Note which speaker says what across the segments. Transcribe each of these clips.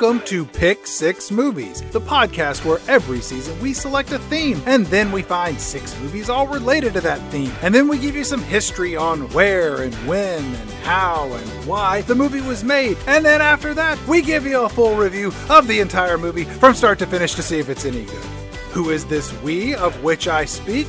Speaker 1: welcome to Pick Six Movies, the podcast where every season we select a theme, and then we find six movies all related to that theme, and then we give you some history on where and when and how and why the movie was made, and then after that, we give you a full review of the entire movie from start to finish to see if it's any good. Who is this we of which I speak?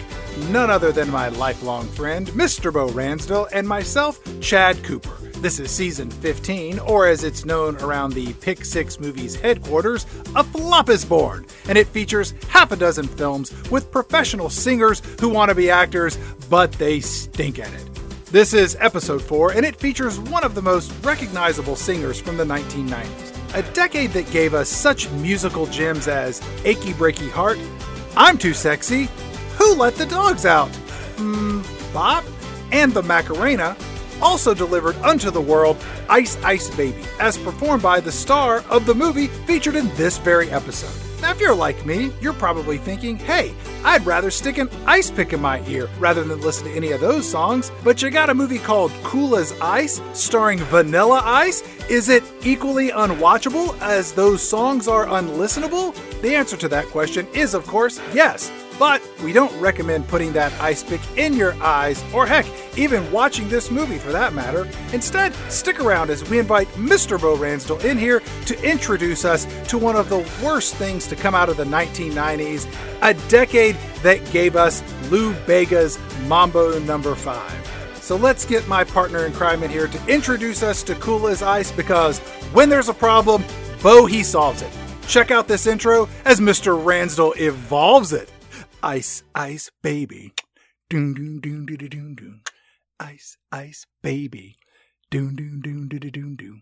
Speaker 1: None other than my lifelong friend, Mr. Bo Ransdell, and myself, Chad Cooper. This is season 15, or as it's known around the Pick Six Movies headquarters, a flop is born, and it features half a dozen films with professional singers who want to be actors, but they stink at it. This is episode 4, and it features one of the most recognizable singers from the 1990s. A decade that gave us such musical gems as Achy Breaky Heart, I'm Too Sexy, Who Let the Dogs Out, Mmm, Bop, and The Macarena, also delivered unto the world Ice Ice Baby, as performed by the star of the movie featured in this very episode. Now, if you're like me, you're probably thinking, hey, I'd rather stick an ice pick in my ear rather than listen to any of those songs. But you got a movie called Cool as Ice, starring Vanilla Ice. Is it equally unwatchable as those songs are unlistenable? The answer to that question is, of course, yes. But we don't recommend putting that ice pick in your eyes, or heck, even watching this movie for that matter. Instead, stick around as we invite Mr. Bo Ransdell in here to introduce us to one of the worst things to come out of the 1990s, a decade that gave us Lou Bega's Mambo Number 5. So let's get my partner in crime in here to introduce us to Cool as Ice because when there's a problem, Bo he solves it. Check out this intro as Mr. Ransdell evolves it. Ice, ice, baby. Doon, doon, doon, doon, doon, doon. Ice, ice, baby. Doon, doon, doon, doon, doon, doon.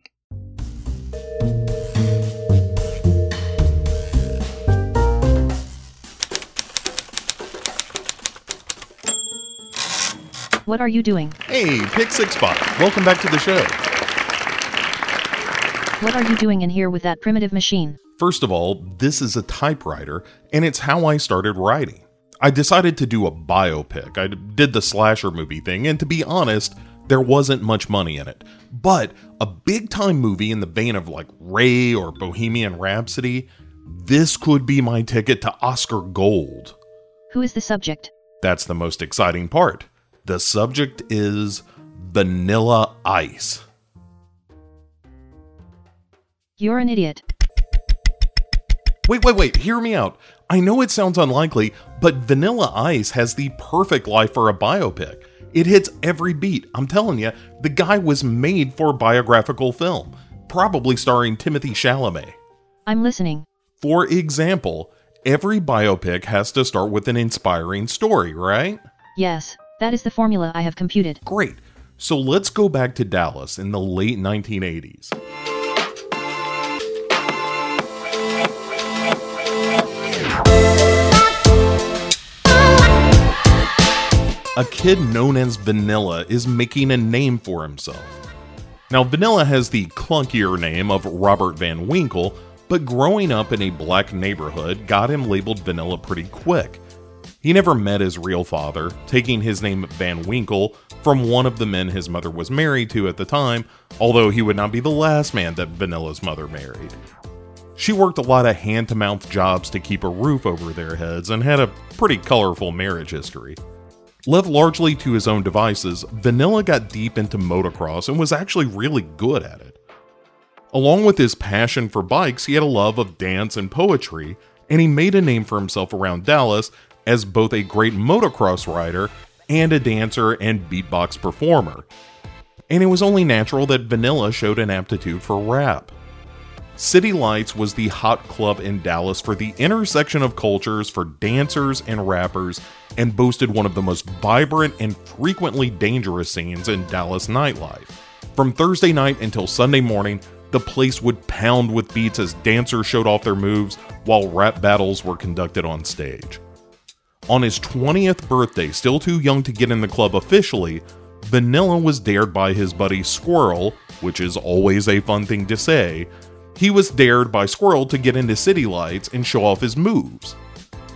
Speaker 2: What are you doing?
Speaker 3: Hey, Pick Six Spot. Welcome back to the show.
Speaker 2: What are you doing in here with that primitive machine?
Speaker 3: First of all, this is a typewriter, and it's how I started writing. I decided to do a biopic. I did the slasher movie thing, and to be honest, there wasn't much money in it. But a big time movie in the vein of like Ray or Bohemian Rhapsody, this could be my ticket to Oscar Gold.
Speaker 2: Who is the subject?
Speaker 3: That's the most exciting part. The subject is Vanilla Ice.
Speaker 2: You're an idiot.
Speaker 3: Wait, wait, wait, hear me out. I know it sounds unlikely, but Vanilla Ice has the perfect life for a biopic. It hits every beat. I'm telling you, the guy was made for a biographical film, probably starring Timothée Chalamet.
Speaker 2: I'm listening.
Speaker 3: For example, every biopic has to start with an inspiring story, right?
Speaker 2: Yes, that is the formula I have computed.
Speaker 3: Great. So let's go back to Dallas in the late 1980s. A kid known as Vanilla is making a name for himself. Now, Vanilla has the clunkier name of Robert Van Winkle, but growing up in a black neighborhood got him labeled Vanilla pretty quick. He never met his real father, taking his name Van Winkle from one of the men his mother was married to at the time, although he would not be the last man that Vanilla's mother married. She worked a lot of hand to mouth jobs to keep a roof over their heads and had a pretty colorful marriage history. Left largely to his own devices, Vanilla got deep into motocross and was actually really good at it. Along with his passion for bikes, he had a love of dance and poetry, and he made a name for himself around Dallas as both a great motocross rider and a dancer and beatbox performer. And it was only natural that Vanilla showed an aptitude for rap. City Lights was the hot club in Dallas for the intersection of cultures for dancers and rappers and boasted one of the most vibrant and frequently dangerous scenes in Dallas nightlife. From Thursday night until Sunday morning, the place would pound with beats as dancers showed off their moves while rap battles were conducted on stage. On his 20th birthday, still too young to get in the club officially, Vanilla was dared by his buddy Squirrel, which is always a fun thing to say. He was dared by Squirrel to get into City Lights and show off his moves.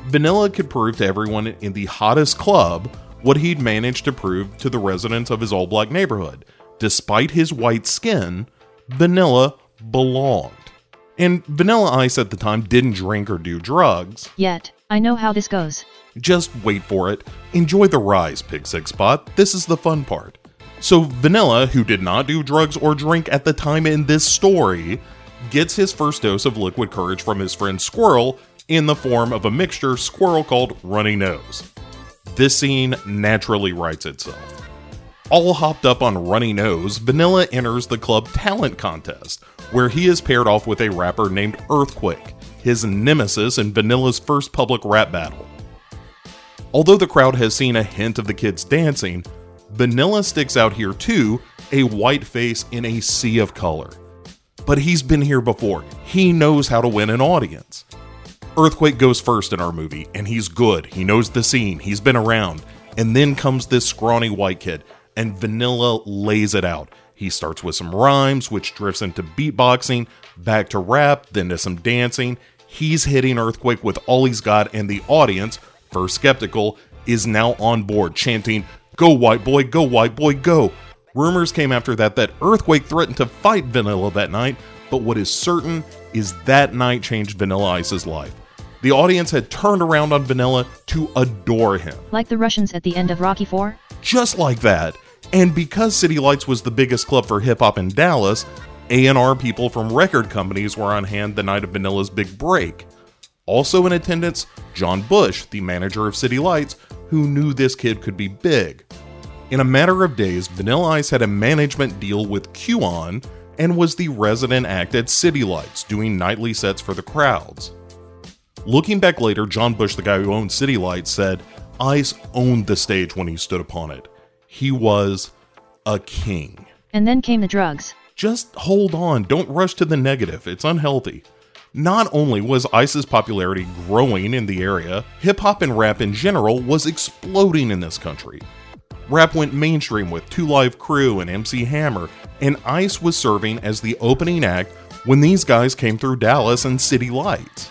Speaker 3: Vanilla could prove to everyone in the hottest club what he'd managed to prove to the residents of his all black neighborhood. Despite his white skin, Vanilla belonged. And Vanilla Ice at the time didn't drink or do drugs.
Speaker 2: Yet, I know how this goes.
Speaker 3: Just wait for it. Enjoy the rise, Pick Six Spot. This is the fun part. So, Vanilla, who did not do drugs or drink at the time in this story, gets his first dose of liquid courage from his friend Squirrel in the form of a mixture Squirrel called Runny Nose. This scene naturally writes itself. All hopped up on Runny Nose, Vanilla enters the club talent contest, where he is paired off with a rapper named Earthquake, his nemesis in Vanilla's first public rap battle. Although the crowd has seen a hint of the kids dancing, Vanilla sticks out here too, a white face in a sea of color. But he's been here before. He knows how to win an audience. Earthquake goes first in our movie, and he's good. He knows the scene, he's been around. And then comes this scrawny white kid, and Vanilla lays it out. He starts with some rhymes, which drifts into beatboxing, back to rap, then to some dancing. He's hitting Earthquake with all he's got, and the audience, first skeptical, is now on board, chanting, Go, white boy, go, white boy, go. Rumors came after that that Earthquake threatened to fight Vanilla that night, but what is certain is that night changed Vanilla Ice's life. The audience had turned around on Vanilla to adore him.
Speaker 2: Like the Russians at the end of Rocky 4?
Speaker 3: Just like that. And because City Lights was the biggest club for hip hop in Dallas, A&R people from record companies were on hand the night of Vanilla's big break. Also in attendance, John Bush, the manager of City Lights, who knew this kid could be big. In a matter of days, Vanilla Ice had a management deal with Quon and was the resident act at City Lights, doing nightly sets for the crowds. Looking back later, John Bush, the guy who owned City Lights, said Ice owned the stage when he stood upon it. He was a king.
Speaker 2: And then came the drugs.
Speaker 3: Just hold on, don't rush to the negative, it's unhealthy. Not only was Ice's popularity growing in the area, hip hop and rap in general was exploding in this country. Rap went mainstream with Two Live Crew and MC Hammer, and Ice was serving as the opening act when these guys came through Dallas and City Lights.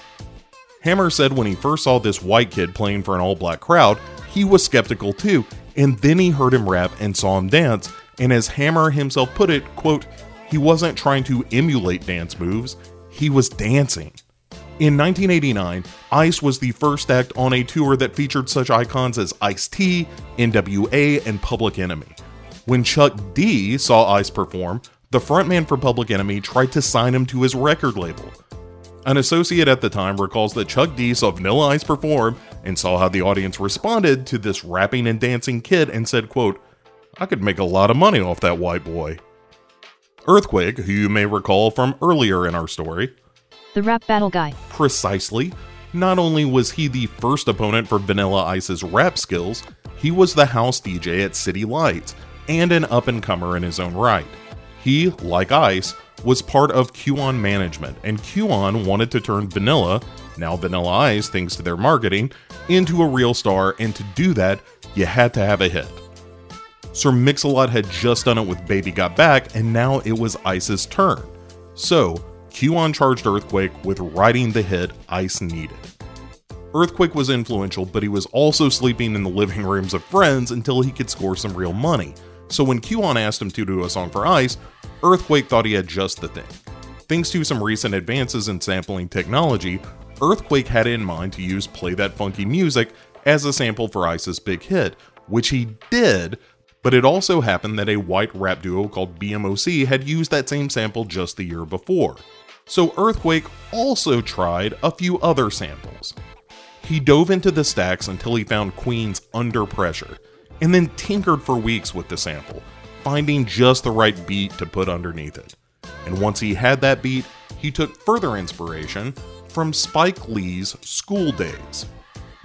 Speaker 3: Hammer said when he first saw this white kid playing for an all black crowd, he was skeptical too, and then he heard him rap and saw him dance, and as Hammer himself put it, quote, he wasn't trying to emulate dance moves, he was dancing. In 1989, Ice was the first act on a tour that featured such icons as Ice T, NWA, and Public Enemy. When Chuck D saw Ice perform, the frontman for Public Enemy tried to sign him to his record label. An associate at the time recalls that Chuck D saw Vanilla Ice perform and saw how the audience responded to this rapping and dancing kid and said, quote, I could make a lot of money off that white boy. Earthquake, who you may recall from earlier in our story,
Speaker 2: The rap battle guy.
Speaker 3: precisely, not only was he the first opponent for Vanilla Ice's rap skills, he was the house DJ at City Lights and an up and comer in his own right. He, like Ice, was part of Quon management, and Quon wanted to turn Vanilla, now Vanilla Ice thanks to their marketing, into a real star, and to do that, you had to have a hit. Sir Mix-a-Lot had just done it with Baby Got Back, and now it was Ice's turn. So, Quon charged Earthquake with writing the hit Ice needed. Earthquake was influential, but he was also sleeping in the living rooms of friends until he could score some real money. So when Quon asked him to do a song for Ice, Earthquake thought he had just the thing. Thanks to some recent advances in sampling technology, Earthquake had in mind to use Play That Funky Music as a sample for Ice's big hit, which he did, but it also happened that a white rap duo called BMOC had used that same sample just the year before. So Earthquake also tried a few other samples. He dove into the stacks until he found Queen's Under Pressure, and then tinkered for weeks with the sample, finding just the right beat to put underneath it. And once he had that beat, he took further inspiration from Spike Lee's School Daze.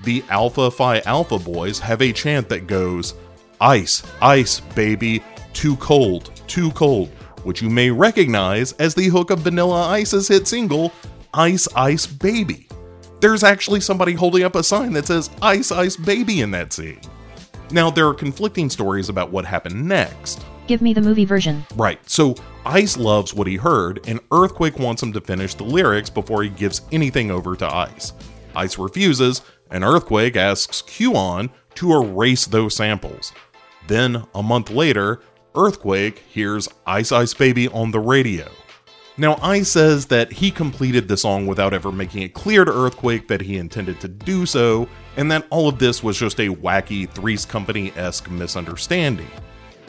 Speaker 3: The Alpha Phi Alpha boys have a chant that goes, Ice, ice, baby, too cold, too cold, which you may recognize as the hook of Vanilla Ice's hit single, Ice, Ice, Baby. There's actually somebody holding up a sign that says Ice, Ice, Baby in that scene. Now, there are conflicting stories about what happened next.
Speaker 2: Give me the movie version.
Speaker 3: Right, so Ice loves what he heard, and Earthquake wants him to finish the lyrics before he gives anything over to Ice. Ice refuses, and Earthquake asks Quon to erase those samples. Then, a month later, Earthquake hears Ice Ice Baby on the radio. Now, Ice says that he completed the song without ever making it clear to Earthquake that he intended to do so, and that all of this was just a wacky Three's Company esque misunderstanding.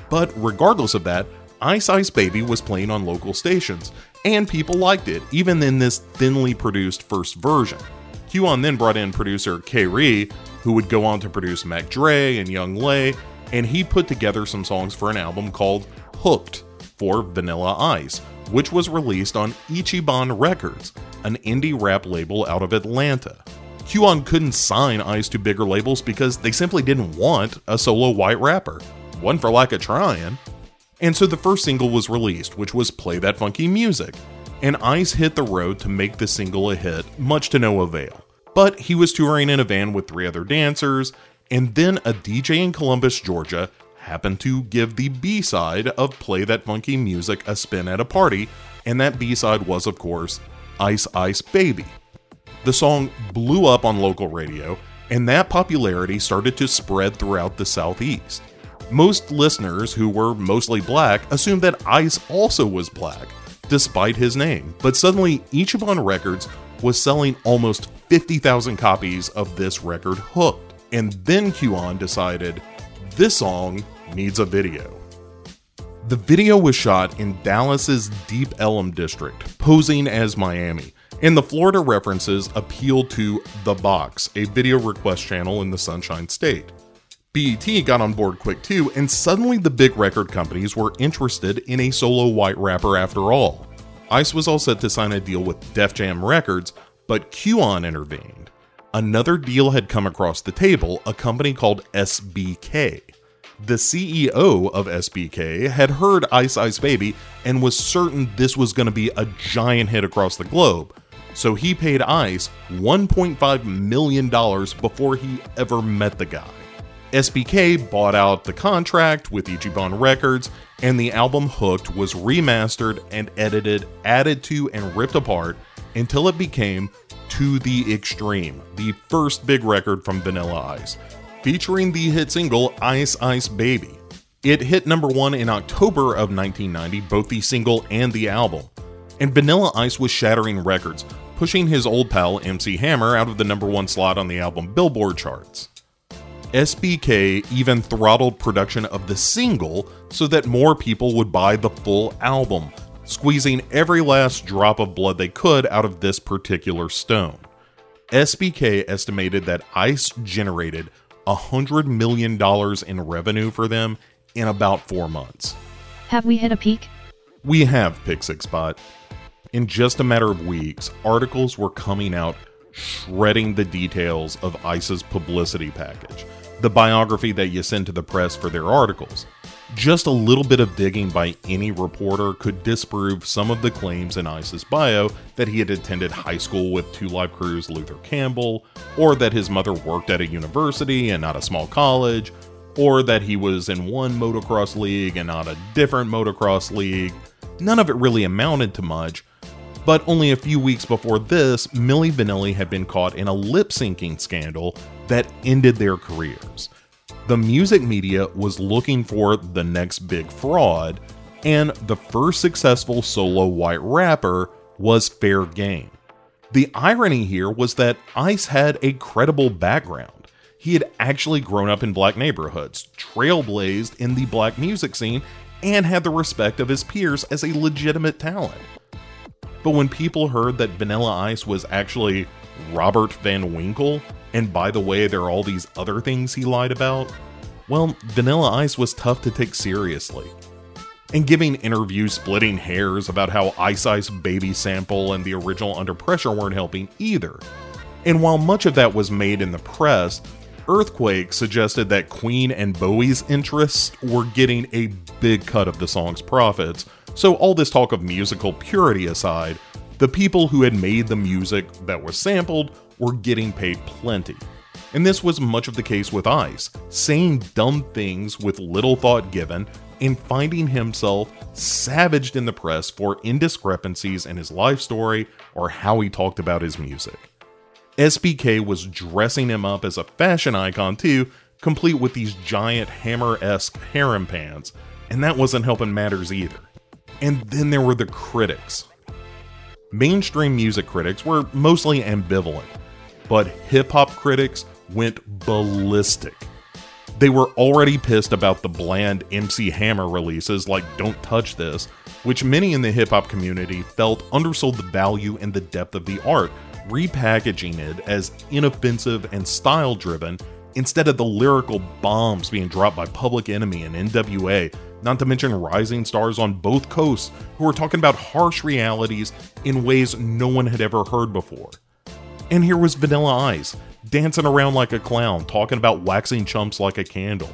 Speaker 3: But regardless of that, Ice Ice Baby was playing on local stations, and people liked it, even in this thinly produced first version. Quon then brought in producer K. who would go on to produce Mac Dre and Young Lay, and he put together some songs for an album called Hooked for Vanilla Ice, which was released on Ichiban Records, an indie rap label out of Atlanta. Quon couldn't sign Ice to bigger labels because they simply didn't want a solo white rapper. One for lack of trying. And so the first single was released, which was Play That Funky Music, and Ice hit the road to make the single a hit, much to no avail. But he was touring in a van with three other dancers, and then a DJ in Columbus, Georgia, happened to give the B side of Play That Funky Music a spin at a party, and that B side was, of course, Ice Ice Baby. The song blew up on local radio, and that popularity started to spread throughout the Southeast. Most listeners, who were mostly black, assumed that Ice also was black, despite his name, but suddenly Ichiban Records was selling almost 50,000 copies of this record hooked. And then Quon decided this song needs a video. The video was shot in Dallas's Deep Ellum district, posing as Miami, and the Florida references appealed to The Box, a video request channel in the Sunshine State. BET got on board quick too, and suddenly the big record companies were interested in a solo white rapper after all. Ice was all set to sign a deal with Def Jam Records, but Quon intervened. Another deal had come across the table, a company called SBK. The CEO of SBK had heard Ice Ice Baby and was certain this was going to be a giant hit across the globe. So he paid Ice $1.5 million before he ever met the guy. SBK bought out the contract with Ichiban Records, and the album Hooked was remastered and edited, added to, and ripped apart until it became To the Extreme, the first big record from Vanilla Ice, featuring the hit single Ice Ice Baby. It hit number one in October of 1990, both the single and the album. And Vanilla Ice was shattering records, pushing his old pal MC Hammer out of the number one slot on the album Billboard charts. SBK even throttled production of the single so that more people would buy the full album, squeezing every last drop of blood they could out of this particular stone. SBK estimated that ICE generated $100 million in revenue for them in about four months.
Speaker 2: Have we hit a peak?
Speaker 3: We have, Pixixbot. In just a matter of weeks, articles were coming out shredding the details of ICE's publicity package, the biography that you send to the press for their articles. Just a little bit of digging by any reporter could disprove some of the claims in ICE's bio that he had attended high school with Two Live Crew's Luther Campbell, or that his mother worked at a university and not a small college, or that he was in one motocross league and not a different motocross league. None of it really amounted to much, but only a few weeks before this, Milli Vanilli had been caught in a lip syncing scandal that ended their careers the music media was looking for the next big fraud, and the first successful solo white rapper was Fair Game. The irony here was that Ice had a credible background. He had actually grown up in black neighborhoods, trailblazed in the black music scene, and had the respect of his peers as a legitimate talent. But when people heard that Vanilla Ice was actually Robert Van Winkle, and by the way, there are all these other things he lied about, well, Vanilla Ice was tough to take seriously. And giving interviews splitting hairs about how Ice Ice Baby Sample and the original Under Pressure weren't helping either. And while much of that was made in the press, Earthquake suggested that Queen and Bowie's interests were getting a big cut of the song's profits, so all this talk of musical purity aside, the people who had made the music that was sampled were getting paid plenty. And this was much of the case with Ice, saying dumb things with little thought given and finding himself savaged in the press for indiscrepancies in his life story or how he talked about his music. SBK was dressing him up as a fashion icon too, complete with these giant hammer esque harem pants, and that wasn't helping matters either. And then there were the critics. Mainstream music critics were mostly ambivalent, but hip hop critics went ballistic. They were already pissed about the bland MC Hammer releases like Don't Touch This, which many in the hip hop community felt undersold the value and the depth of the art, repackaging it as inoffensive and style driven instead of the lyrical bombs being dropped by Public Enemy and NWA, not to mention rising stars on both coasts who were talking about harsh realities in ways no one had ever heard before. And here was Vanilla Ice, dancing around like a clown, talking about waxing chumps like a candle.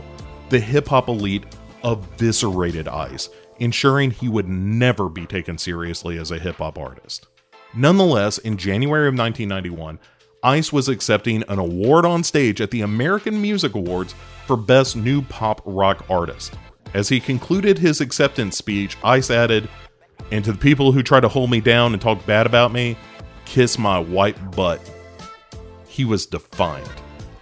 Speaker 3: The hip hop elite eviscerated Ice, ensuring he would never be taken seriously as a hip hop artist. Nonetheless, in January of 1991, Ice was accepting an award on stage at the American Music Awards for Best New Pop Rock Artist. As he concluded his acceptance speech, Ice added, And to the people who try to hold me down and talk bad about me, kiss my white butt. He was defiant.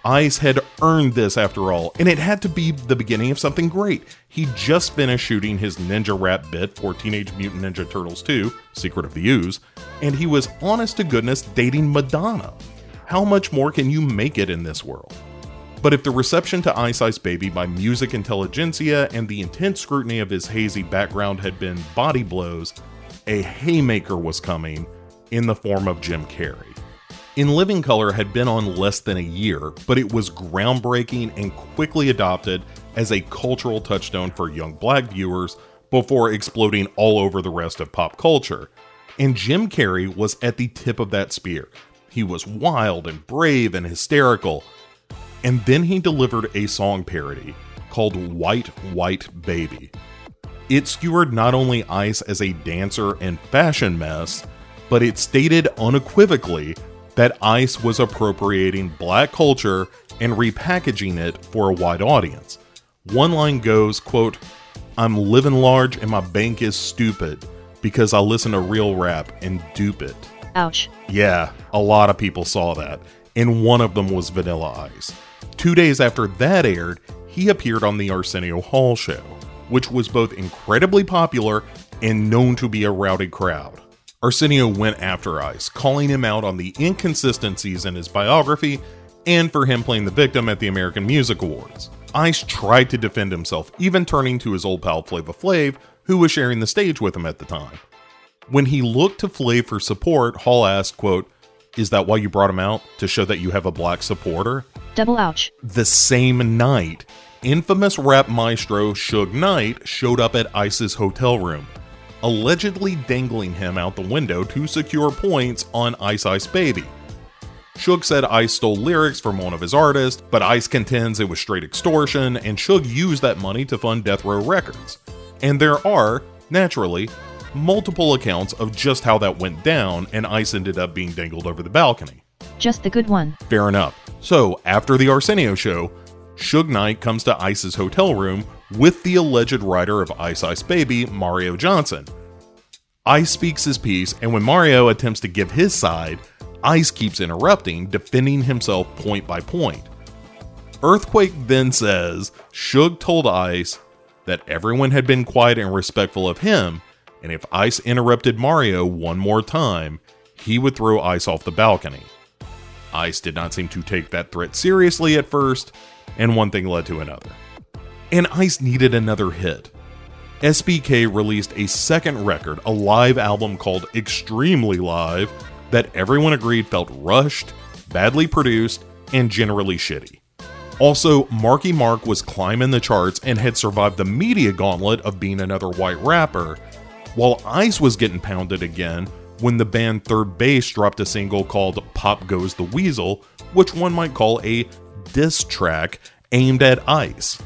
Speaker 3: Ice had earned this after all, and it had to be the beginning of something great. He just finished shooting his ninja rap bit for Teenage Mutant Ninja Turtles 2, Secret of the Ooze, and he was honest to goodness dating Madonna. How much more can you make it in this world? But if the reception to Ice Ice Baby by music intelligentsia and the intense scrutiny of his hazy background had been body blows, a haymaker was coming in the form of Jim Carrey. In Living Color had been on less than a year, but it was groundbreaking and quickly adopted as a cultural touchstone for young black viewers before exploding all over the rest of pop culture. And Jim Carrey was at the tip of that spear. He was wild and brave and hysterical. And then he delivered a song parody called White White Baby. It skewered not only Ice as a dancer and fashion mess, but it stated unequivocally that ICE was appropriating black culture and repackaging it for a wide audience. One line goes, quote, I'm living large and my bank is stupid because I listen to real rap and dupe it.
Speaker 2: Ouch.
Speaker 3: Yeah, a lot of people saw that, and one of them was Vanilla Ice. Two days after that aired, he appeared on the Arsenio Hall show, which was both incredibly popular and known to be a rowdy crowd. Arsenio went after Ice, calling him out on the inconsistencies in his biography and for him playing the victim at the American Music Awards. Ice tried to defend himself, even turning to his old pal Flava Flav, who was sharing the stage with him at the time. When he looked to Flav for support, Hall asked, quote, Is that why you brought him out? To show that you have a black supporter?
Speaker 2: Double ouch.
Speaker 3: The same night, infamous rap maestro Suge Knight showed up at Ice's hotel room, allegedly dangling him out the window to secure points on Ice Ice Baby. Suge said Ice stole lyrics from one of his artists, but Ice contends it was straight extortion, and Suge used that money to fund Death Row Records. And there are, naturally, multiple accounts of just how that went down, and Ice ended up being dangled over the balcony.
Speaker 2: Just the good one.
Speaker 3: Fair enough. So, after the Arsenio show, Suge Knight comes to Ice's hotel room with the alleged writer of Ice Ice Baby, Mario Johnson. Ice speaks his piece, and when Mario attempts to give his side, Ice keeps interrupting, defending himself point by point. Earthquake then says Suge told Ice that everyone had been quiet and respectful of him, and if Ice interrupted Mario one more time, he would throw Ice off the balcony. Ice did not seem to take that threat seriously at first, and one thing led to another. And Ice needed another hit. SBK released a second record, a live album called Extremely Live, that everyone agreed felt rushed, badly produced, and generally shitty. Also, Marky Mark was climbing the charts and had survived the media gauntlet of being another white rapper, while Ice was getting pounded again when the band 3rd Bass dropped a single called Pop Goes the Weasel, which one might call a diss track aimed at Ice.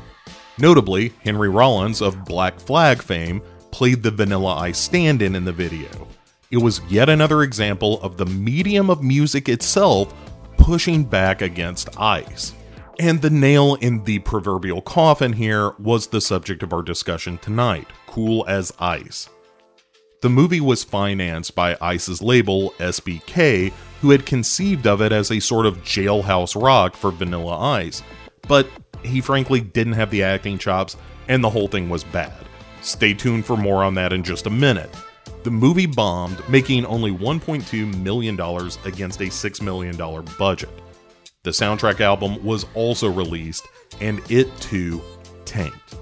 Speaker 3: Notably, Henry Rollins of Black Flag fame played the Vanilla Ice stand in in the video. It was yet another example of the medium of music itself pushing back against Ice. And the nail in the proverbial coffin here was the subject of our discussion tonight Cool as Ice. The movie was financed by Ice's label, SBK, who had conceived of it as a sort of jailhouse rock for Vanilla Ice. But he frankly didn't have the acting chops, and the whole thing was bad. Stay tuned for more on that in just a minute. The movie bombed, making only $1.2 million against a $6 million budget. The soundtrack album was also released, and it too tanked.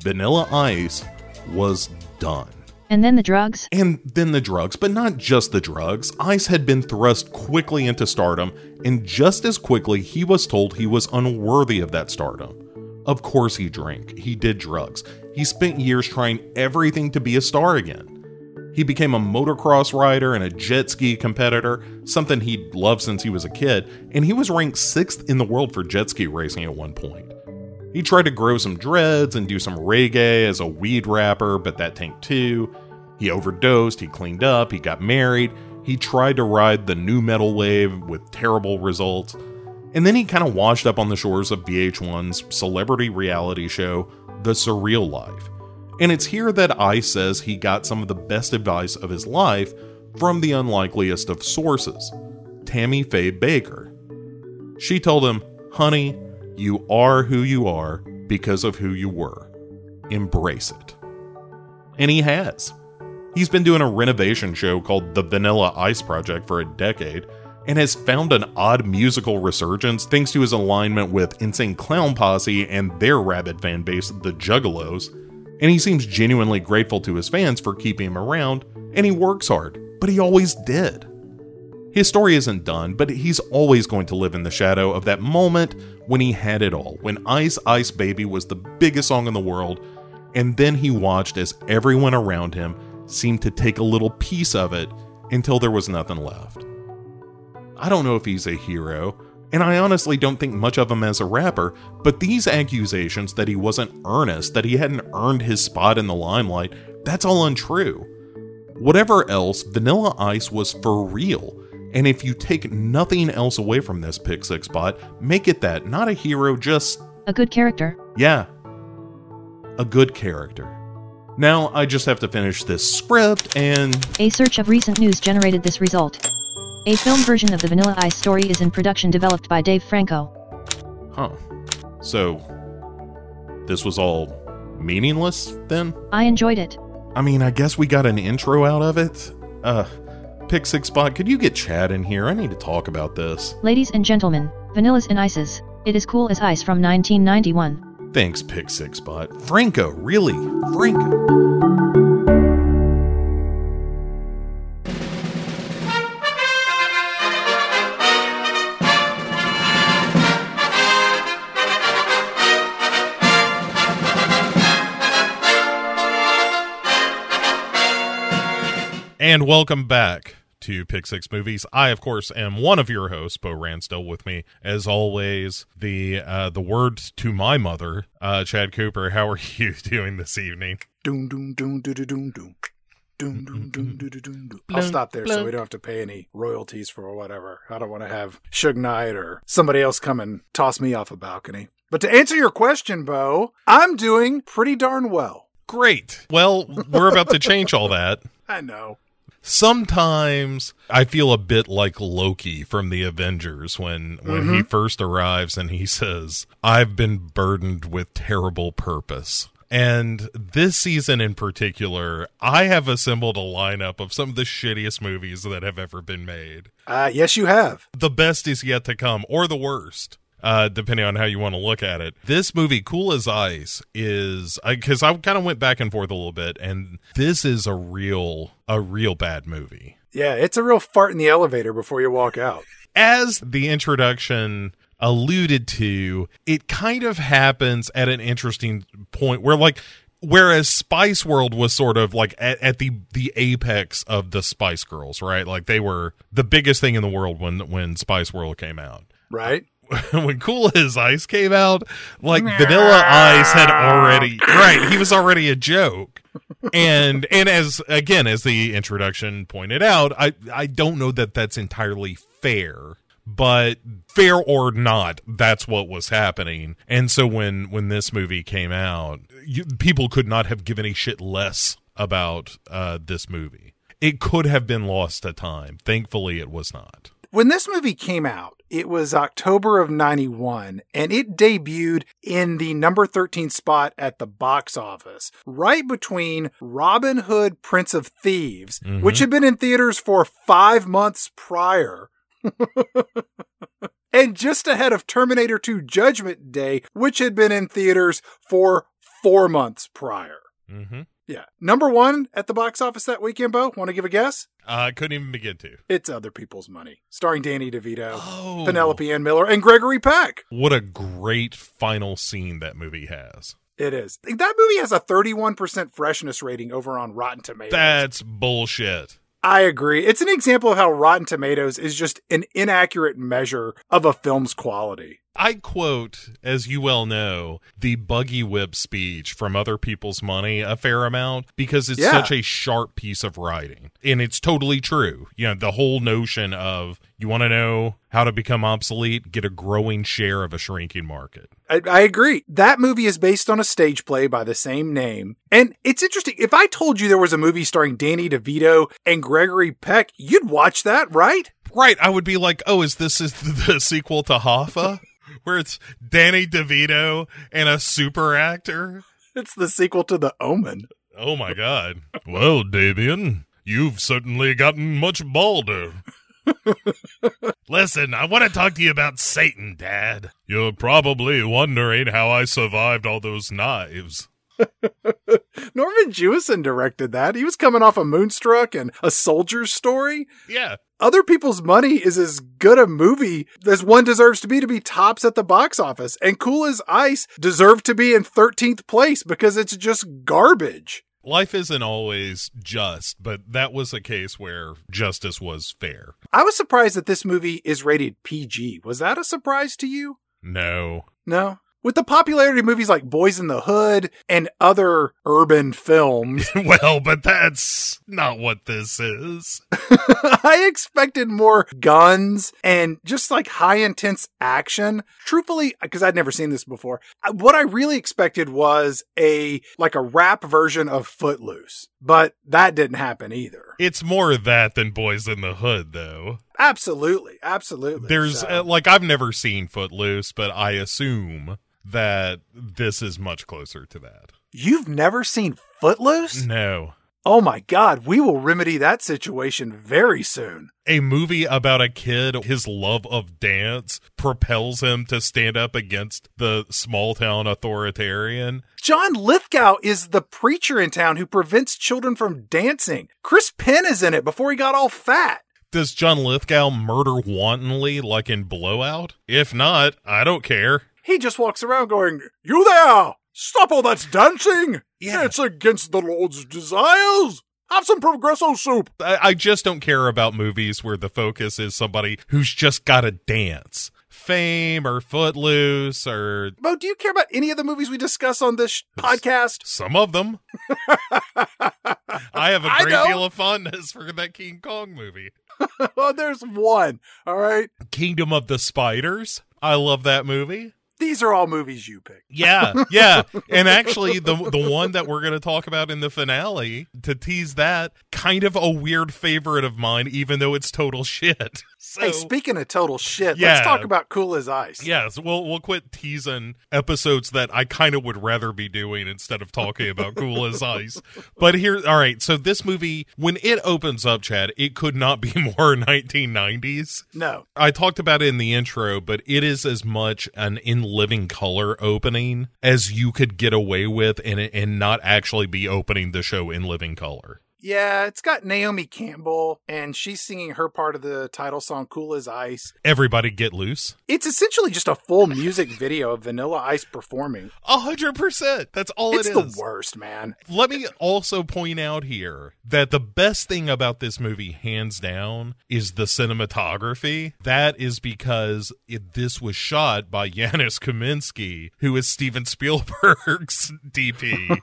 Speaker 3: Vanilla Ice was done.
Speaker 2: And then the drugs?
Speaker 3: And then the drugs, but not just the drugs. Ice had been thrust quickly into stardom, and just as quickly he was told he was unworthy of that stardom. Of course, he drank, he did drugs, he spent years trying everything to be a star again. He became a motocross rider and a jet ski competitor, something he'd loved since he was a kid, and he was ranked sixth in the world for jet ski racing at one point. He tried to grow some dreads and do some reggae as a weed rapper, but that tanked too. He overdosed, he cleaned up, he got married, he tried to ride the new metal wave with terrible results. And then he kind of washed up on the shores of VH1's celebrity reality show, The Surreal Life. And it's here that I says he got some of the best advice of his life from the unlikeliest of sources Tammy Faye Bakker. She told him, Honey, you are who you are because of who you were. Embrace it. And he has. He's been doing a renovation show called The Vanilla Ice Project for a decade and has found an odd musical resurgence thanks to his alignment with Insane Clown Posse and their rabid fan base, the Juggalos. And he seems genuinely grateful to his fans for keeping him around, and he works hard, but he always did. His story isn't done, but he's always going to live in the shadow of that moment when he had it all, when Ice Ice Baby was the biggest song in the world, and then he watched as everyone around him seemed to take a little piece of it until there was nothing left. I don't know if he's a hero, and I honestly don't think much of him as a rapper, but these accusations that he wasn't earnest, that he hadn't earned his spot in the limelight, that's all untrue. Whatever else, Vanilla Ice was for real. And if you take nothing else away from this Pick Six spot, make it that. Not a hero, just.
Speaker 2: A good character.
Speaker 3: Yeah. A good character. Now I just have to finish this script and.
Speaker 2: A search of recent news generated this result. A film version of the Vanilla Ice story is in production developed by Dave Franco.
Speaker 3: Huh. So. This was all meaningless then?
Speaker 2: I enjoyed it.
Speaker 3: I mean, I guess we got an intro out of it. Uh. Pick Six Spot, could you get Chad in here? I need to talk about this.
Speaker 2: Ladies and gentlemen, Vanillas and Ices. It is cool as ice from 1991.
Speaker 3: Thanks, Pick Six Spot. Franco, really? Franco. And welcome back to Pick Six Movies. I, of course, am one of your hosts, Bo Ransdell. With me, as always, the uh, the words to my mother, uh, Chad Cooper. How are you doing this evening?
Speaker 1: Doom, doom, doom, doom, doom, doom. Doom, doom, doom, doom, doom, doom, doom. I'll stop there so we don't have to pay any royalties for whatever. I don't want to have Suge Knight or somebody else come and toss me off a balcony. But to answer your question, Bo, I'm doing pretty darn well.
Speaker 3: Great. Well, we're about to change all that.
Speaker 1: I know.
Speaker 3: Sometimes I feel a bit like Loki from the Avengers when when he first arrives and he says, "I've been burdened with terrible purpose." And this season in particular, I have assembled a lineup of some of the shittiest movies that have ever been made.
Speaker 1: Uh, yes, you have.
Speaker 3: The best is yet to come, or the worst, uh, depending on how you want to look at it. This movie, Cool as Ice, is because I, kind of went back and forth a little bit, and this is a real, a real bad movie.
Speaker 1: Yeah, it's a real fart in the elevator before you walk out.
Speaker 3: As the introduction alluded to, it kind of happens at an interesting point where, like, whereas Spice World was sort of like at, at, the the apex of the Spice Girls, right? Like they were the biggest thing in the world when when Spice World came out.
Speaker 1: Right.
Speaker 3: when Cool as Ice came out, like Vanilla Ice had already right, he was already a joke. and and as again as the introduction pointed out, I I don't know that that's entirely fair but fair or not that's what was happening. And so when when this movie came out you, people could not have given a shit less about uh, this movie. It could have been lost to time. Thankfully it was not
Speaker 1: When this movie came out, it was October of 91 and it debuted in the number 13 spot at the box office, right between Robin Hood Prince of Thieves,
Speaker 3: Mhm.
Speaker 1: which had been in theaters for 5 months prior. and just ahead of Terminator 2 Judgment Day, which had been in theaters for 4 months prior.
Speaker 3: Mm-hmm.
Speaker 1: Yeah. Number 1 at the box office that weekend, Bo, want to give a guess?
Speaker 3: Uh, I couldn't even begin to.
Speaker 1: It's Other People's Money, starring Danny DeVito,
Speaker 3: Oh.
Speaker 1: Penelope Ann Miller, and Gregory Peck.
Speaker 3: What a great final scene that movie has.
Speaker 1: It is. That movie has a 31% freshness rating over on Rotten Tomatoes.
Speaker 3: That's bullshit.
Speaker 1: I agree. It's an example of how Rotten Tomatoes is just an inaccurate measure of a film's quality.
Speaker 3: I quote, as you well know, the buggy whip speech from Other People's Money a fair amount because it's
Speaker 1: Yeah.
Speaker 3: such a sharp piece of writing. And it's totally true. You know, the whole notion of you want to know how to become obsolete, get a growing share of a shrinking market.
Speaker 1: I, I agree. That movie is based on a stage play by the same name. And it's interesting. If I told you there was a movie starring Danny DeVito and Gregory Peck, you'd watch that, right?
Speaker 3: Right. I would be like, oh, is this is the sequel to Hoffa? Where it's Danny DeVito and a super actor?
Speaker 1: It's the sequel to The Omen.
Speaker 3: Oh my god. Well, Damien, you've certainly gotten much balder. Listen, I want to talk to you about Satan, Dad. You're probably wondering how I survived all those knives.
Speaker 1: Norman Jewison directed that. He was coming off a Moonstruck and a Soldier's Story.
Speaker 3: Yeah.
Speaker 1: Other People's Money is as good a movie as one deserves to be to be tops at the box office. And Cool as Ice deserved to be in 13th place because it's just garbage.
Speaker 3: Life isn't always just, but that was a case where justice was fair.
Speaker 1: I was surprised that this movie is rated PG. Was that a surprise to you?
Speaker 3: No.
Speaker 1: No. With the popularity of movies like Boyz n the Hood and other urban films,
Speaker 3: well, but that's not what this is.
Speaker 1: I expected more guns and just like high intense action. Truthfully, because I'd never seen this before, what I really expected was a like a rap version of Footloose, but that didn't happen either.
Speaker 3: It's more of that than Boyz n the Hood, though.
Speaker 1: Absolutely, absolutely.
Speaker 3: There's
Speaker 1: So-
Speaker 3: uh, like I've never seen Footloose, but I assume that this is much closer to that.
Speaker 1: you've never seen Footloose?
Speaker 3: No.
Speaker 1: Oh my God, we will remedy that situation very soon.
Speaker 3: A movie about a kid, his love of dance propels him to stand up against the small town authoritarian.
Speaker 1: John Lithgow is the preacher in town who prevents children from dancing. Chris Penn is in it before he got all fat.
Speaker 3: Does John Lithgow murder wantonly like in Blowout? If not, I don't care.
Speaker 1: He just walks around going, You there! Stop all that dancing!
Speaker 3: Yeah.
Speaker 1: It's against the Lord's desires! Have some progresso soup!
Speaker 3: I, I just don't care about movies where the focus is somebody who's just got to dance. Fame or Footloose or
Speaker 1: Bo, do you care about any of the movies we discuss on this sh- podcast?
Speaker 3: some of them. I have a great deal of fondness for that King Kong movie.
Speaker 1: well, there's one, alright?
Speaker 3: Kingdom of the Spiders. I love that movie.
Speaker 1: These are all movies you pick.
Speaker 3: Yeah, yeah. And actually the the one that we're going to talk about in the finale to tease that kind of a weird favorite of mine even though it's total shit. So
Speaker 1: hey, speaking of total shit,
Speaker 3: Yeah.
Speaker 1: let's talk about Cool as Ice.
Speaker 3: Yes, we'll we'll quit teasing episodes that I kind of would rather be doing instead of talking about Cool as Ice. But here, all right. So this movie, when it opens up, Chad, it could not be more 1990s.
Speaker 1: No.
Speaker 3: I talked about it in the intro, but it is as much an in living color opening as you could get away with, and and not actually be opening the show in living color.
Speaker 1: Yeah, it's got Naomi Campbell, and she's singing her part of the title song, Cool as Ice.
Speaker 3: Everybody get loose.
Speaker 1: It's essentially just a full music video of Vanilla Ice performing.
Speaker 3: A hundred percent. That's all
Speaker 1: it's
Speaker 3: it
Speaker 1: the worst, man.
Speaker 3: Let me also point out here that the best thing about this movie, hands down, is the cinematography. That is because it, this was shot by Janusz Kaminski, who is Steven Spielberg's DP.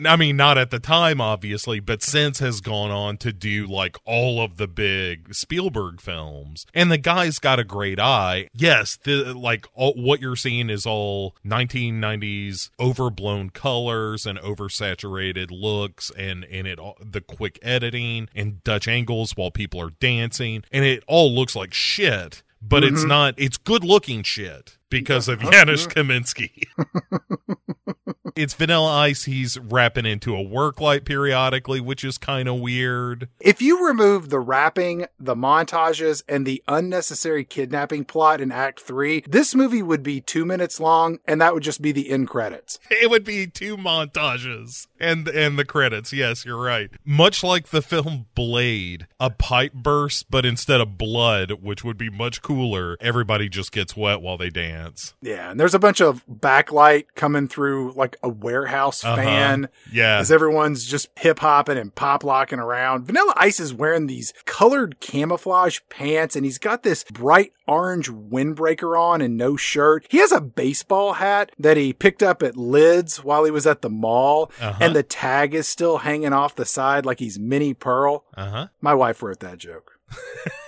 Speaker 3: I mean, not at the time, obviously, but since has gone on to do like all of the big Spielberg films. And the guy's got a great eye. Yes, the like all, what you're seeing is all 1990s overblown colors and oversaturated looks and and it all- the quick editing and Dutch angles while people are dancing and it all looks like shit. But it's mm-hmm. not. It's good looking shit because of Janusz Kaminski. it's Vanilla Ice. He's rapping into a work light periodically, which is kind of weird.
Speaker 1: If you remove the rapping, the montages, and the unnecessary kidnapping plot in Act 3, this movie would be two minutes long, and that would just be the end credits.
Speaker 3: It would be two montages and and the credits. Yes, you're right. Much like the film Blade, a pipe burst, but instead of blood, which would be much cooler, everybody just gets wet while they dance.
Speaker 1: Yeah, and there's a bunch of backlight coming through like a warehouse
Speaker 3: Uh-huh.
Speaker 1: fan
Speaker 3: Yeah.
Speaker 1: as everyone's just hip hopping and pop locking around. Vanilla Ice is wearing these colored camouflage pants and he's got this bright orange windbreaker on and no shirt. He has a baseball hat that he picked up at Lids while he was at the mall
Speaker 3: Uh-huh.
Speaker 1: and the tag is still hanging off the side like he's Minnie Pearl.
Speaker 3: Uh huh.
Speaker 1: My wife wrote that joke.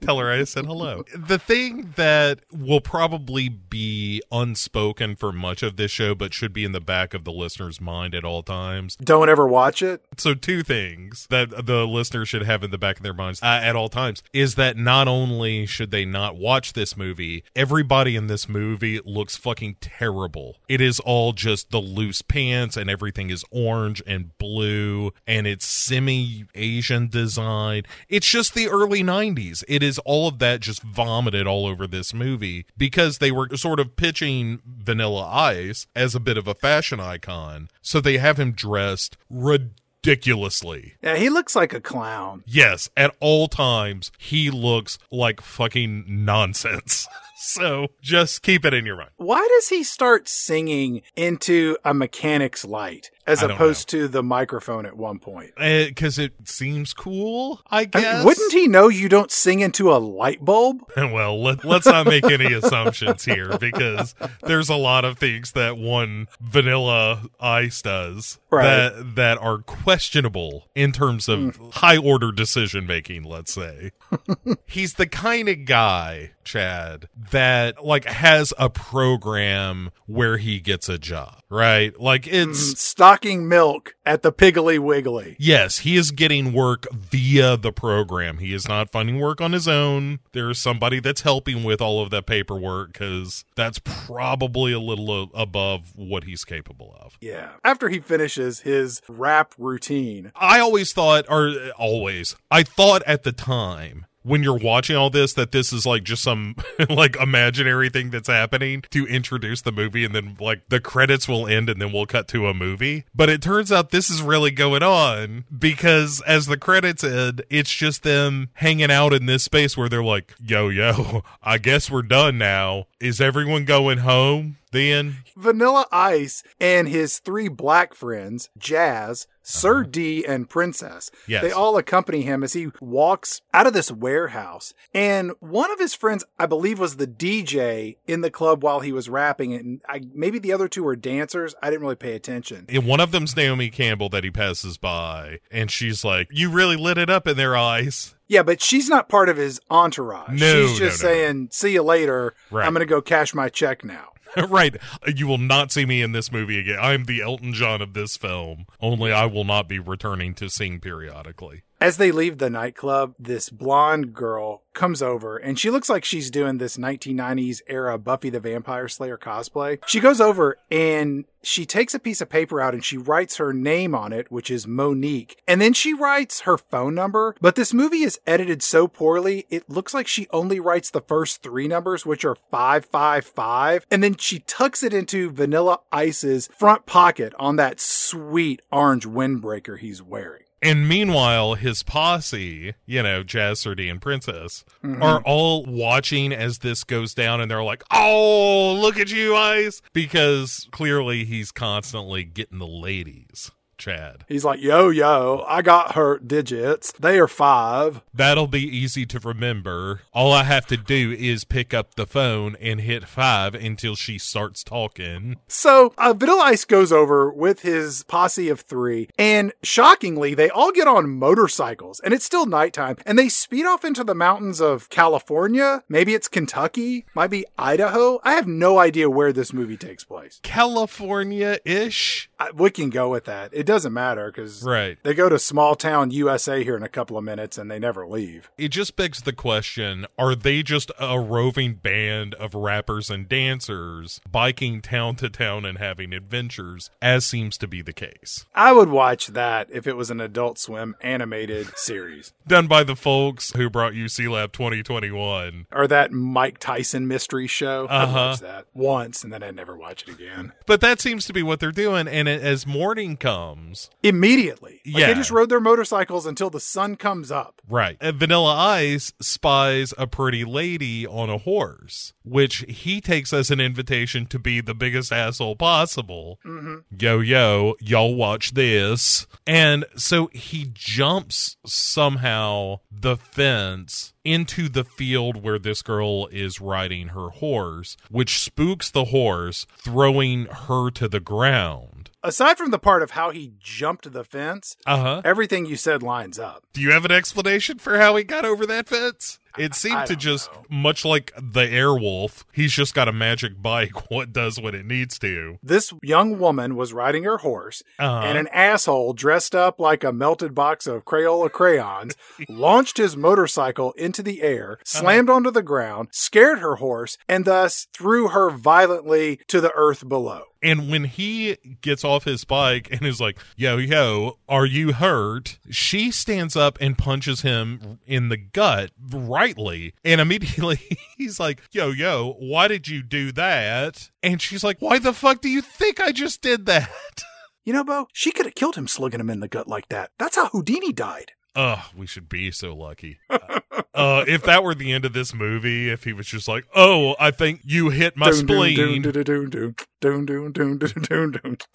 Speaker 3: Tell her I said hello. The thing that will probably be unspoken for much of this show, but should be in the back of the listener's mind at all times.
Speaker 1: Don't ever watch it.
Speaker 3: So, two things that the listener should have in the back of their minds uh, at all times is that not only should they not watch this movie, everybody in this movie looks fucking terrible. It is all just the loose pants, and everything is orange and blue, and it's semi Asian design. It's just the early 90s. It is all of that just vomited all over this movie because they were sort of pitching Vanilla Ice as a bit of a fashion icon. So they have him dressed ridiculously.
Speaker 1: Yeah, he looks like a clown.
Speaker 3: Yes, at all times, he looks like fucking nonsense. so just keep it in your mind.
Speaker 1: Why does he start singing into a mechanic's light as
Speaker 3: I
Speaker 1: opposed to the microphone at one point?
Speaker 3: Eh, because it seems cool, I
Speaker 1: I
Speaker 3: guess.
Speaker 1: mean, wouldn't he know you don't sing into a light bulb?
Speaker 3: well, let, let's not make any assumptions here because there's a lot of things that one vanilla ice does
Speaker 1: Right.
Speaker 3: that that are questionable in terms of hmm. high order decision making, let's say. He's the kind of guy, Chad, that like has a program where he gets a job, right? Like it's mm,
Speaker 1: Stocking milk at the Piggly Wiggly.
Speaker 3: Yes, he is getting work via the program. He is not finding work on his own. There's somebody that's helping with all of that paperwork because that's probably a little above what he's capable of.
Speaker 1: Yeah. After he finishes his rap routine,
Speaker 3: I always thought, or always, I thought at the time when you're watching all this that this is like just some like imaginary thing that's happening to introduce the movie and then like the credits will end and then we'll cut to a movie. But it turns out this is really going on because as the credits end, it's just them hanging out in this space where they're like, yo, yo, I guess we're done now. Is everyone going home then?
Speaker 1: Vanilla Ice and his three black friends, Jazz, Sir D, and Princess,
Speaker 3: Uh-huh. Yes.
Speaker 1: they all accompany him as he walks out of this warehouse. And one of his friends, I believe, was the DJ in the club while he was rapping. And I, maybe the other two were dancers. I didn't really pay attention.
Speaker 3: And one of them's Naomi Campbell that he passes by, and she's like, "You really lit it up in their eyes."
Speaker 1: Yeah, but she's not part of his entourage.
Speaker 3: No,
Speaker 1: she's just
Speaker 3: no, no.
Speaker 1: saying, "See you later.
Speaker 3: Right.
Speaker 1: I'm going to go cash my check now."
Speaker 3: right. You will not see me in this movie again. I'm the Elton John of this film. Only I will not be returning to sing periodically.
Speaker 1: As they leave the nightclub, this blonde girl comes over and she looks like she's doing this 1990s era Buffy the Vampire Slayer cosplay. She goes over and she takes a piece of paper out and she writes her name on it, which is Monique. And then she writes her phone number. But this movie is edited so poorly, it looks like she only writes the first three numbers, which are 555. And then she tucks it into Vanilla Ice's front pocket on that sweet orange windbreaker he's wearing.
Speaker 3: And meanwhile, his posse, you know, Jazz, Sardine, and Princess, mm-hmm. are all watching as this goes down, and they're like, "Oh, look at you, Ice!" Because clearly he's constantly getting the ladies.
Speaker 4: Chad.
Speaker 1: He's like, yo, yo, I got her digits. They are five.
Speaker 3: That'll be easy to remember. All I have to do is pick up the phone and hit five until she starts talking.
Speaker 1: So uh, Vanilla Ice goes over with his posse of three, and shockingly, they all get on motorcycles, and it's still nighttime, and they speed off into the mountains of California. Maybe it's Kentucky, might be Idaho. I have no idea where this movie takes place.
Speaker 3: California ish.
Speaker 1: We can go with that. It doesn't matter because
Speaker 3: Right.
Speaker 1: they go to small town USA here in a couple of minutes, and they never leave.
Speaker 3: It just begs the question are they just a roving band of rappers and dancers biking town to town and having adventures, as seems to be the case?
Speaker 1: I would watch that if it was an Adult Swim animated series.
Speaker 3: Done by the folks who brought you Sealab 2021.
Speaker 1: Or that Mike Tyson mystery show. I
Speaker 3: Uh-huh.
Speaker 1: watched that once and then I never watch it again.
Speaker 3: But that seems to be what they're doing. And it- as morning comes,
Speaker 1: Immediately. Like
Speaker 3: Yeah.
Speaker 1: they just rode their motorcycles until the sun comes up.
Speaker 3: Right. And Vanilla Ice spies a pretty lady on a horse, which he takes as an invitation to be the biggest asshole possible. Mm-hmm. Yo, yo, y'all watch this. And so he jumps somehow the fence into the field where this girl is riding her horse, which spooks the horse, throwing her to the ground.
Speaker 1: Aside from the part of how he jumped the fence,
Speaker 3: Uh huh.
Speaker 1: everything you said lines up.
Speaker 3: Do you have an explanation for how he got over that fence? It seemed to just,
Speaker 1: know.
Speaker 3: much like the Airwolf, he's just got a magic bike. What does what it needs to?
Speaker 1: This young woman was riding her horse,
Speaker 3: Uh-huh.
Speaker 1: and an asshole dressed up like a melted box of Crayola crayons launched his motorcycle into the air, slammed onto the ground, scared her horse, and thus threw her violently to the earth below.
Speaker 3: And when he gets off his bike and is like, yo, yo, are you hurt? She stands up and punches him in the gut rightly. And immediately he's like, yo, yo, why did you do that? And she's like, why the fuck do you think I just did that?
Speaker 1: You know, Bo, she could have killed him slugging him in the gut like that. That's how Houdini died
Speaker 3: oh, we should be so lucky. uh, if that were the end of this movie, if he was just like, oh, I think you hit my spleen.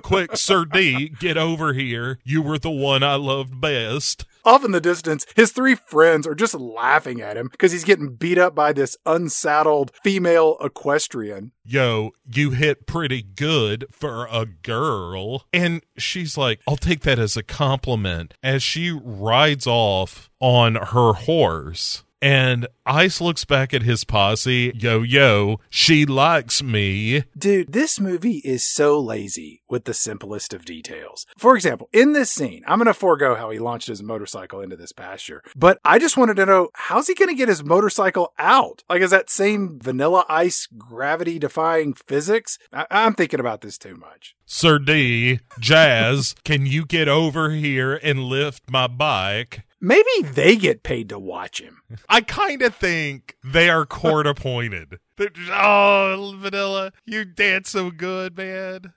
Speaker 3: Quick, Sir D, get over here. You were the one I loved best.
Speaker 1: Off in the distance, his three friends are just laughing at him because he's getting beat up by this unsaddled female equestrian.
Speaker 3: Yo, you hit pretty good for a girl. And she's like, I'll take that as a compliment as she rides off on her horse. And Ice looks back at his posse. Yo, yo, she likes me.
Speaker 1: Dude, this movie is so lazy with the simplest of details. For example, in this scene, I'm going to forego how he launched his motorcycle into this pasture, but I just wanted to know how's he going to get his motorcycle out? Like, is that same vanilla ice gravity defying physics? I- I'm thinking about this too much.
Speaker 3: Sir D, Jazz, can you get over here and lift my bike?
Speaker 1: Maybe they get paid to watch him.
Speaker 3: I kind of think they are court appointed. Oh, Vanilla, you dance so good, man.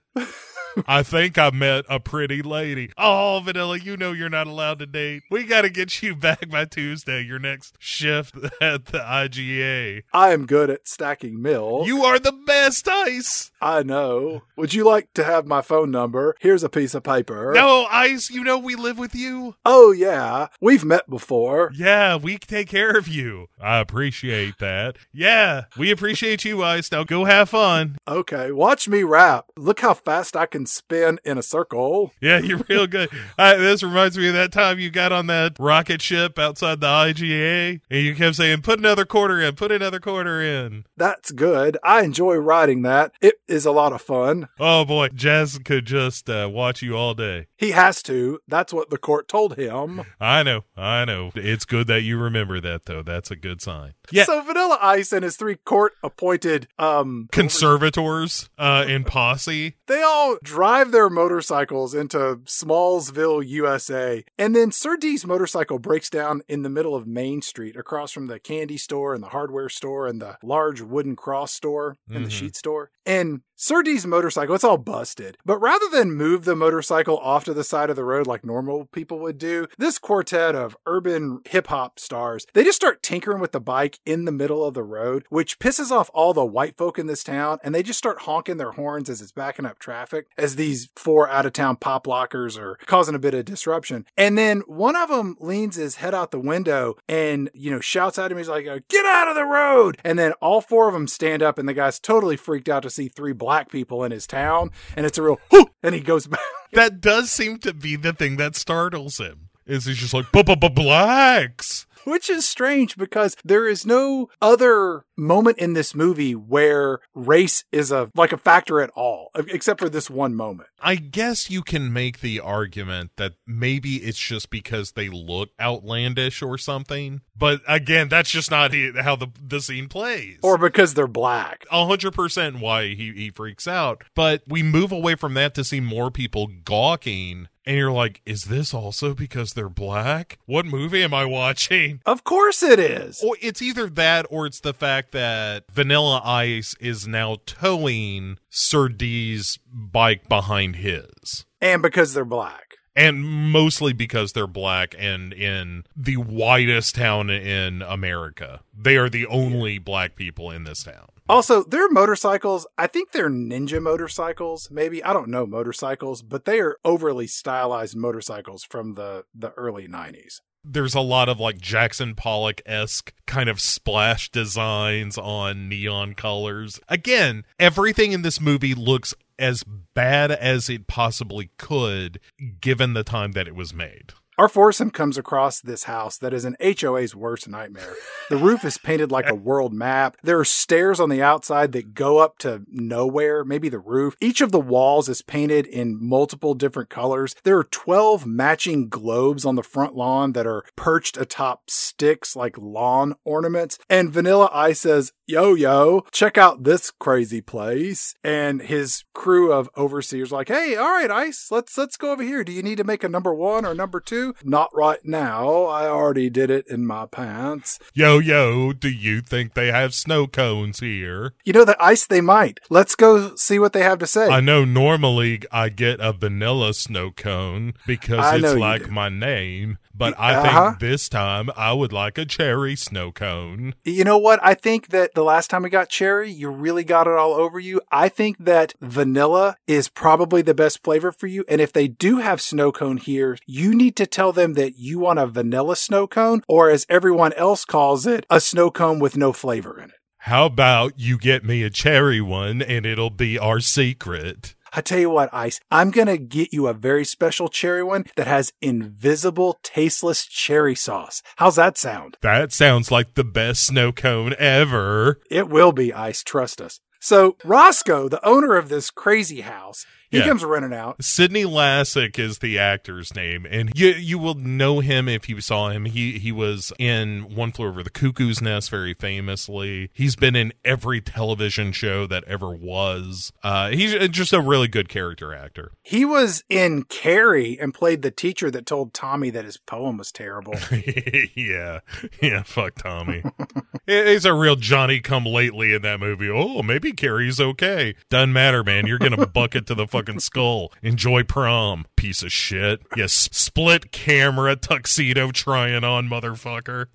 Speaker 3: I think I met a pretty lady. Oh, Vanilla, you know you're not allowed to date. We got to get you back by Tuesday, your next shift at the IGA.
Speaker 1: I am good at stacking mill.
Speaker 3: You are the best, Ice.
Speaker 1: I know. Would you like to have my phone number? Here's a piece of paper.
Speaker 3: No, Ice, you know we live with you.
Speaker 1: Oh, yeah. We've met before.
Speaker 3: Yeah, we take care of you. I appreciate that. Yeah, we appreciate you, Ice. Now go have fun.
Speaker 1: Okay, watch me rap. Look how fast I can spin in a circle.
Speaker 3: Yeah, you're real good. This reminds me of that time you got on that rocket ship outside the IGA and you kept saying, put another quarter in, put another quarter in.
Speaker 1: That's good. I enjoy riding that. It is a lot of fun.
Speaker 3: Oh boy, Jazz could just uh, watch you all day.
Speaker 1: He has to. That's what the court told him.
Speaker 3: I know, I know. It's good that you remember that, though. That's a good sign. Yeah.
Speaker 1: So Vanilla Ice and his three court appointed um
Speaker 3: Conservators uh, in posse.
Speaker 1: they all drive their motorcycles into Smallsville, USA. And then Sir D's motorcycle breaks down in the middle of Main Street across from the candy store and the hardware store and the large wooden cross store and the
Speaker 3: Mhm.
Speaker 1: sheet store. And Sir D's motorcycle, it's all busted. But rather than move the motorcycle off to the side of the road like normal people would do, this quartet of urban hip hop stars, they just start tinkering with the bike in the middle of the road, which pisses off all the white folk in this town, and they just start honking their horns as it's backing up traffic, as these four out of town pop lockers are causing a bit of disruption. And then one of them leans his head out the window and, you know, shouts at him. He's like, get out of the road. And then all four of them stand up, and the guy's totally freaked out to see three black people in his town. And it's a real, whoo, and he goes back.
Speaker 3: That does seem to be the thing that startles him. Is he's just like, blacks.
Speaker 1: which is strange because there is no other moment in this movie where race is a like a factor at all except for this one moment
Speaker 3: I guess you can make the argument that maybe it's just because they look outlandish or something. But again, that's just not how the the scene plays.
Speaker 1: or because they're black
Speaker 3: a hundred percent why he, he freaks out. But we move away from that to see more people gawking, and you're like, is this also because they're black? What movie am I watching?
Speaker 1: of course it is
Speaker 3: Or it's either that or it's the fact that Vanilla Ice is now towing Sir D's bike behind his.
Speaker 1: and because they're black
Speaker 3: And mostly because they're black and in the whitest town in America. They are the only black people in this town.
Speaker 1: Also, their motorcycles, I think they're ninja motorcycles. Maybe I don't know motorcycles, but they are overly stylized motorcycles from the the early 90s.
Speaker 3: There's a lot of like Jackson Pollock esque kind of splash designs on neon colors. Again, everything in this movie looks as bad as it possibly could given the time that it was made.
Speaker 1: Our foursome comes across this house that is an HOA's worst nightmare. The roof is painted like a world map. There are stairs on the outside that go up to nowhere, maybe the roof. Each of the walls is painted in multiple different colors. There are 12 matching globes on the front lawn that are perched atop sticks like lawn ornaments. And Vanilla Ice says, Yo, yo, check out this crazy place. And his crew of overseers like, Hey, all right, Ice, let's let's go over here. Do you need to make a number one or number two? Not right now. I already did it in my pants.
Speaker 3: Yo, yo, do you think they have snow cones here?
Speaker 1: You know, the ice they might. Let's go see what they have to say.
Speaker 3: I know normally I get a vanilla snow cone because
Speaker 1: I
Speaker 3: it's like my name, but I
Speaker 1: Uh-huh.
Speaker 3: think this time I would like a cherry snow cone.
Speaker 1: You know what? I think that the last time we got cherry, you really got it all over you. I think that vanilla is probably the best flavor for you. And if they do have snow cone here, you need to tell them that you want a vanilla snow cone, or as everyone else calls it, a snow cone with no flavor in it.
Speaker 3: How about you get me a cherry one and it'll be our secret?
Speaker 1: I tell you what, Ice, I'm going to get you a very special cherry one that has invisible, tasteless cherry sauce. How's that sound?
Speaker 3: That sounds like the best snow cone ever.
Speaker 1: It will be ice, trust us. So Roscoe, the owner of this crazy house, he
Speaker 3: Yeah.
Speaker 1: comes running out.
Speaker 3: Sydney Lassick is the actor's name, and you you will know him if you saw him. He he was in One Flew Over the Cuckoo's Nest very famously. He's been in every television show that ever was. Uh, he's just a really good character actor.
Speaker 1: He was in Carrie and played the teacher that told Tommy that his poem was terrible.
Speaker 3: yeah, yeah. Fuck Tommy. He's a real Johnny Come Lately in that movie. Oh, maybe Carrie's okay. Doesn't matter, man. You're gonna bucket to the fucking skull. Enjoy prom, piece of shit. Yes, split camera tuxedo trying on, motherfucker.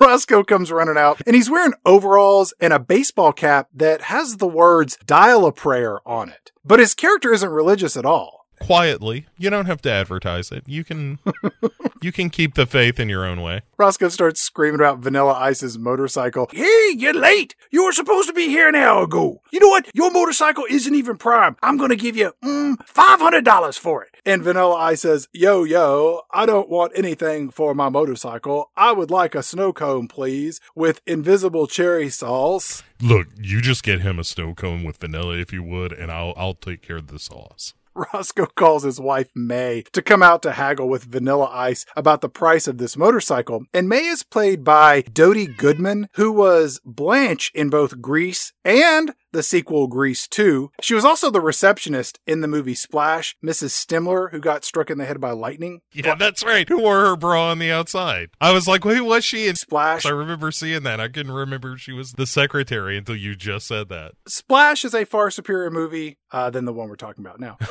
Speaker 1: Roscoe comes running out and he's wearing overalls and a baseball cap that has the words dial a prayer on it. But his character isn't religious at all.
Speaker 3: Quietly, you don't have to advertise it. You can, you can keep the faith in your own way.
Speaker 1: Roscoe starts screaming about Vanilla Ice's motorcycle. Hey, you're late. You were supposed to be here an hour ago. You know what? Your motorcycle isn't even prime. I'm going to give you mm, $500 for it. And Vanilla Ice says, Yo, yo, I don't want anything for my motorcycle. I would like a snow cone, please, with invisible cherry sauce.
Speaker 3: Look, you just get him a snow cone with vanilla if you would, and I'll I'll take care of the sauce.
Speaker 1: Roscoe calls his wife May to come out to haggle with Vanilla Ice about the price of this motorcycle. And May is played by Dody Goodman, who was Blanche in both Grease and the sequel Grease 2. She was also the receptionist in the movie Splash, Mrs. Stimler, who got struck in the head by lightning.
Speaker 3: Yeah, that's right. Who wore her bra on the outside? I was like, who was she in
Speaker 1: Splash.
Speaker 3: I remember seeing that. I couldn't remember she was the secretary until you just said that.
Speaker 1: Splash is a far superior movie uh, than the one we're talking about now.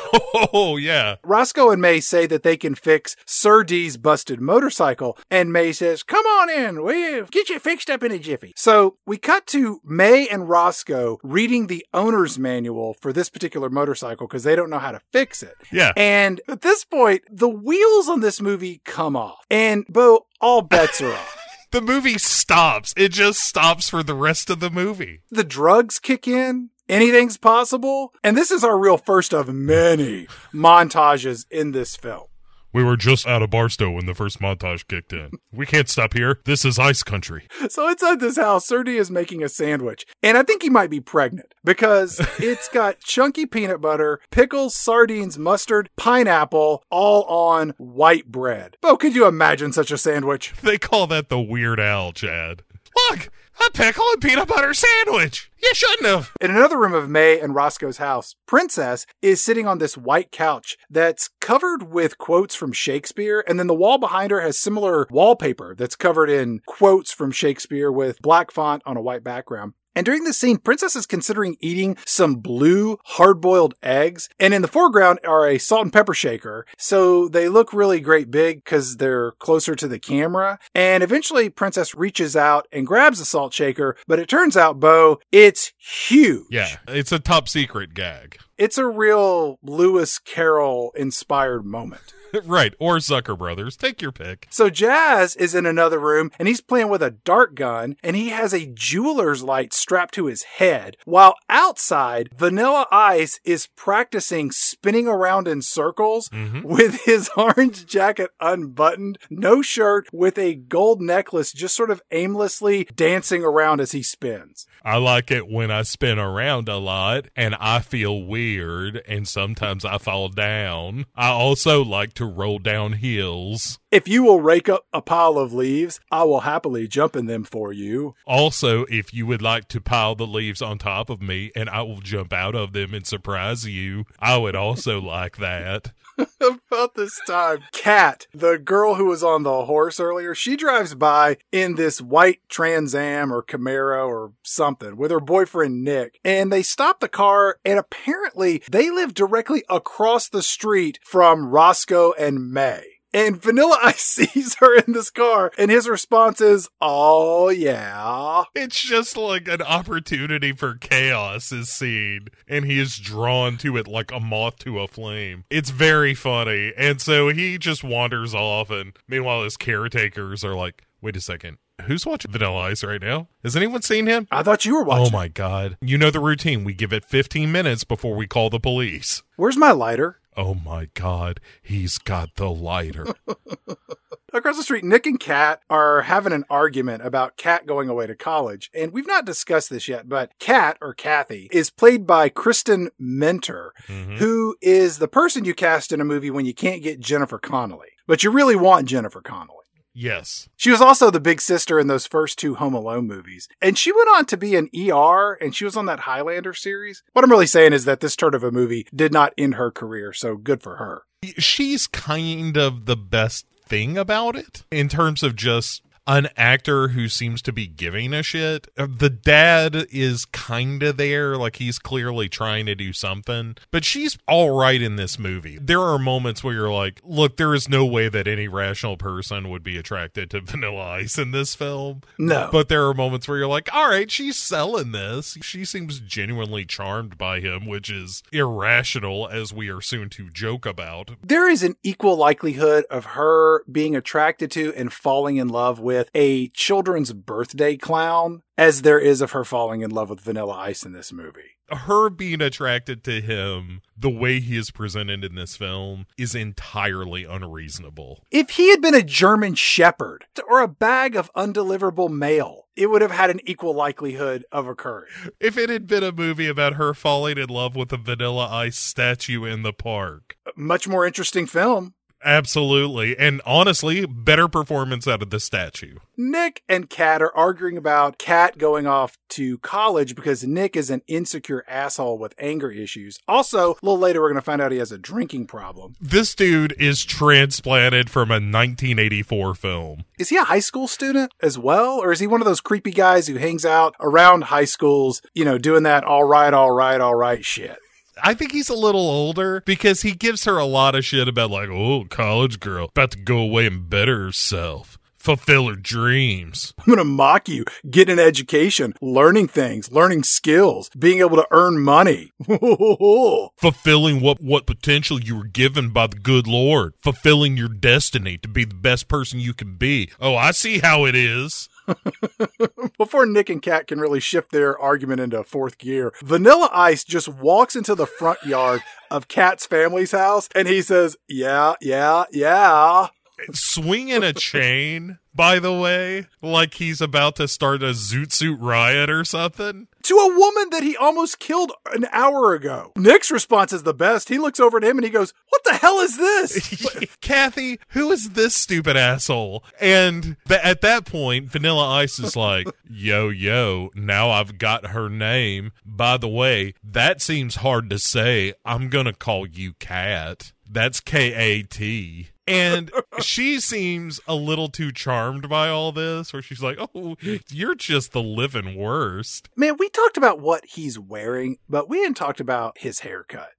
Speaker 3: Oh, yeah.
Speaker 1: Roscoe and May say that they can fix Sir D's busted motorcycle, and May says, Come on in, we'll get you fixed up in a jiffy. So we cut to May and Roscoe reading the owner's manual for this particular motorcycle because they don't know how to fix it.
Speaker 3: Yeah.
Speaker 1: And at this point, the wheels on this movie come off. And Bo, all bets are off.
Speaker 3: The movie stops. It just stops for the rest of the movie.
Speaker 1: The drugs kick in. Anything's possible. And this is our real first of many montages in this film.
Speaker 3: We were just out of Barstow when the first montage kicked in. We can't stop here. This is ice country.
Speaker 1: So inside this house, Sir is making a sandwich. And I think he might be pregnant because it's got chunky peanut butter, pickles, sardines, mustard, pineapple, all on white bread. Bo, could you imagine such a sandwich?
Speaker 3: They call that the Weird Al, Chad. Look, a pickle and peanut butter sandwich. You shouldn't have.
Speaker 1: In another room of May and Roscoe's house, Princess is sitting on this white couch that's covered with quotes from Shakespeare, and then the wall behind her has similar wallpaper that's covered in quotes from Shakespeare with black font on a white background. And during this scene, Princess is considering eating some blue hard boiled eggs. And in the foreground are a salt and pepper shaker. So they look really great big because they're closer to the camera. And eventually Princess reaches out and grabs the salt shaker. But it turns out, Bo, it's huge.
Speaker 3: Yeah, it's a top secret gag.
Speaker 1: It's a real Lewis Carroll inspired moment.
Speaker 3: right, or Zucker Brothers. Take your pick.
Speaker 1: So Jazz is in another room and he's playing with a dart gun and he has a jeweler's light strapped to his head. While outside, Vanilla Ice is practicing spinning around in circles mm-hmm. with his orange jacket unbuttoned, no shirt, with a gold necklace just sort of aimlessly dancing around as he spins.
Speaker 3: I like it when I spin around a lot and I feel weird and sometimes I fall down. I also like to roll down hills.
Speaker 1: If you will rake up a pile of leaves, I will happily jump in them for you.
Speaker 3: Also, if you would like to pile the leaves on top of me and I will jump out of them and surprise you, I would also like that.
Speaker 1: About this time, Kat, the girl who was on the horse earlier, she drives by in this white Trans Am or Camaro or something with her boyfriend Nick. And they stop the car, and apparently they live directly across the street from Roscoe and May. And Vanilla Ice sees her in this car, and his response is, Oh, yeah.
Speaker 3: It's just like an opportunity for chaos is seen, and he is drawn to it like a moth to a flame. It's very funny. And so he just wanders off, and meanwhile, his caretakers are like, wait a second. Who's watching Vanilla Ice right now? Has anyone seen him?
Speaker 1: I thought you were oh watching.
Speaker 3: Oh my god. You know the routine. We give it 15 minutes before we call the police.
Speaker 1: Where's my lighter?
Speaker 3: Oh my god. He's got the lighter.
Speaker 1: Across the street, Nick and Kat are having an argument about Kat going away to college. And we've not discussed this yet, but Kat, or Kathy, is played by Kristin Minter, mm-hmm. who is the person you cast in a movie when you can't get Jennifer Connelly. But you really want Jennifer Connelly.
Speaker 3: Yes.
Speaker 1: She was also the big sister in those first two Home Alone movies. And she went on to be an ER and she was on that Highlander series. What I'm really saying is that this turd of a movie did not end her career, so good for her.
Speaker 3: she's kind of the best thing about it in terms of just an actor who seems to be giving a shit. The dad is kind of there, like he's clearly trying to do something, but she's all right in this movie. There are moments where you're like, look, there is no way that any rational person would be attracted to Vanilla Ice in this film.
Speaker 1: No.
Speaker 3: But there are moments where you're like, all right, she's selling this. She seems genuinely charmed by him, which is irrational, as we are soon to joke about.
Speaker 1: there is an equal likelihood of her being attracted to and falling in love with a children's birthday clown as there is of her falling in love with Vanilla Ice in this movie.
Speaker 3: her being attracted to him the way he is presented in this film is entirely unreasonable.
Speaker 1: If he had been a German shepherd or a bag of undeliverable mail, it would have had an equal likelihood of occurring.
Speaker 3: If it had been a movie about her falling in love with a vanilla ice statue in the park,
Speaker 1: Much more interesting film.
Speaker 3: Absolutely. And honestly, better performance out of the statue.
Speaker 1: Nick and Kat are arguing about Kat going off to college because Nick is an insecure asshole with anger issues. Also, a little later, we're going to find out he has a drinking problem.
Speaker 3: This dude is transplanted from a 1984 film.
Speaker 1: Is he a high school student as well? Or is he one of those creepy guys who hangs out around high schools, you know, doing that all right, all right, all right shit?
Speaker 3: I think he's a little older because he gives her a lot of shit about like, oh, college girl about to go away and better herself. Fulfill her dreams.
Speaker 1: I'm going to mock you. Get an education, learning things, learning skills, being able to earn money.
Speaker 3: Fulfilling what, what potential you were given by the good Lord. Fulfilling your destiny to be the best person you can be. Oh, I see how it is.
Speaker 1: Before Nick and Kat can really shift their argument into fourth gear, Vanilla Ice just walks into the front yard of Kat's family's house and he says, Yeah, yeah, yeah.
Speaker 3: Swinging a chain, by the way, like he's about to start a zoot suit riot or something.
Speaker 1: To a woman that he almost killed an hour ago. Nick's response is the best. He looks over at him and he goes, What the hell is this?
Speaker 3: Kathy, who is this stupid asshole? And th- at that point, Vanilla Ice is like, Yo, yo, now I've got her name. By the way, that seems hard to say. I'm going to call you Kat. That's K A T. And she seems a little too charmed by all this, where she's like, Oh, you're just the living worst.
Speaker 1: Man, we talked about what he's wearing, but we hadn't talked about his haircut.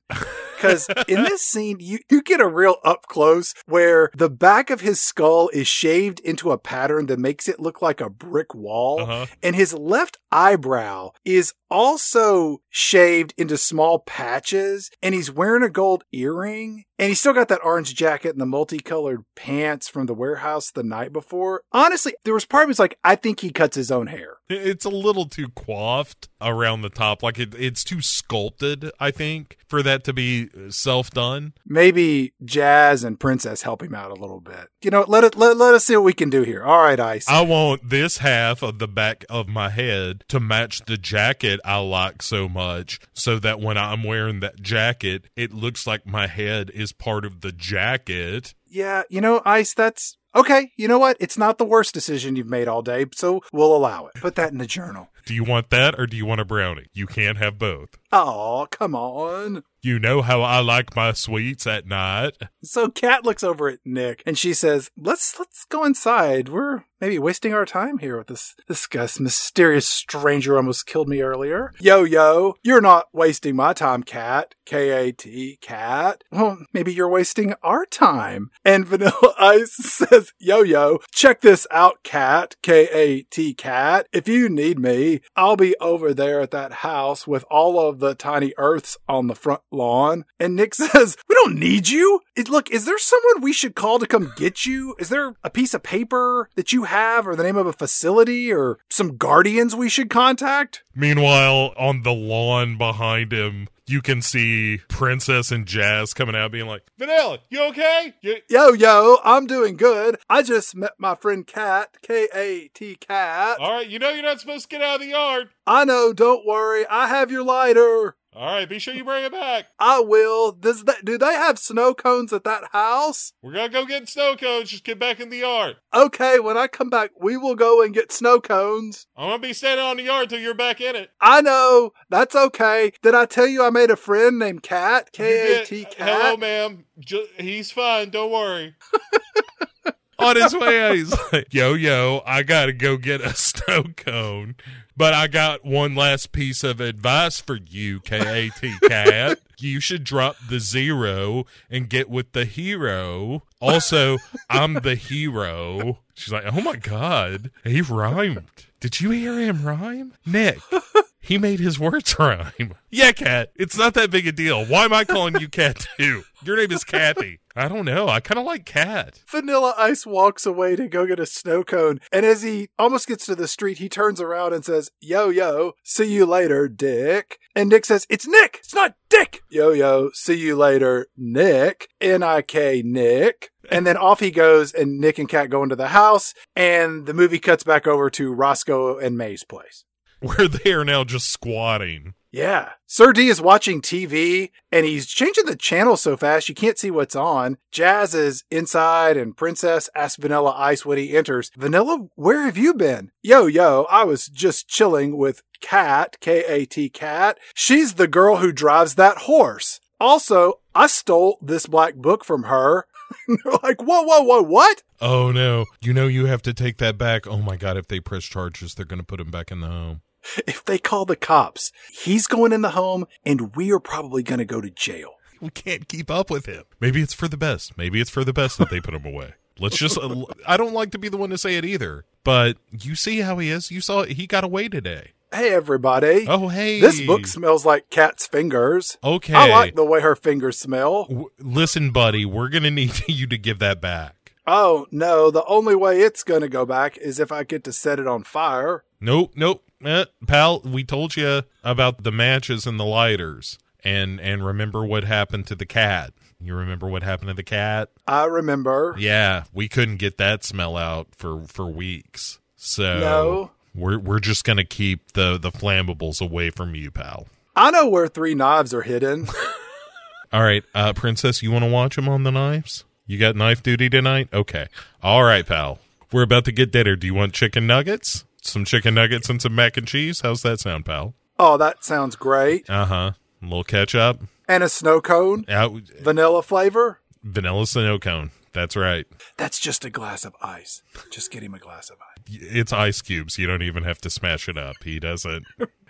Speaker 1: Because in this scene, you, you get a real up close where the back of his skull is shaved into a pattern that makes it look like a brick wall.
Speaker 3: Uh-huh.
Speaker 1: And his left eyebrow is also shaved into small patches. And he's wearing a gold earring. And he's still got that orange jacket and the multicolored pants from the warehouse the night before. Honestly, there was part of me was like, I think he cuts his own hair.
Speaker 3: It's a little too coiffed around the top. Like it, it's too sculpted, I think, for that to be self done.
Speaker 1: Maybe Jazz and Princess help him out a little bit. You know, let it let, let us see what we can do here. All right, Ice.
Speaker 3: I want this half of the back of my head to match the jacket I like so much so that when I'm wearing that jacket, it looks like my head is part of the jacket.
Speaker 1: yeah, you know, Ice, that's okay. You know what? It's not the worst decision you've made all day, so we'll allow it. Put that in the journal.
Speaker 3: Do you want that or do you want a brownie? You can't have both.
Speaker 1: Oh, come on.
Speaker 3: You know how I like my sweets at night.
Speaker 1: So Kat looks over at Nick and she says, "Let's let's go inside. We're maybe wasting our time here with this this guy's mysterious stranger almost killed me earlier. Yo yo, you're not wasting my time, Kat. K A T Kat. Well, maybe you're wasting our time." And Vanilla Ice says, "Yo yo, check this out, Kat. K A T Kat. If you need me, I'll be over there at that house with all of the tiny earths on the front lawn." And Nick says, "We don't need you. It, look, is there someone we should call to come get you? Is there a piece of paper that you have, or the name of a facility, or some guardians we should contact?"
Speaker 3: Meanwhile, on the lawn behind him, you can see Princess and Jazz coming out being like, Vanilla, you okay? You,
Speaker 1: Yo yo, I'm doing good. I just met my friend Kat, K A T K A T Kat.
Speaker 3: All right, you know you're not supposed to get out of the yard.
Speaker 1: I know. Don't worry. I have your lighter.
Speaker 3: All right, be sure you bring it back.
Speaker 1: I will. Does that? Do they have snow cones at that house?
Speaker 3: We're gonna go get snow cones. Just get back in the yard.
Speaker 1: Okay, when I come back, we will go and get snow cones.
Speaker 3: I'm gonna be standing on the yard till you're back in it.
Speaker 1: I know. That's okay. Did I tell you I made a friend named Kat?
Speaker 3: You
Speaker 1: K A T
Speaker 3: did- Hello,
Speaker 1: Kat.
Speaker 3: ma'am. Ju- he's fine. Don't worry. on his way out, he's like, "Yo, yo, I gotta go get a snow cone." But I got one last piece of advice for you, K A T Kat. You should drop the zero and get with the hero. Also, I'm the hero. She's like, oh my God, he rhymed. Did you hear him rhyme? Nick, he made his words rhyme. Yeah, Kat, it's not that big a deal. Why am I calling you Kat too? Your name is Kathy. I don't know. I kind of like Kat.
Speaker 1: Vanilla Ice walks away to go get a snow cone, and as he almost gets to the street, he turns around and says, Yo, yo, see you later, Dick. And Nick says, It's Nick! It's not Dick! Yo, yo, see you later, Nick. N I K, Nick. And then off he goes, and Nick and Kat go into the house, and the movie cuts back over to Roscoe and May's place.
Speaker 3: Where they are now just squatting.
Speaker 1: Yeah. Sir D is watching TV and he's changing the channel so fast you can't see what's on. Jazz is inside and Princess asks Vanilla Ice when he enters, Vanilla, where have you been? Yo, yo, I was just chilling with Kat, K A T Kat. She's the girl who drives that horse. Also, I stole this black book from her. They're like, whoa, whoa, whoa, what?
Speaker 3: Oh no. You know you have to take that back. Oh my god, if they press charges, they're going to put him back in the home.
Speaker 1: If they call the cops, he's going in the home and we are probably going to go to jail.
Speaker 3: We can't keep up with him. Maybe it's for the best. Maybe it's for the best that they put him away. Let's just I don't like to be the one to say it either, but you see how he is. You saw he got away today.
Speaker 1: Hey, everybody.
Speaker 3: Oh, hey.
Speaker 1: This book smells like Kat's fingers.
Speaker 3: Okay.
Speaker 1: I like the way her fingers smell.
Speaker 3: W- Listen, buddy, we're going to need you to give that back.
Speaker 1: Oh, no. The only way it's going to go back is if I get to set it on fire.
Speaker 3: Nope, nope. Eh, pal, we told you about the matches and the lighters. And and remember what happened to the cat. You remember what happened to the cat?
Speaker 1: I remember.
Speaker 3: Yeah, we couldn't get that smell out for for weeks. So
Speaker 1: No.
Speaker 3: we're we're just going to keep the the flammables away from you, pal.
Speaker 1: I know where three knives are hidden.
Speaker 3: All right, uh, Princess, you want to watch them on the knives? You got knife duty tonight? Okay. All right, pal. We're about to get dinner. Do you want chicken nuggets? Some chicken nuggets and some mac and cheese? How's that sound, pal?
Speaker 1: oh, that sounds great.
Speaker 3: Uh huh. A little ketchup.
Speaker 1: And a snow cone,
Speaker 3: Out
Speaker 1: vanilla flavor.
Speaker 3: vanilla snow cone. That's right.
Speaker 1: That's just a glass of ice. Just get him a glass of ice.
Speaker 3: It's ice cubes. You don't even have to smash it up. He doesn't.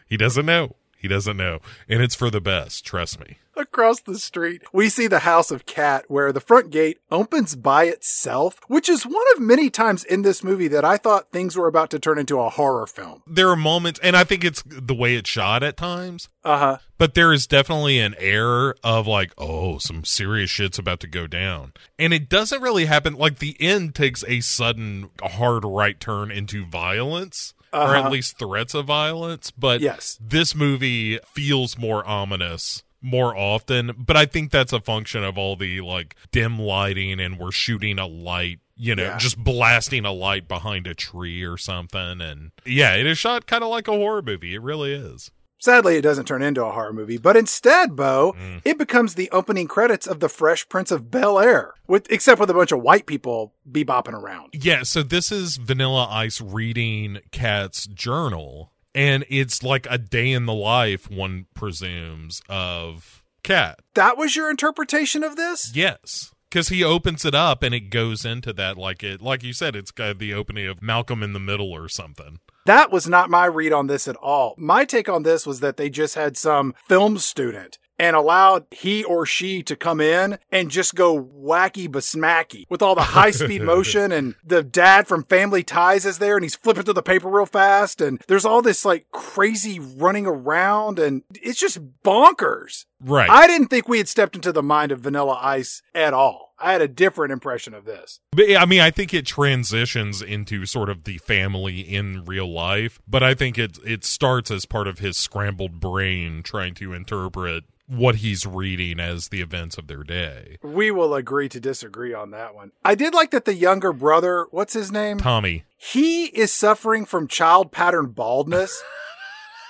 Speaker 3: He doesn't know. He doesn't know. And it's for the best. Trust me.
Speaker 1: Across the street, we see the house of Kat where the front gate opens by itself, which is one of many times in this movie that I thought things were about to turn into a horror film.
Speaker 3: There are moments, and I think it's the way it's shot at times.
Speaker 1: Uh huh.
Speaker 3: But there is definitely an air of like, oh, some serious shit's about to go down. And it doesn't really happen. Like the end takes a sudden hard right turn into violence. Or
Speaker 1: Uh-huh.
Speaker 3: at least threats of violence. But
Speaker 1: Yes.
Speaker 3: this movie feels more ominous more often. But I think that's a function of all the like dim lighting and we're shooting a light, you know,
Speaker 1: Yeah.
Speaker 3: just blasting a light behind a tree or something. And yeah, it is shot kind of like a horror movie. It really is.
Speaker 1: Sadly, it doesn't turn into a horror movie, but instead, Bo,
Speaker 3: Mm.
Speaker 1: it becomes the opening credits of The Fresh Prince of Bel Air, with except with a bunch of white people bebopping around.
Speaker 3: Yeah, so this is Vanilla Ice reading Kat's journal, and it's like a day in the life, one presumes, of Kat.
Speaker 1: That was your interpretation of this?
Speaker 3: Yes. Because he opens it up and it goes into that like it like you said, it's got the opening of Malcolm in the Middle or something.
Speaker 1: That was not my read on this at all. My take on this was that they just had some film student and allowed he or she to come in and just go wacky basmacky with all the high speed motion and the dad from Family Ties is there and he's flipping through the paper real fast and there's all this like crazy running around and it's just bonkers.
Speaker 3: Right.
Speaker 1: I didn't think we had stepped into the mind of Vanilla Ice at all. I had a different impression of this.
Speaker 3: But I mean, I think it transitions into sort of the family in real life, but I think it it starts as part of his scrambled brain trying to interpret what he's reading as the events of their day.
Speaker 1: We will agree to disagree on that one. I did like that the younger brother, what's his name?
Speaker 3: Tommy,
Speaker 1: He is suffering from child pattern baldness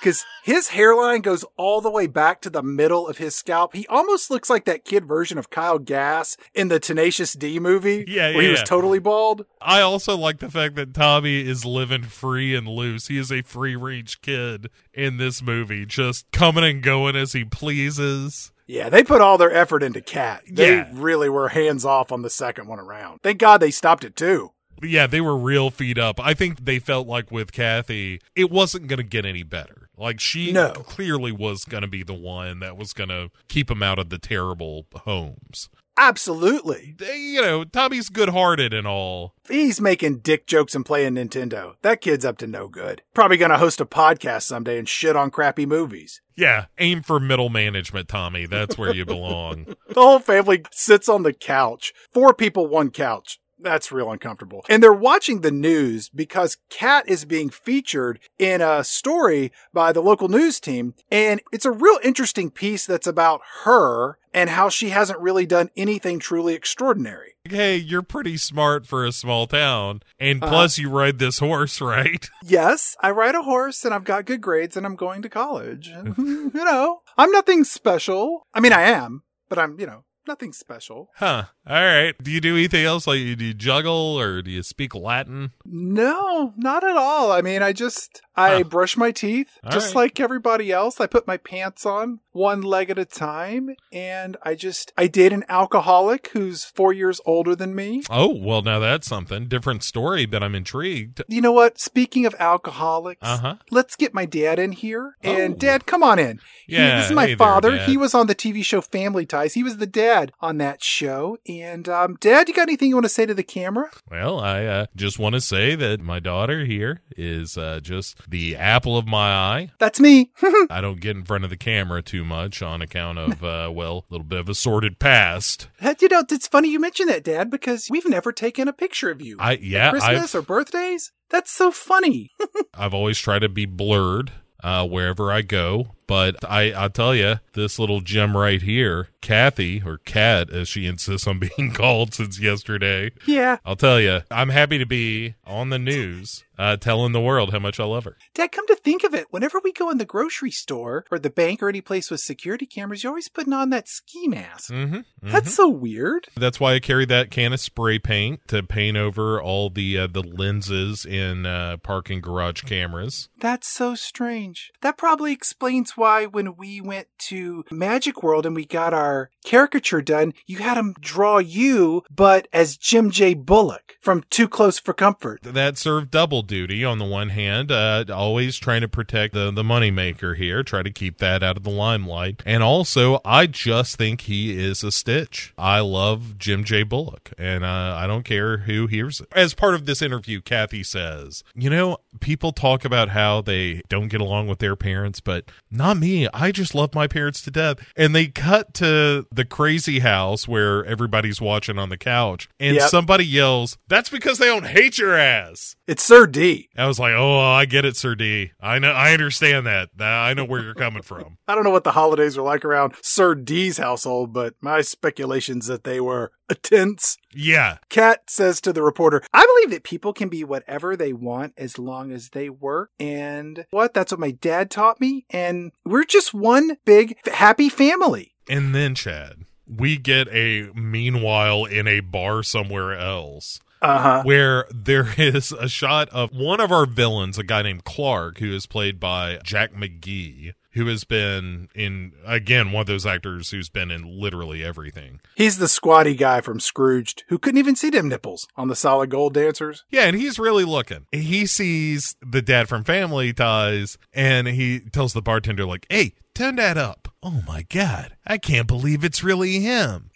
Speaker 1: because his hairline goes all the way back to the middle of his scalp. He almost looks like that kid version of Kyle Gass in the Tenacious D movie
Speaker 3: Yeah,
Speaker 1: where he
Speaker 3: yeah,
Speaker 1: was
Speaker 3: yeah.
Speaker 1: totally bald.
Speaker 3: I also like the fact that Tommy is living free and loose. He is a free range kid in this movie, just coming and going as he pleases.
Speaker 1: Yeah, they put all their effort into Kat. They
Speaker 3: Yeah.
Speaker 1: really were hands off on the second one around. Thank God they stopped it too.
Speaker 3: Yeah, they were real feed up. I think they felt like with Kathy, it wasn't going to get any better. Like she
Speaker 1: No.
Speaker 3: clearly was going to be the one that was going to keep him out of the terrible homes.
Speaker 1: Absolutely.
Speaker 3: You know, Tommy's good-hearted and all.
Speaker 1: He's making dick jokes and playing Nintendo. That kid's up to no good. Probably gonna host a podcast someday and shit on crappy movies.
Speaker 3: Yeah, aim for middle management, Tommy. That's where you belong.
Speaker 1: The whole family sits on the couch. Four people, one couch. That's real uncomfortable. And they're watching the news because Kat is being featured in a story by the local news team. And it's a real interesting piece that's about her and how she hasn't really done anything truly extraordinary.
Speaker 3: Hey, you're pretty smart for a small town. And
Speaker 1: Uh-huh.
Speaker 3: plus, you ride this horse, right?
Speaker 1: Yes, I ride a horse and I've got good grades and I'm going to college. And, you know, I'm nothing special. I mean, I am, but I'm, you know, nothing special.
Speaker 3: Huh. All right. Do you do anything else? Like, do you juggle or do you speak Latin?
Speaker 1: No, not at all. I mean, I just I
Speaker 3: Huh.
Speaker 1: brush my teeth
Speaker 3: All
Speaker 1: just
Speaker 3: right.
Speaker 1: like everybody else. I put my pants on one leg at a time and I just I date an alcoholic who's 4 years older than me.
Speaker 3: Oh, well, now that's something. Different story, but I'm intrigued.
Speaker 1: You know what? Speaking of alcoholics,
Speaker 3: Uh huh.
Speaker 1: let's get my dad in here. And
Speaker 3: Oh.
Speaker 1: dad, come on in. He-
Speaker 3: Yeah,
Speaker 1: this is my
Speaker 3: hey
Speaker 1: father.
Speaker 3: Dad.
Speaker 1: he was on the TV show Family Ties. He was the dad on that show. And um, Dad, you got anything you want to say to the camera?
Speaker 3: Well, I uh, just want to say that my daughter here is uh, just the apple of my eye.
Speaker 1: That's me.
Speaker 3: I don't get in front of the camera too much on account of, uh, well, a little bit of a sordid past.
Speaker 1: you know, it's funny you mention that, Dad, because we've never taken a picture of you.
Speaker 3: I yeah,
Speaker 1: Christmas
Speaker 3: I've
Speaker 1: or birthdays. That's so funny.
Speaker 3: I've always tried to be blurred uh, wherever I go. But I, I'll tell you, this little gem right here, Kathy, or Kat, as she insists on being called since yesterday,
Speaker 1: yeah.
Speaker 3: I'll tell you, I'm happy to be on the news uh, telling the world how much I love her.
Speaker 1: Dad, come to think of it, whenever we go in the grocery store or the bank or any place with security cameras, you're always putting on that ski mask.
Speaker 3: Mm-hmm,
Speaker 1: That's so weird.
Speaker 3: That's why I carry that can of spray paint to paint over all the uh, the lenses in uh, parking garage cameras.
Speaker 1: That's so strange. That probably explains why when we went to Magic World and we got our caricature done, you had him draw you, but as Jim J. Bullock from Too Close for Comfort.
Speaker 3: That served double duty. On the one hand, uh, always trying to protect the the moneymaker here, try to keep that out of the limelight, and also I just think he is a Stitch. I love Jim J. Bullock, and uh, I don't care who hears it. As part of this interview, Kathy says, "You know, people talk about how they don't get along with their parents, but not me. I just love my parents to death." And they cut to the crazy house where everybody's watching on the couch, and
Speaker 1: Yep.
Speaker 3: somebody yells, "That's because they don't hate your ass."
Speaker 1: It's Sir D.
Speaker 3: I was like, "Oh, I get it, Sir D. I know, I understand that. I know where you're coming from."
Speaker 1: I don't know what the holidays are like around Sir D's household, but my speculations that they were tense.
Speaker 3: Yeah,
Speaker 1: Kat says to the reporter, I believe that people can be whatever they want as long as they work. And what? That's what my dad taught me. And we're just one big happy family.
Speaker 3: and then Chad, we get a meanwhile in a bar somewhere else.
Speaker 1: Uh huh.
Speaker 3: where there is a shot of one of our villains, a guy named Clark, who is played by Jack McGee, who has been in, again, one of those actors who's been in literally everything.
Speaker 1: He's the squatty guy from Scrooged who couldn't even see them nipples on the solid gold dancers.
Speaker 3: Yeah, and he's really looking. He sees the dad from Family Ties, and he tells the bartender, like, hey, turn that up. Oh my God, I can't believe it's really him.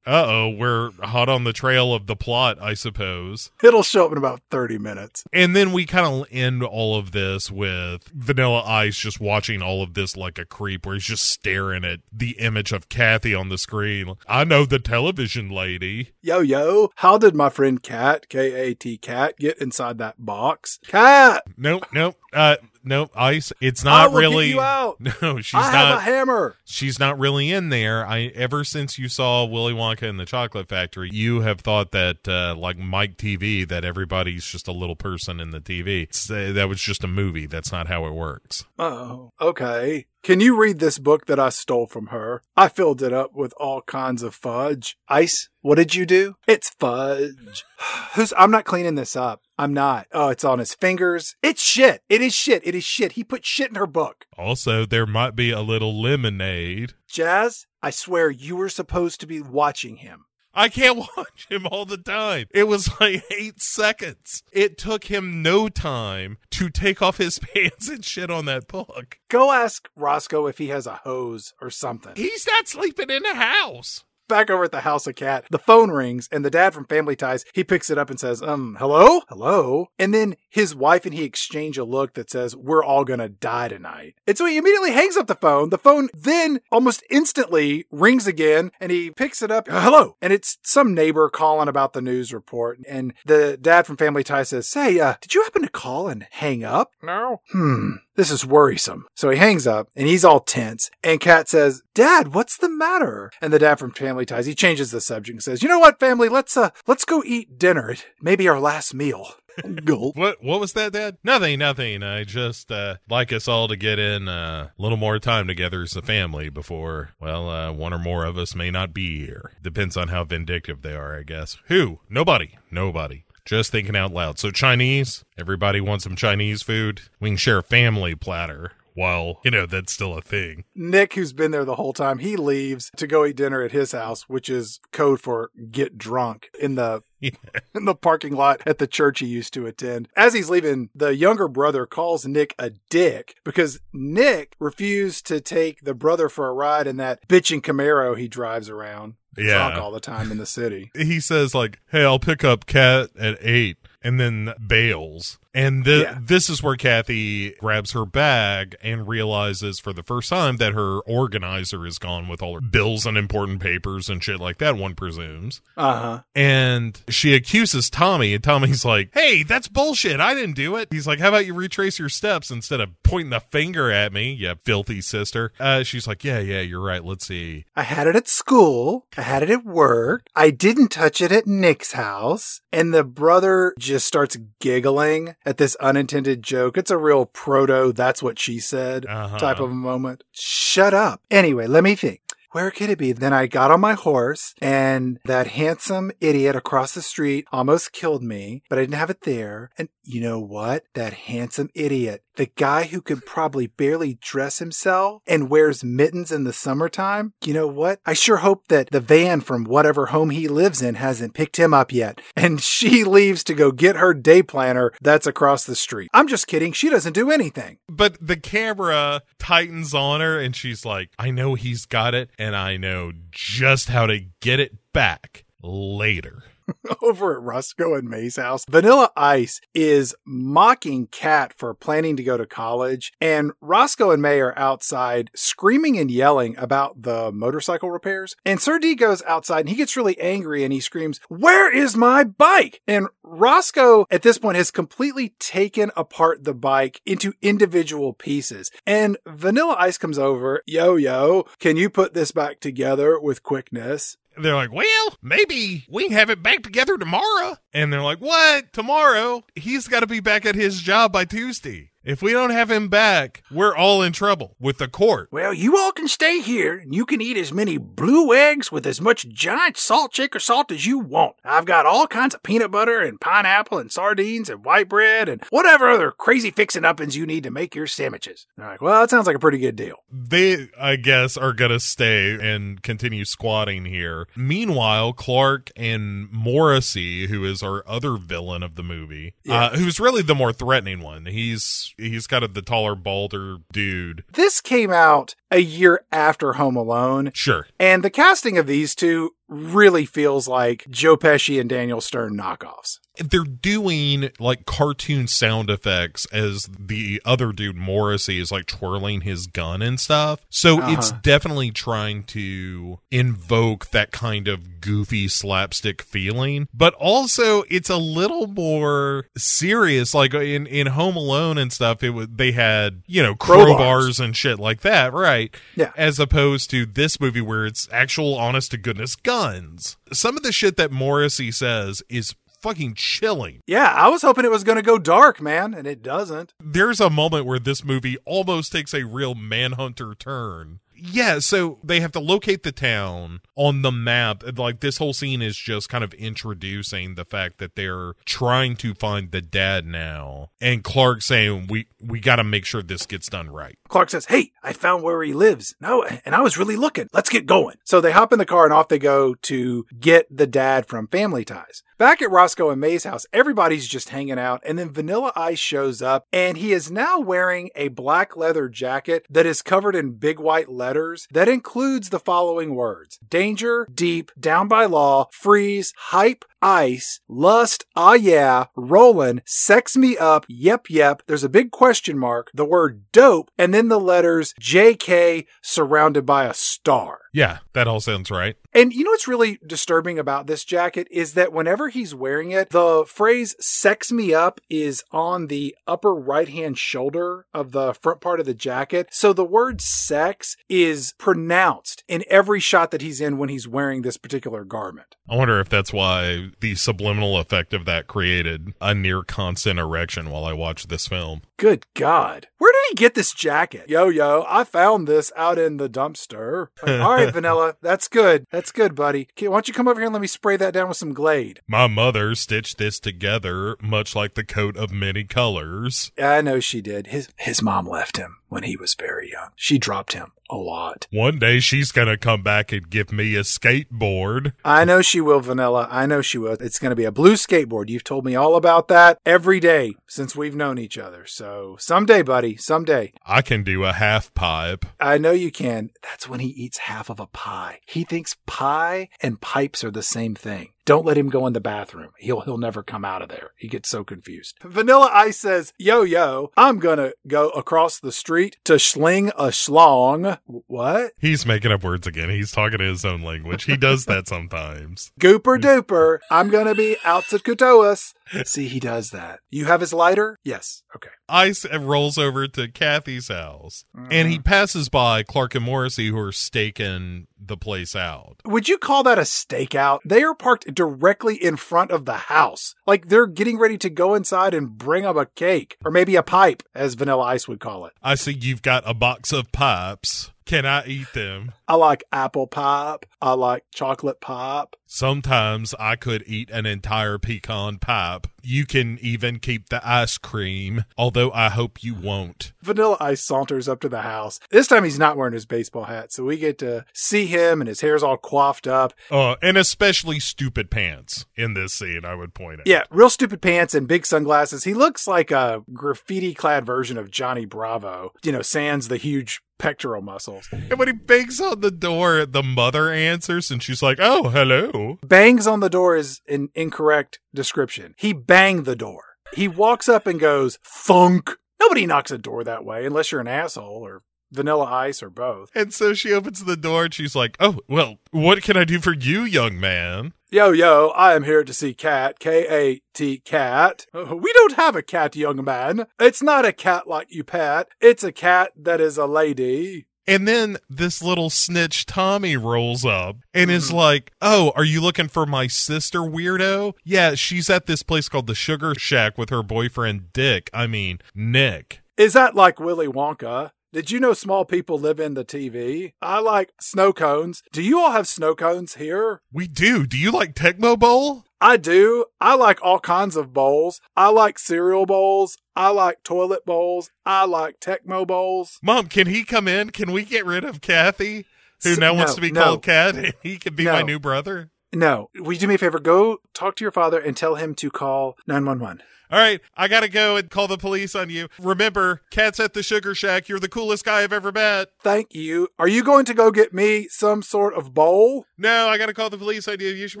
Speaker 3: Uh oh, we're hot on the trail of the plot, I suppose.
Speaker 1: It'll show up in about 30 minutes.
Speaker 3: And then we kind of end all of this with Vanilla Ice just watching all of this like a creep, where he's just staring at the image of Kathy on the screen. I know the television lady.
Speaker 1: Yo, yo, how did my friend Kat, K A T Kat, get inside that box? Kat!
Speaker 3: Nope, nope, uh, nope. Ice. It's not really.
Speaker 1: you out.
Speaker 3: No, she's
Speaker 1: I
Speaker 3: not.
Speaker 1: have a hammer.
Speaker 3: she's not really in there. I ever since you saw Willy Wonka and the Chocolate Factory, you have thought that uh, like Mike TV, that everybody's just a little person in the TV. Uh, that was just a movie. That's not how it works.
Speaker 1: Oh, okay. Can you read this book that I stole from her? I filled it up with all kinds of fudge. Ice, what did you do? It's fudge. Who's, I'm not cleaning this up. I'm not. Oh, it's on his fingers. It's shit. It is shit. It is shit. He put shit in her book.
Speaker 3: Also, there might be a little lemonade.
Speaker 1: Jazz, I swear you were supposed to be watching him.
Speaker 3: I can't watch him all the time. It was like eight seconds. It took him no time to take off his pants and shit on that book.
Speaker 1: Go ask Roscoe if he has a hose or something.
Speaker 3: He's not sleeping in the house.
Speaker 1: Back over at the house of cat. the phone rings and the dad from Family Ties, he picks it up and says, um, hello? Hello? And then his wife and he exchange a look that says, we're all gonna die tonight. And so he immediately hangs up the phone. The phone then almost instantly rings again and he picks it up. Hello. And it's some neighbor calling about the news report. And the dad from Family Ties says, say, uh, did you happen to call and hang up? No. Hmm. This is worrisome. So he hangs up and he's all tense. And Kat says, Dad, what's the matter? And the dad from Family Ties, he changes the subject and says, You know what, family? Let's uh let's go eat dinner. It may be our last meal. Gulp.
Speaker 3: What what was that, Dad? Nothing, nothing. I just uh, like us all to get in uh, a little more time together as a family before, well, uh, one or more of us may not be here. Depends on how vindictive they are, I guess. Who? Nobody. Nobody. Just thinking out loud. So Chinese. Everybody wants some Chinese food. We can share a family platter. While you know that's still a thing.
Speaker 1: Nick, who's been there the whole time, he leaves to go eat dinner at his house, which is code for get drunk in the
Speaker 3: Yeah.
Speaker 1: in the parking lot at the church he used to attend. As he's leaving, the younger brother calls Nick a dick because Nick refused to take the brother for a ride in that bitchin' Camaro he drives around
Speaker 3: Yeah.
Speaker 1: all the time in the city.
Speaker 3: he says like, "Hey, I'll pick up Kat at 8 and then bails. And th-
Speaker 1: Yeah.
Speaker 3: this is where Kathy grabs her bag and realizes for the first time that her organizer is gone with all her bills and important papers and shit like that, one presumes.
Speaker 1: Uh huh.
Speaker 3: And she accuses Tommy, and Tommy's like, Hey, that's bullshit. I didn't do it. He's like, How about you retrace your steps instead of pointing the finger at me, you filthy sister? Uh, she's like, Yeah, yeah, you're right. Let's see.
Speaker 1: I had it at school. I had it at work. I didn't touch it at Nick's house. And the brother just starts giggling at this unintended joke. It's a real proto, that's what she said
Speaker 3: Uh-huh.
Speaker 1: type of a moment. Shut up. Anyway, let me think. Where could it be? Then I got on my horse and that handsome idiot across the street almost killed me, but I didn't have it there. And you know what? That handsome idiot, the guy who could probably barely dress himself and wears mittens in the summertime. You know what? I sure hope that the van from whatever home he lives in hasn't picked him up yet. And she leaves to go get her day planner that's across the street. I'm just kidding. She doesn't do anything.
Speaker 3: But the camera tightens on her, and she's like, I know he's got it, and I know just how to get it back later.
Speaker 1: over at Roscoe and May's house. Vanilla Ice is mocking Kat for planning to go to college, and Roscoe and May are outside screaming and yelling about the motorcycle repairs. And Sir D goes outside and he gets really angry and he screams, Where is my bike? And Roscoe at this point has completely taken apart the bike into individual pieces. And Vanilla Ice comes over, Yo, yo, can you put this back together with quickness?
Speaker 3: They're like, well, maybe we can have it back together tomorrow. And they're like, what? Tomorrow? He's got to be back at his job by Tuesday. If we don't have him back, we're all in trouble with the court.
Speaker 1: Well, you all can stay here and you can eat as many blue eggs with as much giant salt shaker salt as you want. I've got all kinds of peanut butter and pineapple and sardines and white bread and whatever other crazy fixin' uppins you need to make your sandwiches. They're like, well, that sounds like a pretty good deal.
Speaker 3: They, I guess, are going to stay and continue squatting here. Meanwhile, Clark and Morrissey, who is our other villain of the movie,
Speaker 1: Yeah.
Speaker 3: uh, who's really the more threatening one. He's he's kind of the taller, balder dude.
Speaker 1: This came out a year after Home Alone,
Speaker 3: Sure.
Speaker 1: and the casting of these two really feels like Joe Pesci and Daniel Stern knockoffs.
Speaker 3: they're doing like cartoon sound effects as the other dude Morrissey is like twirling his gun and stuff. So it's
Speaker 1: Uh-huh.
Speaker 3: definitely trying to invoke that kind of goofy slapstick feeling, but also it's a little more serious. Like in in Home Alone and stuff, it was they had you know
Speaker 1: Crowbars.
Speaker 3: crowbars and shit like that, right?
Speaker 1: Yeah.
Speaker 3: As opposed to this movie where it's actual honest to goodness guns. Some of the shit that Morrissey says is fucking chilling.
Speaker 1: Yeah, I was hoping it was going to go dark, man, and it doesn't.
Speaker 3: There's a moment where this movie almost takes a real manhunter turn. Yeah, so they have to locate the town on the map. Like this whole scene is just kind of introducing the fact that they're trying to find the dad now, and Clark saying we we got to make sure this gets done right.
Speaker 1: Clark says, Hey, I found where he lives. No, and I was really looking. Let's get going. So they hop in the car and off they go to get the dad from Family Ties. Back at Roscoe and May's house, everybody's just hanging out, and then Vanilla Ice shows up, and he is now wearing a black leather jacket that is covered in big white letters that includes the following words Danger, Deep, Down by Law, Freeze, Hype, Ice, Lust, Ah Yeah, Rollin', Sex Me Up, Yep Yep. There's a big question mark, the word dope, and then the letters JK surrounded by a star.
Speaker 3: Yeah, that all sounds right.
Speaker 1: And you know what's really disturbing about this jacket is that whenever he's wearing it, the phrase sex me up is on the upper right hand shoulder of the front part of the jacket. So the word sex is pronounced in every shot that he's in when he's wearing this particular garment.
Speaker 3: I wonder if that's why the subliminal effect of that created a near constant erection while I watched this film.
Speaker 1: Good God. Where did he get this jacket? Yo, yo, I found this out in the dumpster. Like, All right, Vanilla, that's good. That's good, buddy. Okay, why don't you come over here and let me spray that down with some Glade?
Speaker 3: My mother stitched this together much like the coat of many colors.
Speaker 1: I know she did. His his mom left him when he was very young. She dropped him a lot.
Speaker 3: One day she's gonna come back and give me a skateboard.
Speaker 1: I know she will, Vanilla. I know she will. It's going to be a blue skateboard. You've told me all about that every day since we've known each other. So someday, buddy, someday.
Speaker 3: I can do a half pipe.
Speaker 1: I know you can. That's when he eats half of a pie. He thinks pie and pipes are the same thing. Don't let him go in the bathroom. He'll he'll never come out of there. He gets so confused. Vanilla Ice says, "Yo yo, I'm gonna go across the street to sling a schlong." What?
Speaker 3: He's making up words again. He's talking in his own language. He does that sometimes.
Speaker 1: Gooper duper. I'm gonna be out to Kutoas. See, he does that. You have his lighter? Yes. Okay.
Speaker 3: Ice rolls over to Kathy's house and he mm. passes by Clark and Morrissey who are staking the place out.
Speaker 1: Would you call that a stakeout? They are parked directly in front of the house. Like they're getting ready to go inside and bring up a cake or maybe a pipe, as Vanilla Ice would call it.
Speaker 3: I see you've got a box of pipes. Can I eat them?
Speaker 1: I like apple pop. I like chocolate pop.
Speaker 3: Sometimes I could eat an entire pecan pop. You can even keep the ice cream, although I hope you won't.
Speaker 1: Vanilla Ice saunters up to the house. This time he's not wearing his baseball hat, so we get to see him and his hair's all coiffed up.
Speaker 3: Uh, and especially stupid pants in this scene, I would point out.
Speaker 1: Yeah, real stupid pants and big sunglasses. He looks like a graffiti clad version of Johnny Bravo. You know, sans the huge pectoral muscles.
Speaker 3: And when he bangs on the door, the mother answers and she's like, oh, hello.
Speaker 1: Bangs on the door is an incorrect description. He banged the door. He walks up and goes, thunk. Nobody knocks a door that way unless you're an asshole or vanilla ice or both.
Speaker 3: And so she opens the door and she's like, oh, well, what can I do for you, young man?
Speaker 1: Yo, yo, I am here to see Kat, K A T Kat. We don't have a cat, young man. It's not a cat like you pet. It's a cat that is a lady.
Speaker 3: And then this little snitch Tommy rolls up and is mm-hmm. like, Oh, are you looking for my sister, weirdo? Yeah, she's at this place called the Sugar Shack with her boyfriend, Dick. I mean, Nick.
Speaker 1: Is that like Willy Wonka? Did you know small people live in the TV? I like snow cones. Do you all have snow cones here?
Speaker 3: We do. Do you like Tecmo Bowl?
Speaker 1: I do. I like all kinds of bowls. I like cereal bowls. I like toilet bowls. I like Tecmo bowls.
Speaker 3: Mom, can he come in? Can we get rid of Kathy, who now wants to be
Speaker 1: no.
Speaker 3: called Kat? He can be my new brother.
Speaker 1: No, will you do me a favor? Go talk to your father and tell him to call 911.
Speaker 3: All right, I gotta go and call the police on you. Remember, Kat's at the Sugar Shack. You're the coolest guy I've ever met.
Speaker 1: Thank you. Are you going to go get me some sort of bowl?
Speaker 3: No, I gotta call the police on you. You should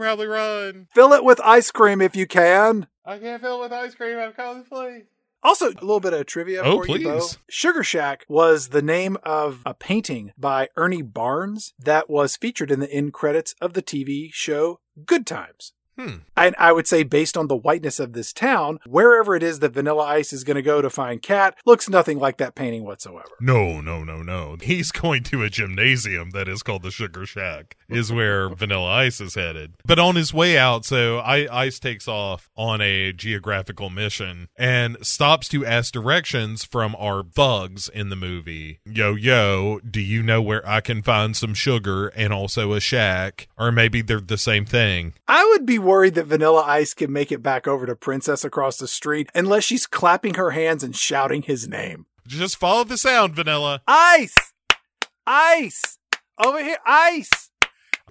Speaker 3: probably run.
Speaker 1: Fill it with ice cream if you can.
Speaker 3: I can't fill it with ice cream. I'm calling the police.
Speaker 1: Also, a little bit of trivia
Speaker 3: Oh,
Speaker 1: for you, Bo. Sugar Shack was the name of a painting by Ernie Barnes that was featured in the end credits of the TV show Good Times.
Speaker 3: Hmm.
Speaker 1: And I would say, based on the whiteness of this town, wherever it is that Vanilla Ice is going to go to find Kat looks nothing like that painting whatsoever.
Speaker 3: No, no, no, no. He's going to a gymnasium that is called the Sugar Shack, is where Vanilla Ice is headed. But on his way out, so I, Ice takes off on a geographical mission and stops to ask directions from our thugs in the movie. Yo, yo, do you know where I can find some sugar and also a shack? Or maybe they're the same thing.
Speaker 1: I would be worried that Vanilla Ice can make it back over to Princess across the street unless she's clapping her hands and shouting his name.
Speaker 3: Just follow the sound, Vanilla.
Speaker 1: Ice! Ice! Over here, ice!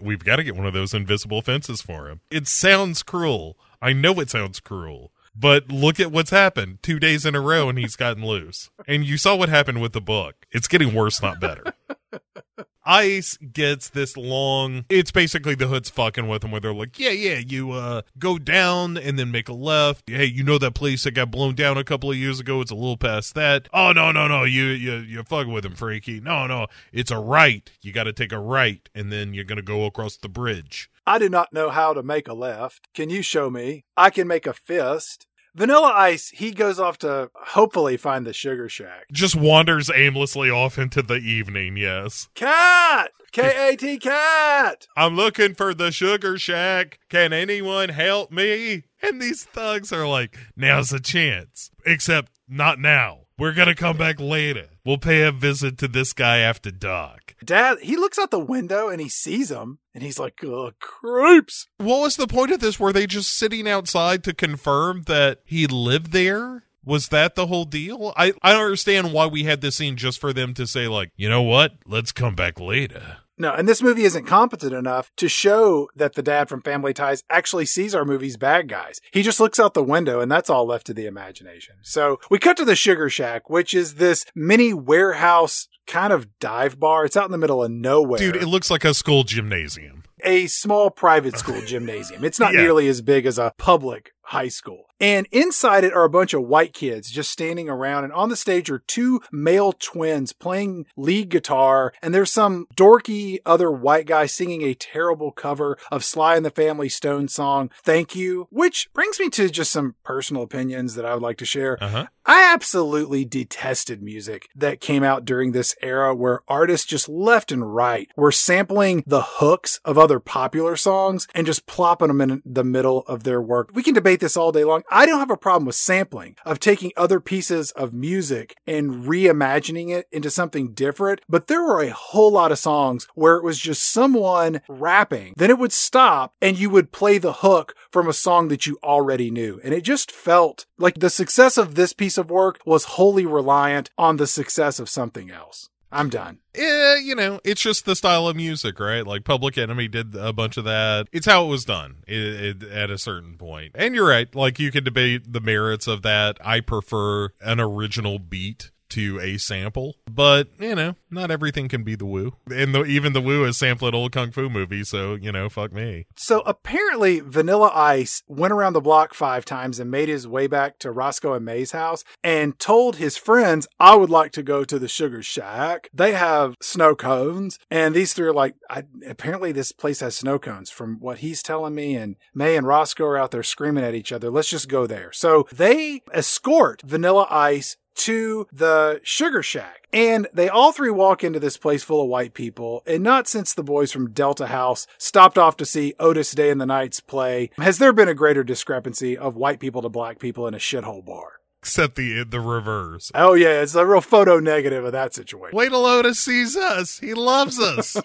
Speaker 3: We've got to get one of those invisible fences for him. It sounds cruel. I know it sounds cruel. But look at what's happened. Two days in a row and he's gotten loose. And you saw what happened with the book. It's getting worse, not better. Ice gets this long. It's basically the hoods fucking with him, where they're like, "Yeah, yeah, you uh go down and then make a left. Hey, you know that place that got blown down a couple of years ago? It's a little past that. Oh no, no, no, you you you're fucking with him, freaky. No, no, it's a right. You got to take a right, and then you're gonna go across the bridge.
Speaker 1: I do not know how to make a left. Can you show me? I can make a fist. Vanilla Ice, he goes off to hopefully find the Sugar Shack.
Speaker 3: Just wanders aimlessly off into the evening. Yes,
Speaker 1: Kat! K A T cat!
Speaker 3: I'm looking for the sugar shack. Can anyone help me? And these thugs are like, now's a chance. Except not now. We're gonna come back later. We'll pay a visit to this guy after dark.
Speaker 1: Dad, he looks out the window and he sees him and he's like, Ugh, creeps.
Speaker 3: What was the point of this? Were they just sitting outside to confirm that he lived there? Was that the whole deal? I, I don't understand why we had this scene just for them to say, like, you know what? Let's come back later.
Speaker 1: No, and this movie isn't competent enough to show that the dad from Family Ties actually sees our movie's bad guys. He just looks out the window and that's all left to the imagination. So we cut to the Sugar Shack, which is this mini warehouse kind of dive bar. It's out in the middle of nowhere.
Speaker 3: Dude, it looks like a school gymnasium.
Speaker 1: a small private school gymnasium. It's not
Speaker 3: Yeah.
Speaker 1: nearly as big as a public high school. And inside it are a bunch of white kids just standing around. And on the stage are two male twins playing lead guitar. And there's some dorky other white guy singing a terrible cover of Sly and the Family Stone song, Thank You, which brings me to just some personal opinions that I would like to share.
Speaker 3: Uh huh.
Speaker 1: I absolutely detested music that came out during this era where artists just left and right were sampling the hooks of other popular songs and just plopping them in the middle of their work. We can debate this all day long. I don't have a problem with sampling, of taking other pieces of music and reimagining it into something different, but there were a whole lot of songs where it was just someone rapping. Then it would stop and you would play the hook from a song that you already knew. And it just felt like the success of this piece of work was wholly reliant on the success of something else. I'm done.
Speaker 3: Eh, you know, it's just the style of music, right? Like Public Enemy did a bunch of that. It's how it was done it, it, at a certain point. And you're right. Like you could debate the merits of that. I prefer an original beat to a sample, but you know, not everything can be the Wu. And the, even the Wu is sampled old kung fu movies, so you know, fuck me.
Speaker 1: So apparently, Vanilla Ice went around the block five times and made his way back to Roscoe and May's house and told his friends, I would like to go to the Sugar Shack. They have snow cones. And these three are like, I, apparently, this place has snow cones from what he's telling me. And May and Roscoe are out there screaming at each other. Let's just go there. So they escort Vanilla Ice to the Sugar Shack. And they all three walk into this place full of white people. And not since the boys from Delta House stopped off to see Otis Day and the Knights play has there been a greater discrepancy of white people to black people in a shithole bar.
Speaker 3: Except the the reverse.
Speaker 1: Oh, yeah, it's a real photo negative of that situation.
Speaker 3: Wait till Otis sees us. He loves us.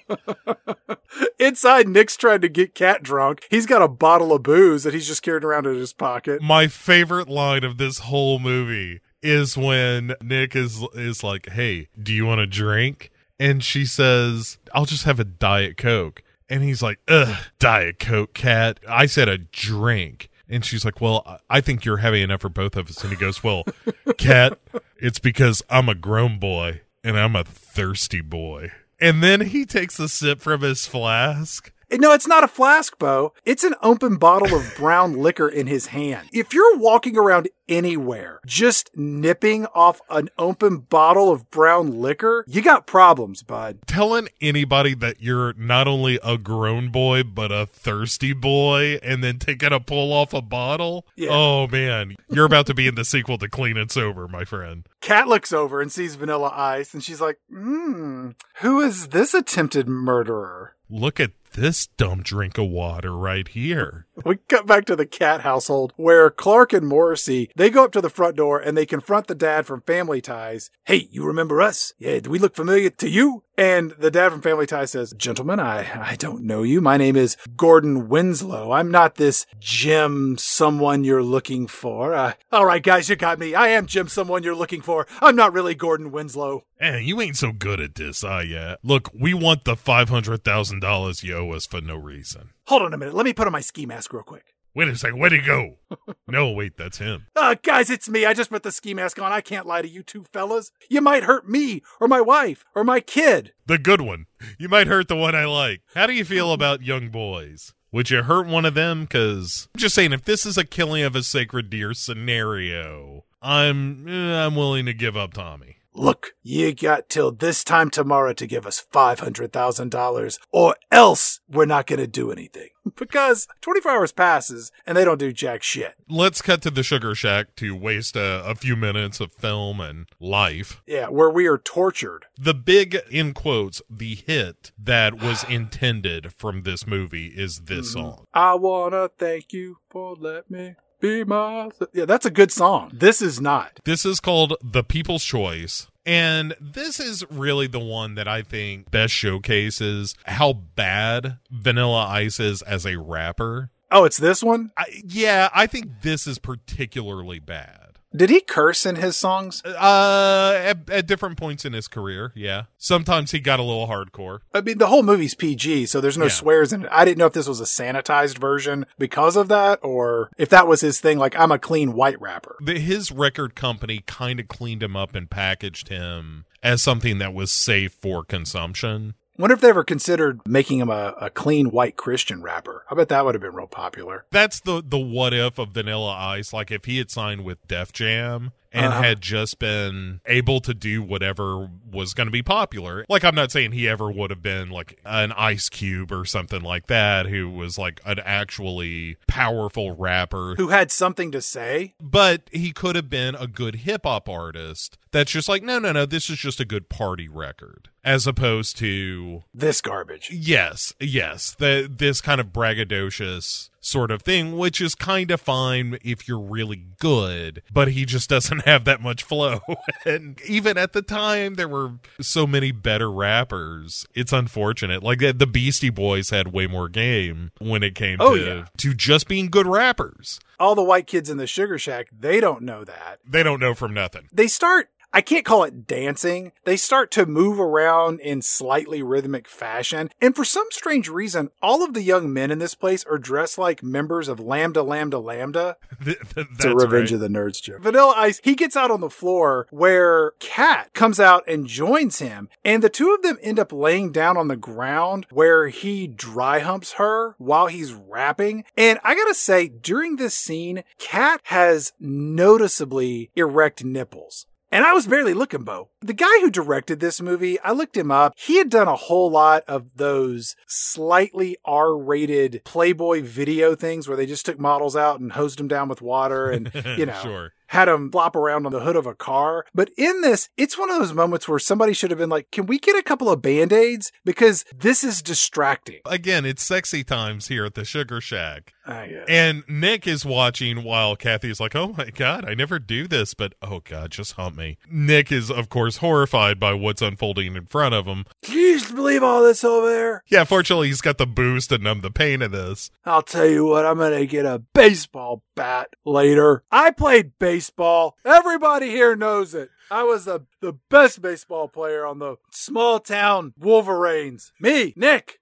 Speaker 1: Inside, Nick's trying to get Kat drunk. He's got a bottle of booze that he's just carrying around in his pocket.
Speaker 3: My favorite line of this whole movie is when Nick is is like, "Hey, do you want a drink?" And she says, "I'll just have a diet coke." And he's like, "Ugh, diet coke, cat. I said a drink." And she's like, "Well, I- I think you're heavy enough for both of us." And he goes, "Well, cat, it's because I'm a grown boy and I'm a thirsty boy." And then he takes a sip from his flask.
Speaker 1: No, it's not a flask, Bo. It's an open bottle of brown liquor in his hand. If you're walking around anywhere just nipping off an open bottle of brown liquor, you got problems, bud.
Speaker 3: telling anybody that you're not only a grown boy but a thirsty boy and then taking a pull off a bottle
Speaker 1: Yeah.
Speaker 3: oh man you're about to be in the sequel to clean and sober my friend
Speaker 1: Kat looks over and sees Vanilla Ice, and she's like, hmm, who is this attempted murderer?
Speaker 3: look at this dumb drink of water right here?
Speaker 1: We cut back to the cat household where Clark and Morrissey, they go up to the front door and they confront the dad from Family Ties. Hey, you remember us? Yeah, do we look familiar to you? And the dad from Family Ties says, Gentlemen, I, I don't know you. My name is Gordon Winslow. I'm not this Jim someone you're looking for. Uh, all right, guys, you got me. I am Jim someone you're looking for. I'm not really Gordon Winslow.
Speaker 3: Eh, you ain't so good at this, are ya? Look, we want the $500,000 you us for no reason.
Speaker 1: Hold on a minute. Let me put on my ski mask real quick.
Speaker 3: Wait a second, where'd he go? no, wait, that's him.
Speaker 1: Uh, guys, it's me. I just put the ski mask on. I can't lie to you two fellas. You might hurt me, or my wife, or my kid.
Speaker 3: The good one. You might hurt the one I like. How do you feel about young boys? Would you hurt one of them? Because I'm just saying, if this is a killing of a sacred deer scenario, I'm eh, I'm willing to give up Tommy.
Speaker 1: Look, you got till this time tomorrow to give us $500,000, or else we're not going to do anything. Because 24 hours passes and they don't do jack shit.
Speaker 3: Let's cut to the Sugar Shack to waste a, a few minutes of film and life.
Speaker 1: Yeah, where we are tortured.
Speaker 3: The big, in quotes, the hit that was intended from this movie is this mm-hmm. song.
Speaker 1: I want to thank you for letting me be my. Yeah, that's a good song. This is not.
Speaker 3: This is called The People's Choice. And this is really the one that I think best showcases how bad Vanilla Ice is as a rapper.
Speaker 1: Oh, it's this one?
Speaker 3: I, yeah, I think this is particularly bad.
Speaker 1: Did he curse in his songs?
Speaker 3: Uh, at, at different points in his career, yeah. Sometimes he got a little hardcore.
Speaker 1: I mean, the whole movie's PG, so there's no
Speaker 3: Yeah.
Speaker 1: swears in it. I didn't know if this was a sanitized version because of that, or if that was his thing, like, I'm a clean white rapper.
Speaker 3: The, his record company kind of cleaned him up and packaged him as something that was safe for consumption.
Speaker 1: Wonder if they ever considered making him a, a clean white Christian rapper. I bet that would have been real popular.
Speaker 3: That's the the what if of Vanilla Ice. Like if he had signed with Def Jam and
Speaker 1: Uh-huh.
Speaker 3: had just been able to do whatever was going to be popular. Like I'm not saying he ever would have been like an Ice Cube or something like that, who was like an actually powerful rapper.
Speaker 1: Who had something to say?
Speaker 3: But he could have been a good hip hop artist. That's just like no, no, no. This is just a good party record, as opposed to
Speaker 1: This garbage.
Speaker 3: Yes, yes. The this kind of braggadocious sort of thing, which is kind of fine if you're really good, but he just doesn't have that much flow. and even at the time there were so many better rappers. It's unfortunate. Like the Beastie Boys had way more game when it came
Speaker 1: Oh,
Speaker 3: to
Speaker 1: yeah.
Speaker 3: to just being good rappers.
Speaker 1: All the white kids in the Sugar Shack, they don't know that.
Speaker 3: They don't know from nothing.
Speaker 1: They start, I can't call it dancing. They start to move around in slightly rhythmic fashion. And for some strange reason, all of the young men in this place are dressed like members of Lambda Lambda Lambda. It's a Revenge of the Nerds joke. Vanilla Ice, he gets out on the floor where Kat comes out and joins him, and the two of them end up laying down on the ground where he dry humps her while he's rapping. And I gotta say, during this scene, Kat has noticeably erect nipples. And I was barely looking, Bo. The guy who directed this movie, I looked him up. He had done a whole lot of those slightly R rated Playboy video things where they just took models out and hosed them down with water and, you know,
Speaker 3: Sure.
Speaker 1: had them flop around on the hood of a car. But in this, it's one of those moments where somebody should have been like, can we get a couple of band aids? Because this is distracting.
Speaker 3: Again, it's sexy times here at the Sugar Shack. And Nick is watching while Kathy's like, "Oh my god, I never do this, but oh god, just hump me." Nick is of course horrified by what's unfolding in front of him.
Speaker 1: Can you just believe all this over there?
Speaker 3: Yeah, fortunately he's got the boost to numb the pain of this.
Speaker 1: I'll tell you what, I'm gonna get a baseball bat later. I played baseball. Everybody here knows it. I was the, the best baseball player on the small town Wolverines. Me, Nick.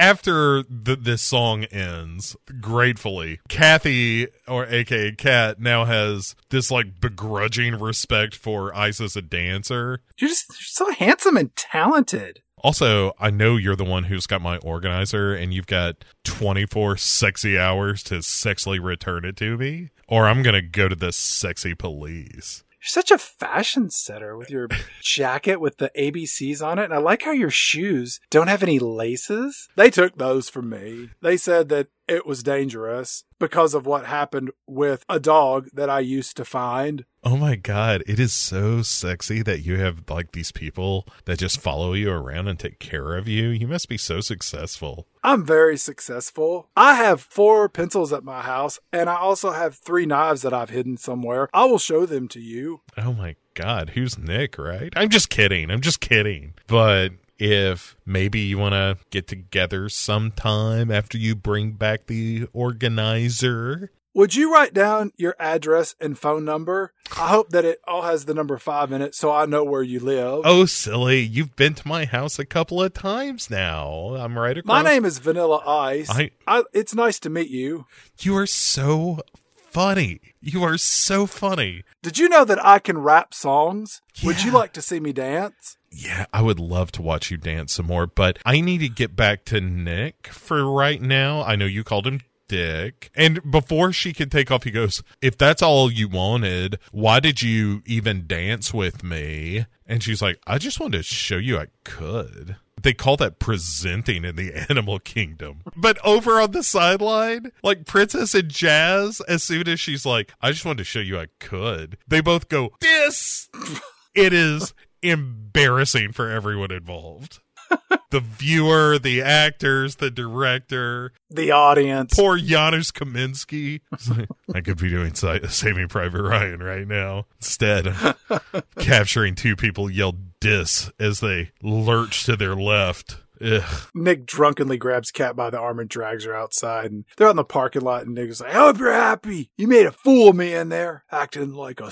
Speaker 3: After the, this song ends, gratefully, Kathy or aka Kat now has this like begrudging respect for Ice as a dancer.
Speaker 1: You're just you're so handsome and talented.
Speaker 3: Also, I know you're the one who's got my organizer and you've got 24 sexy hours to sexily return it to me, or I'm going to go to the sexy police.
Speaker 1: You're such a fashion setter with your jacket with the ABCs on it. And I like how your shoes don't have any laces. They took those from me. They said that it was dangerous because of what happened with a dog that I used to find.
Speaker 3: Oh my god, it is so sexy that you have like these people that just follow you around and take care of you. You must be so successful.
Speaker 1: I'm very successful. I have four pencils at my house, and I also have three knives that I've hidden somewhere. I will show them to you.
Speaker 3: Oh my god, who's Nick, right? I'm just kidding. I'm just kidding. But if maybe you want to get together sometime after you bring back the organizer.
Speaker 1: Would you write down your address and phone number? I hope that it all has the number five in it so I know where you live.
Speaker 3: Oh, silly. You've been to my house a couple of times now. I'm right across.
Speaker 1: My name is Vanilla Ice.
Speaker 3: I-
Speaker 1: I, it's nice to meet you.
Speaker 3: You are so funny. You are so funny.
Speaker 1: Did you know that I can rap songs? Would you like to see me dance?
Speaker 3: Yeah, I would love to watch you dance some more, but I need to get back to Nick for right now. I know you called him Dick. And before she could take off, he goes, If that's all you wanted, why did you even dance with me? And she's like, I just wanted to show you I could. They call that presenting in the animal kingdom. But over on the sideline, like Princess and Jazz, as soon as she's like, I just wanted to show you I could, they both go, This! it is embarrassing for everyone involved. the viewer, the actors, the director,
Speaker 1: The audience.
Speaker 3: poor Janusz Kaminski. Like, I could be doing Saving Private Ryan right now. Instead, capturing two people yell dis as they lurch to their left. Ugh.
Speaker 1: Nick drunkenly grabs Kat by the arm and drags her outside. And they're out in the parking lot, and Nick is like, I hope you're happy. You made a fool of me in there, acting like a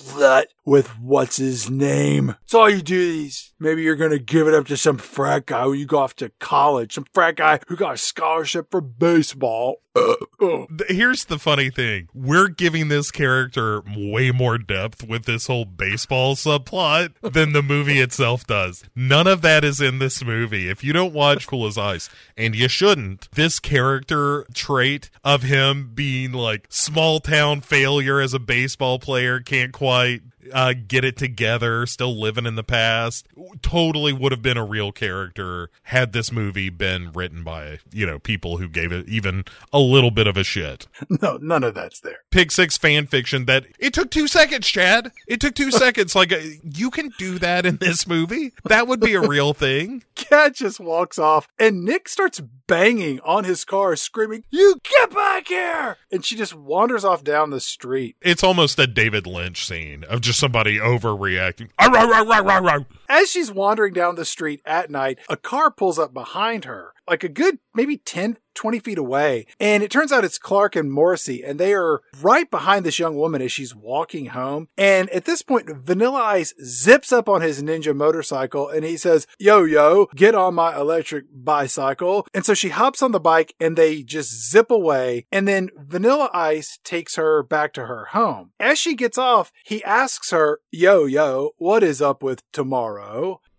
Speaker 1: slut with what's his name. It's all you do these. Maybe you're going to give it up to some frat guy when you go off to college, some frat guy who got a scholarship for baseball. Ugh.
Speaker 3: Th- Here's the funny thing. We're giving this character way more depth with this whole baseball subplot than the movie itself does. None of that is in this movie. If you don't watch Cool as Ice, and you shouldn't, this character trait of him being like small town failure as a baseball player, can't quite quite uh, get it together, still living in the past, totally would have been a real character had this movie been written by, you know, people who gave it even a little bit of a shit.
Speaker 1: No, none of that's there.
Speaker 3: Pick Six fan fiction that it took two seconds, Chad. It took two seconds. Like, uh, you can do that in this movie? That would be a real thing.
Speaker 1: Kat just walks off, and Nick starts banging on his car, screaming, You get back here! And she just wanders off down the street.
Speaker 3: It's almost a David Lynch scene of just somebody overreacting.
Speaker 1: As she's wandering down the street at night, a car pulls up behind her, like a good maybe 10, 20 feet away. And it turns out it's Clark and Morrissey, and they are right behind this young woman as she's walking home. And at this point, Vanilla Ice zips up on his ninja motorcycle and he says, Yo, yo, get on my electric bicycle. And so she hops on the bike and they just zip away. And then Vanilla Ice takes her back to her home. As she gets off, he asks her, Yo, yo, what is up with tomorrow?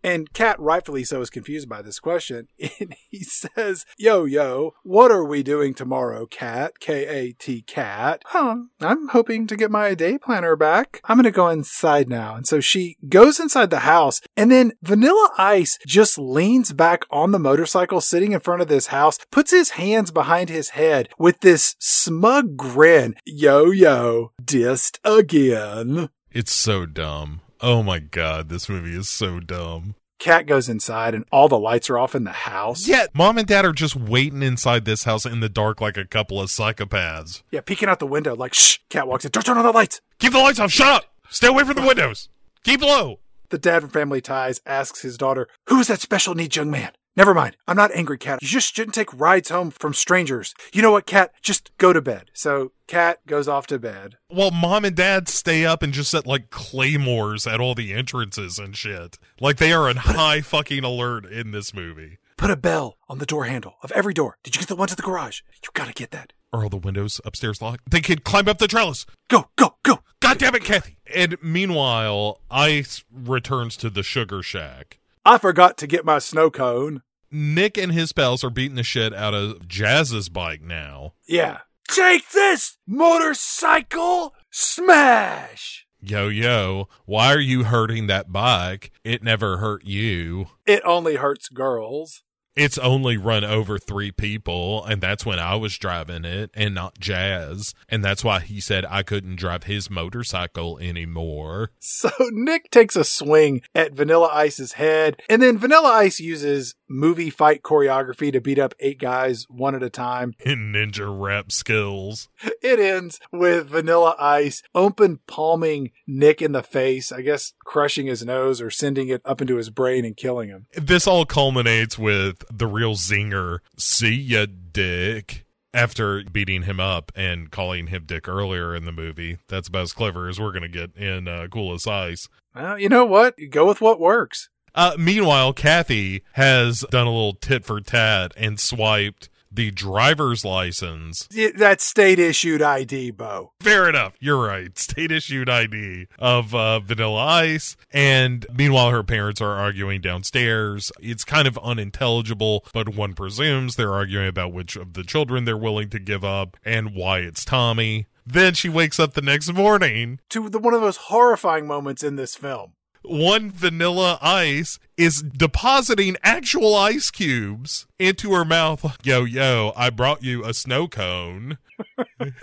Speaker 1: And Kat, rightfully so, is confused by this question. And he says, Yo, yo, what are we doing tomorrow, Kat? K A T Kat. Huh. I'm hoping to get my day planner back. I'm going to go inside now. And so she goes inside the house. And then Vanilla Ice just leans back on the motorcycle sitting in front of this house, puts his hands behind his head with this smug grin. Yo, yo, dissed again.
Speaker 3: It's so dumb. Oh my god, this movie is so dumb.
Speaker 1: Kat goes inside and all the lights are off in the house.
Speaker 3: Yeah, mom and dad are just waiting inside this house in the dark like a couple of psychopaths.
Speaker 1: Yeah, peeking out the window like, shh. Kat walks in. Don't turn on the lights.
Speaker 3: Keep the lights off. Shut up. Stay away from the windows. Keep low.
Speaker 1: The dad from Family Ties asks his daughter, Who is that special needs young man? Never mind. I'm not angry, Kat. You just shouldn't take rides home from strangers. You know what, Kat? Just go to bed. So Kat goes off to bed.
Speaker 3: Well, mom and dad stay up and just set like claymores at all the entrances and shit. Like they are on high fucking alert in this movie.
Speaker 1: Put a bell on the door handle of every door. Did you get the one to the garage? You gotta get that.
Speaker 3: Are all the windows upstairs locked? They could climb up the trellis.
Speaker 1: Go, go, go.
Speaker 3: God damn it, Kathy. And meanwhile, Ice returns to the sugar shack.
Speaker 1: I forgot to get my snow cone.
Speaker 3: Nick and his pals are beating the shit out of Jazz's bike now.
Speaker 1: Yeah. Take this, motorcycle smash.
Speaker 3: Yo, yo, why are you hurting that bike? It never hurt you.
Speaker 1: It only hurts girls.
Speaker 3: It's only run over three people, and that's when I was driving it and not Jazz. And that's why he said I couldn't drive his motorcycle anymore.
Speaker 1: So Nick takes a swing at Vanilla Ice's head, and then Vanilla Ice uses movie fight choreography to beat up eight guys one at a time.
Speaker 3: In ninja rap skills.
Speaker 1: It ends with Vanilla Ice open palming Nick in the face, I guess crushing his nose or sending it up into his brain and killing him.
Speaker 3: This all culminates with the real zinger, see ya, dick. After beating him up and calling him Dick earlier in the movie, that's about as clever as we're going to get in uh, Cool as Ice.
Speaker 1: Well, you know what? You go with what works.
Speaker 3: Uh, meanwhile, Kathy has done a little tit for tat and swiped the driver's license.
Speaker 1: That's state issued ID, Bo.
Speaker 3: Fair enough. You're right. State issued ID of uh, Vanilla Ice. And meanwhile, her parents are arguing downstairs. It's kind of unintelligible, but one presumes they're arguing about which of the children they're willing to give up and why it's Tommy. Then she wakes up the next morning.
Speaker 1: To the one of the most horrifying moments in this film.
Speaker 3: One vanilla ice is depositing actual ice cubes into her mouth. Yo, yo, I brought you a snow cone.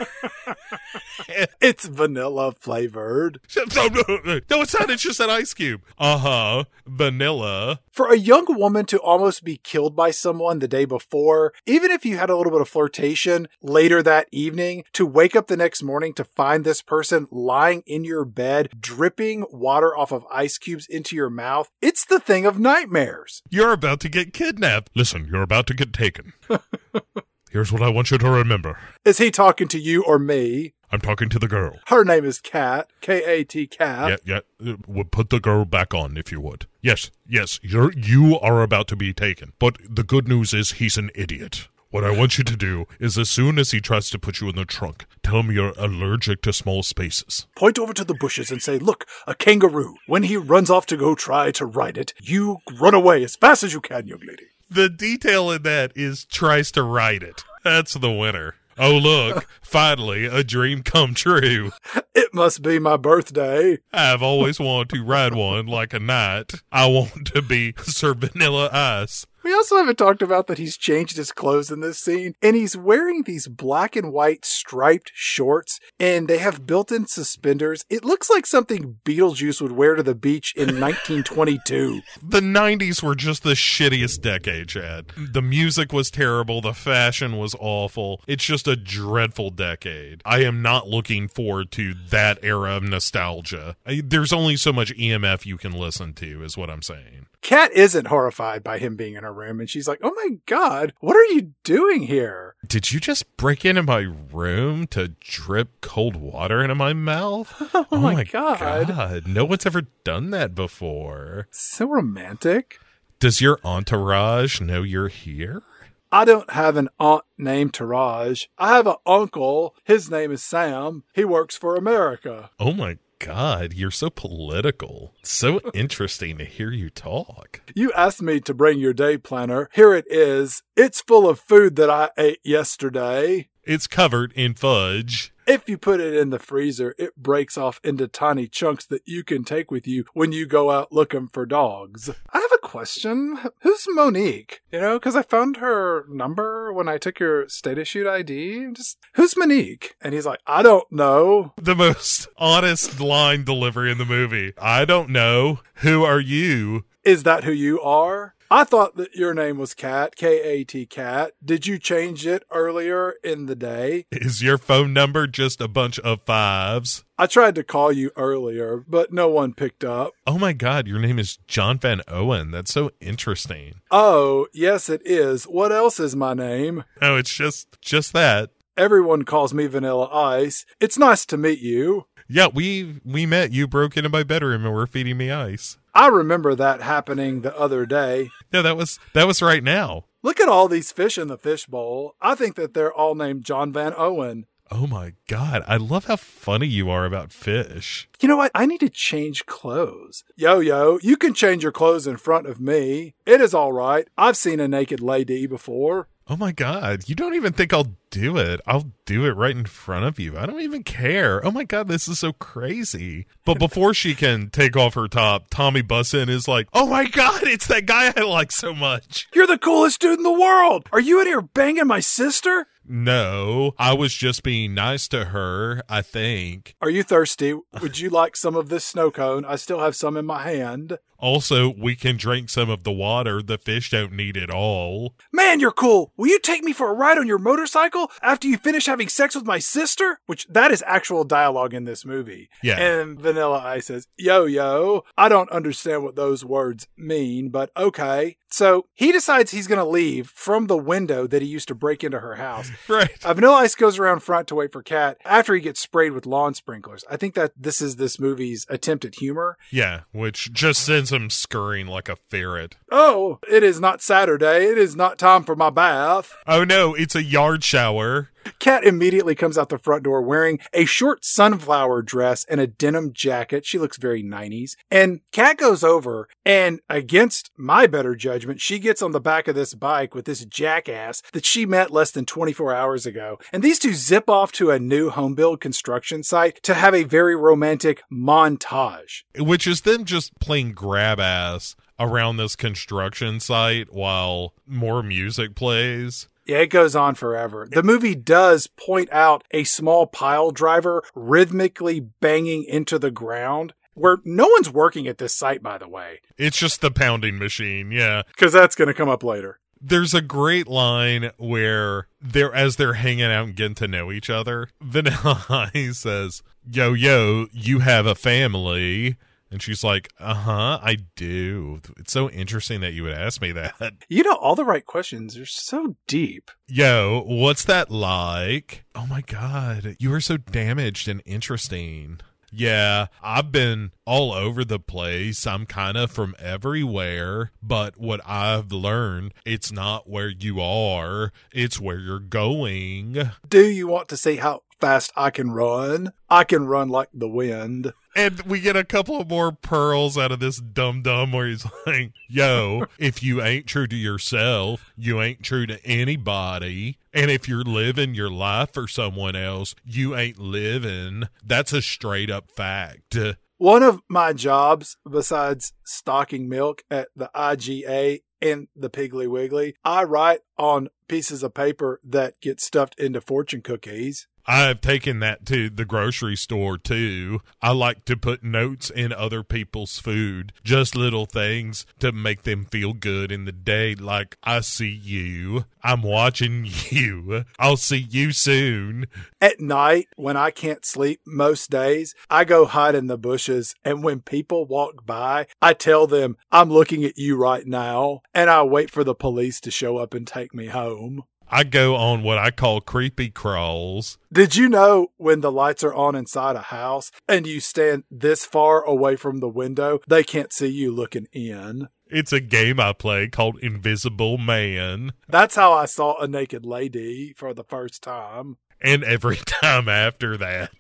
Speaker 1: It's vanilla flavored.
Speaker 3: No, no, no, it's not. It's just an ice cube. Uh huh. Vanilla.
Speaker 1: For a young woman to almost be killed by someone the day before, even if you had a little bit of flirtation later that evening, to wake up the next morning to find this person lying in your bed, dripping water off of ice cubes into your mouth, it's the thing of nightmares.
Speaker 3: You're about to get kidnapped. Listen, you're about to get taken. Here's what I want you to remember
Speaker 1: Is he talking to you or me?
Speaker 3: I'm talking to the girl.
Speaker 1: Her name is Kat, K A T Kat.
Speaker 3: Yeah, yeah. uh, Would put the girl back on if you would. Yes, yes. You're you are about to be taken. But the good news is he's an idiot. What I want you to do is, as soon as he tries to put you in the trunk, tell him you're allergic to small spaces.
Speaker 1: Point over to the bushes and say, Look, a kangaroo. When he runs off to go try to ride it, you run away as fast as you can, young lady.
Speaker 3: The detail in that is tries to ride it. That's the winner. Oh look, finally a dream come true.
Speaker 1: It must be my birthday.
Speaker 3: I've always wanted to ride one like a knight. I want to be Sir Vanilla Ice.
Speaker 1: We also haven't talked about that he's changed his clothes in this scene, and he's wearing these black and white striped shorts, and they have built in suspenders. It looks like something Beetlejuice would wear to the beach in 1922.
Speaker 3: The 90s were just the shittiest decade, Chad. The music was terrible. The fashion was awful. It's just a dreadful decade. I am not looking forward to that era of nostalgia. I, there's only so much EMF you can listen to, is what I'm saying.
Speaker 1: Kat isn't horrified by him being in her room, and she's like, Oh my god, what are you doing here?
Speaker 3: Did you just break into my room to drip cold water into my mouth?
Speaker 1: Oh, my, god.
Speaker 3: God, No one's ever done that before.
Speaker 1: So romantic.
Speaker 3: Does your entourage know you're here?
Speaker 1: I don't have an aunt named Taraj. I have an uncle. His name is Sam. He works for America.
Speaker 3: Oh my God, you're so political. It's so interesting to hear you talk.
Speaker 1: You asked me to bring your day planner. Here it is. It's full of food that I ate yesterday.
Speaker 3: It's covered in fudge.
Speaker 1: If you put it in the freezer, it breaks off into tiny chunks that you can take with you when you go out looking for dogs. I have a question. Who's Monique? You know, because I found her number when I took your state issued ID. Just, who's Monique? And he's like, I don't know.
Speaker 3: The most honest line delivery in the movie. I don't know. Who are you?
Speaker 1: Is that who you are? I thought that your name was Kat, K A T Kat. Did you change it earlier in the day?
Speaker 3: Is your phone number just a bunch of fives?
Speaker 1: I tried to call you earlier, but no one picked up.
Speaker 3: Oh my God, your name is John Van Owen. That's so interesting.
Speaker 1: Oh, yes, it is. What else is my name?
Speaker 3: Oh, it's just just that.
Speaker 1: Everyone calls me Vanilla Ice. It's nice to meet you.
Speaker 3: Yeah, we we met. You broke into my bedroom and were feeding me ice.
Speaker 1: I remember that happening the other day.
Speaker 3: No, that was that was right now.
Speaker 1: Look at all these fish in the fishbowl. I think that they're all named John Van Owen.
Speaker 3: Oh my god, I love how funny you are about fish.
Speaker 1: You know what? I need to change clothes. Yo, yo, you can change your clothes in front of me. It is all right. I've seen a naked lady before.
Speaker 3: Oh my God. You don't even think I'll do it. I'll do it right in front of you. I don't even care. Oh my God, this is so crazy. But before she can take off her top, Tommy busts in and is like, Oh my God, it's that guy I like so much.
Speaker 1: You're the coolest dude in the world. Are you in here banging my sister?
Speaker 3: No, I was just being nice to her, I think.
Speaker 1: Are you thirsty? Would you like some of this snow cone? I still have some in my hand.
Speaker 3: Also, we can drink some of the water. The fish don't need it all.
Speaker 1: Man, you're cool. Will you take me for a ride on your motorcycle after you finish having sex with my sister? Which that is actual dialogue in this movie.
Speaker 3: Yeah.
Speaker 1: And Vanilla Ice says, Yo, yo. I don't understand what those words mean, but okay. So he decides he's going to leave from the window that he used to break into her house.
Speaker 3: Right.
Speaker 1: Vanilla Ice goes around front to wait for Kat after he gets sprayed with lawn sprinklers. I think that this is this movie's attempt at humor.
Speaker 3: Yeah, which just sends him scurrying like a ferret.
Speaker 1: Oh, it is not Saturday. It is not time for my bath.
Speaker 3: Oh no, it's a yard shower.
Speaker 1: Kat immediately comes out the front door wearing a short sunflower dress and a denim jacket. She looks very 90s. And Kat goes over and against my better judgment, she gets on the back of this bike with this jackass that she met less than 24 hours ago. And these two zip off to a new home build construction site to have a very romantic montage.
Speaker 3: Which is them just playing grab ass around this construction site while more music plays.
Speaker 1: Yeah, it goes on forever. The movie does point out a small pile driver rhythmically banging into the ground where no one's working at this site, by the way,
Speaker 3: It's just the pounding machine, yeah.
Speaker 1: because that's going to come up later.
Speaker 3: There's a great line where they're as they're hanging out and getting to know each other. Vanilla Ice says, "Yo, yo, you have a family." And she's like, "Uh huh, I do." It's so interesting that you would ask me that.
Speaker 1: You know, all the right questions are so deep.
Speaker 3: Yo, what's that like? Oh my god, you are so damaged and interesting. Yeah, I've been all over the place. I'm kind of from everywhere, but what I've learned, it's not where you are, it's where you're going.
Speaker 1: Do you want to see how fast I can run? I can run like the wind.
Speaker 3: And we get a couple of more pearls out of this dum dum where he's like, yo, if you ain't true to yourself, you ain't true to anybody. And if you're living your life for someone else, you ain't living. That's a straight up fact.
Speaker 1: One of my jobs, besides stocking milk at the IGA and the Piggly Wiggly, I write on pieces of paper that get stuffed into fortune cookies.
Speaker 3: I've taken that to the grocery store too. I like to put notes in other people's food, just little things to make them feel good in the day, like, I see you. I'm watching you. I'll see you soon.
Speaker 1: At night, when I can't sleep most days, I go hide in the bushes. And when people walk by, I tell them, I'm looking at you right now. And I wait for the police to show up and take me home.
Speaker 3: I go on what I call creepy crawls.
Speaker 1: Did you know when the lights are on inside a house and you stand this far away from the window, they can't see you looking in?
Speaker 3: It's a game I play called Invisible Man.
Speaker 1: That's how I saw a naked lady for the first time.
Speaker 3: And every time after that.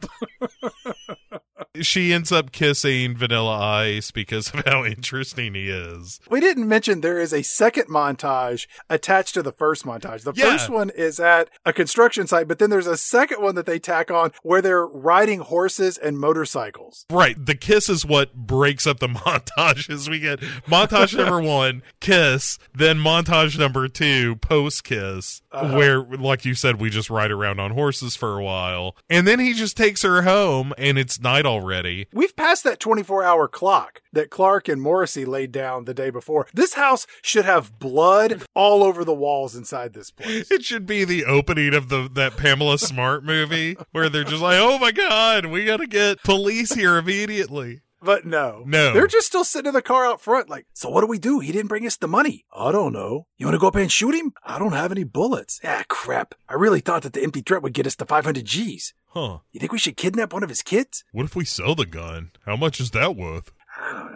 Speaker 3: she ends up kissing Vanilla Ice because of how interesting he is.
Speaker 1: We didn't mention there is a second montage attached to the first montage. The
Speaker 3: Yeah.
Speaker 1: first one is at a construction site, but then there's a second one that they tack on where they're riding horses and motorcycles.
Speaker 3: Right. The kiss is what breaks up the montages. We get montage number one, kiss, then montage number two, post kiss,
Speaker 1: Uh-huh.
Speaker 3: where, like you said, we just ride around on horses for a while. And then he just takes her home and it's night already.
Speaker 1: We've passed that 24 hour clock that Clark and Morrissey laid down the day before. This house should have blood all over the walls inside this place.
Speaker 3: It should be the opening of the that Pamela Smart movie where they're just like, "Oh my god, we got to get police here immediately."
Speaker 1: But no.
Speaker 3: No.
Speaker 1: They're just still sitting in the car out front, like, so what do we do? He didn't bring us the money. I don't know. You want to go up and shoot him? I don't have any bullets. Ah, crap. I really thought that the empty threat would get us to 500 G's.
Speaker 3: Huh.
Speaker 1: You think we should kidnap one of his kids?
Speaker 3: What if we sell the gun? How much is that worth?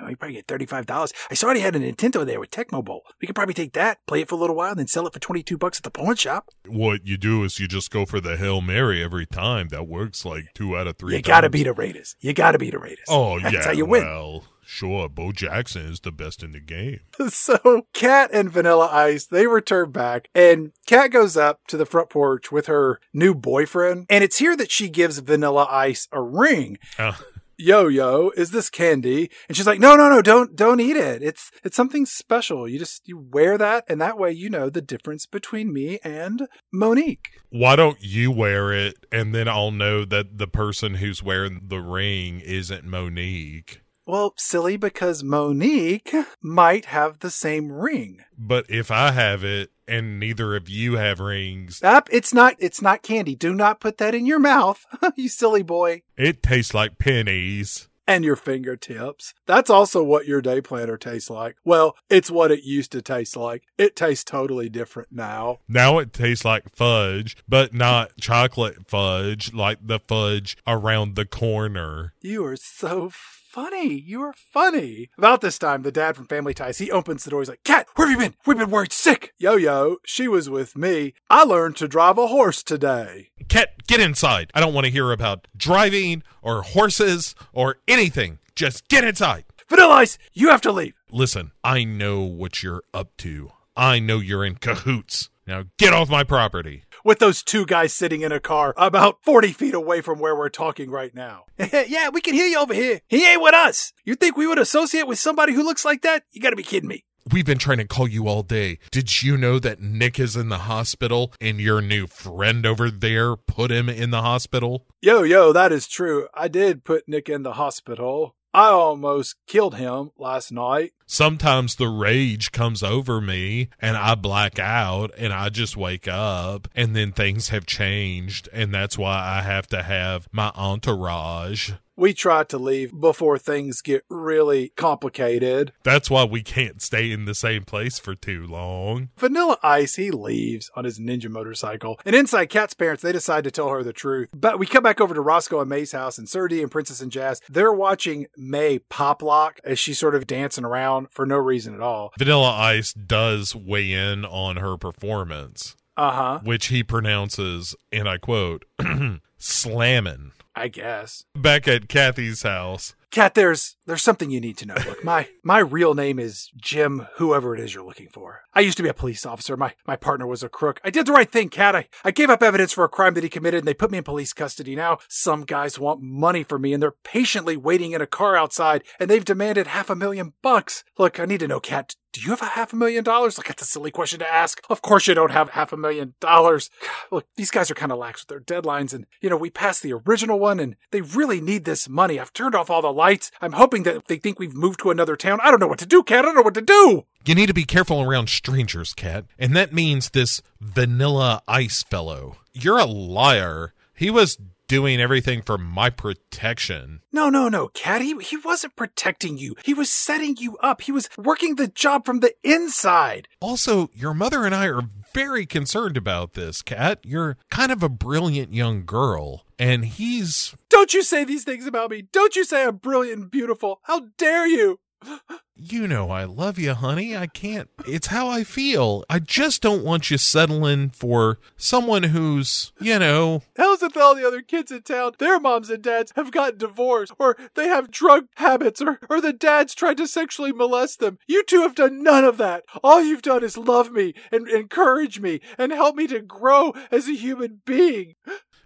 Speaker 1: Know. You probably get $35. I saw he had a Nintendo there with Tecmo Bowl. We could probably take that, play it for a little while, and then sell it for 22 bucks at the pawn shop.
Speaker 3: What you do is you just go for the Hail Mary every time. That works like two out of three.
Speaker 1: you gotta
Speaker 3: times.
Speaker 1: beat the Raiders. You gotta beat the Raiders.
Speaker 3: Oh
Speaker 1: That's
Speaker 3: yeah,
Speaker 1: how you win.
Speaker 3: Well, Sure, Bo Jackson is the best in the game.
Speaker 1: so Kat and Vanilla Ice, they return back and Kat goes up to the front porch with her new boyfriend. And it's here that she gives Vanilla Ice a ring.
Speaker 3: Uh,
Speaker 1: Yo, yo, is this candy? And she's like, no, no, no, don't, don't eat it. It's, it's something special. You just, you wear that and that way you know the difference between me and Monique.
Speaker 3: why don't you wear it and then I'll know that the person who's wearing the ring isn't Monique?
Speaker 1: Well, silly because Monique might have the same ring.
Speaker 3: But if I have it and neither of you have rings,
Speaker 1: Up, it's not, it's not candy. Do not put that in your mouth, you silly boy.
Speaker 3: it tastes like pennies.
Speaker 1: and your fingertips. That's also what your day planner tastes like. Well, it's what it used to taste like. It tastes totally different now.
Speaker 3: Now it tastes like fudge, but not chocolate fudge like the fudge around the corner.
Speaker 1: You are so funny. You are funny. About this time, the dad from Family Ties, he opens the door. He's like, Kat, where have you been? We've been worried sick. Yo, yo, she was with me. I learned to drive a horse today.
Speaker 3: Kat, get inside. I don't want to hear about driving or horses or anything. Just get inside.
Speaker 1: Vanilla Ice, you have to leave.
Speaker 3: Listen, I know what you're up to. I know you're in cahoots. Now get off my property.
Speaker 1: With those two guys sitting in a car about 40 feet away from where we're talking right now. yeah, we can hear you over here. He ain't with us. You think we would associate with somebody who looks like that? You gotta be kidding me.
Speaker 3: We've been trying to call you all day. Did you know that Nick is in the hospital and your new friend over there put him in the hospital?
Speaker 1: Yo, yo, that is true. I did put Nick in the hospital. I almost killed him last night.
Speaker 3: Sometimes the rage comes over me and I black out and I just wake up and then things have changed and that's why I have to have my entourage.
Speaker 1: We try to leave before things get really complicated.
Speaker 3: That's why we can't stay in the same place for too long.
Speaker 1: Vanilla Ice, he leaves on his ninja motorcycle. And inside Kat's parents, they decide to tell her the truth. But we come back over to Roscoe and Mae's house, and Sir D and Princess and Jazz, they're watching Mae pop lock as she's sort of dancing around for no reason at all.
Speaker 3: Vanilla Ice does weigh in on her performance,
Speaker 1: Uh huh.
Speaker 3: which he pronounces, and I quote, slamming.
Speaker 1: I guess.
Speaker 3: Back at Kathy's house,
Speaker 1: Kat, there's there's something you need to know. Look, my my real name is Jim, whoever it is you're looking for. I used to be a police officer. My my partner was a crook. I did the right thing, Kat. I, I gave up evidence for a crime that he committed and they put me in police custody. Now some guys want money from me and they're patiently waiting in a car outside and they've demanded half a million bucks. Look, I need to know, Kat, do you have a half a million dollars? Like, that's a silly question to ask. Of course you don't have half a million dollars. Look, these guys are kind of lax with their deadlines and, you know, we passed the original one and they really need this money. I've turned off all the lights. I'm hoping that they think we've moved to another town. I don't know what to do, Kat. I don't know what to do.
Speaker 3: you need to be careful around strangers, Kat. And that means this vanilla ice fellow. You're a liar. He was doing everything for my protection.
Speaker 1: No, no, no, Kat. He, he wasn't protecting you. He was setting you up. He was working the job from the inside.
Speaker 3: Also, your mother and I are very concerned about this, Kat. You're kind of a brilliant young girl, and he's
Speaker 1: Don't you say these things about me. Don't you say I'm brilliant and beautiful. How dare you?
Speaker 3: You know I love you, honey. I can't. It's how I feel. I just don't want you settling for someone who's, you know,
Speaker 1: How's it all the other kids in town, their moms and dads have gotten divorced, or they have drug habits, or, or the dads tried to sexually molest them? You two have done none of that. All you've done is love me and encourage me and help me to grow as a human being.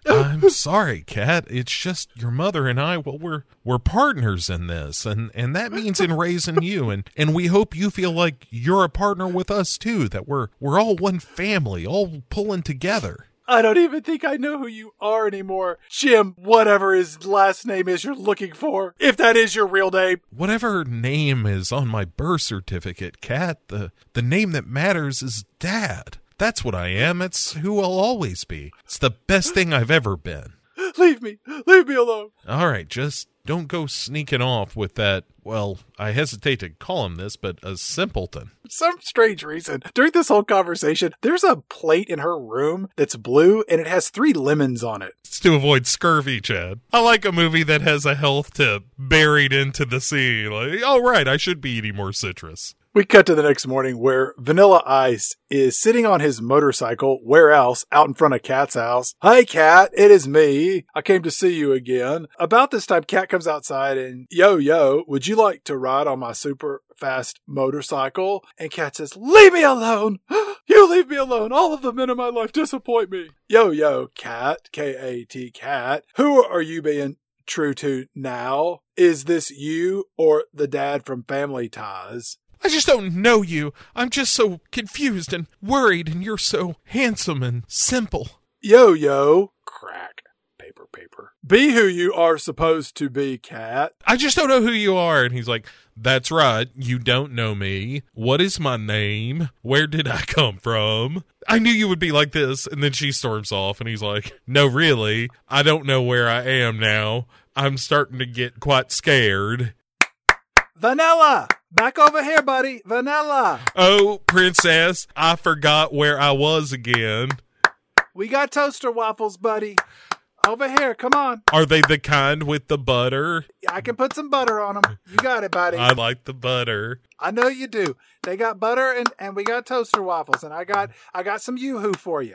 Speaker 3: I'm sorry, Kat. It's just your mother and I. Well, we're we're partners in this, and and that means in raising you, and and we hope you feel like you're a partner with us too. That we're we're all one family, all pulling together.
Speaker 1: I don't even think I know who you are anymore. Jim, whatever his last name is you're looking for. If that is your real name.
Speaker 3: Whatever name is on my birth certificate, Kat, the the name that matters is Dad. That's what I am. It's who I'll always be. It's the best thing I've ever been.
Speaker 1: Leave me. Leave me alone.
Speaker 3: All right, just don't go sneaking off with that. Well, I hesitate to call him this, but a simpleton.
Speaker 1: For some strange reason, during this whole conversation, there's a plate in her room that's blue and it has three lemons on it.
Speaker 3: It's to avoid scurvy, Chad. I like a movie that has a health tip buried into the scene. Like, oh, right, I should be eating more citrus.
Speaker 1: We cut to the next morning where Vanilla Ice is sitting on his motorcycle, where else, out in front of Kat's house. Hi, Kat, it is me. I came to see you again. About this time, Kat comes outside and, yo, yo, would you like to ride on my super fast motorcycle? And Kat says, leave me alone. you leave me alone. All of the men in my life disappoint me. Yo, yo, Kat, K-A-T, Kat, Who are you being true to now? Is this you or the dad from Family Ties?
Speaker 3: I just don't know you. I'm just so confused and worried, and you're so handsome and simple.
Speaker 1: Yo, yo, crack, paper, paper. Be who you are supposed to be, Kat.
Speaker 3: I just don't know who you are. And he's like, That's right. You don't know me. What is my name? Where did I come from? I knew you would be like this. And then she storms off, and he's like, No, really. I don't know where I am now. I'm starting to get quite scared.
Speaker 1: Vanilla! Back over here, buddy. Vanilla.
Speaker 3: Oh, princess, I forgot where I was again.
Speaker 1: We got toaster waffles, buddy. Over here, come on.
Speaker 3: Are they the kind with the butter?
Speaker 1: I can put some butter on them. You got it, buddy.
Speaker 3: I like the butter.
Speaker 1: I know you do. They got butter and, and we got toaster waffles and I got I got some yoo-hoo for you.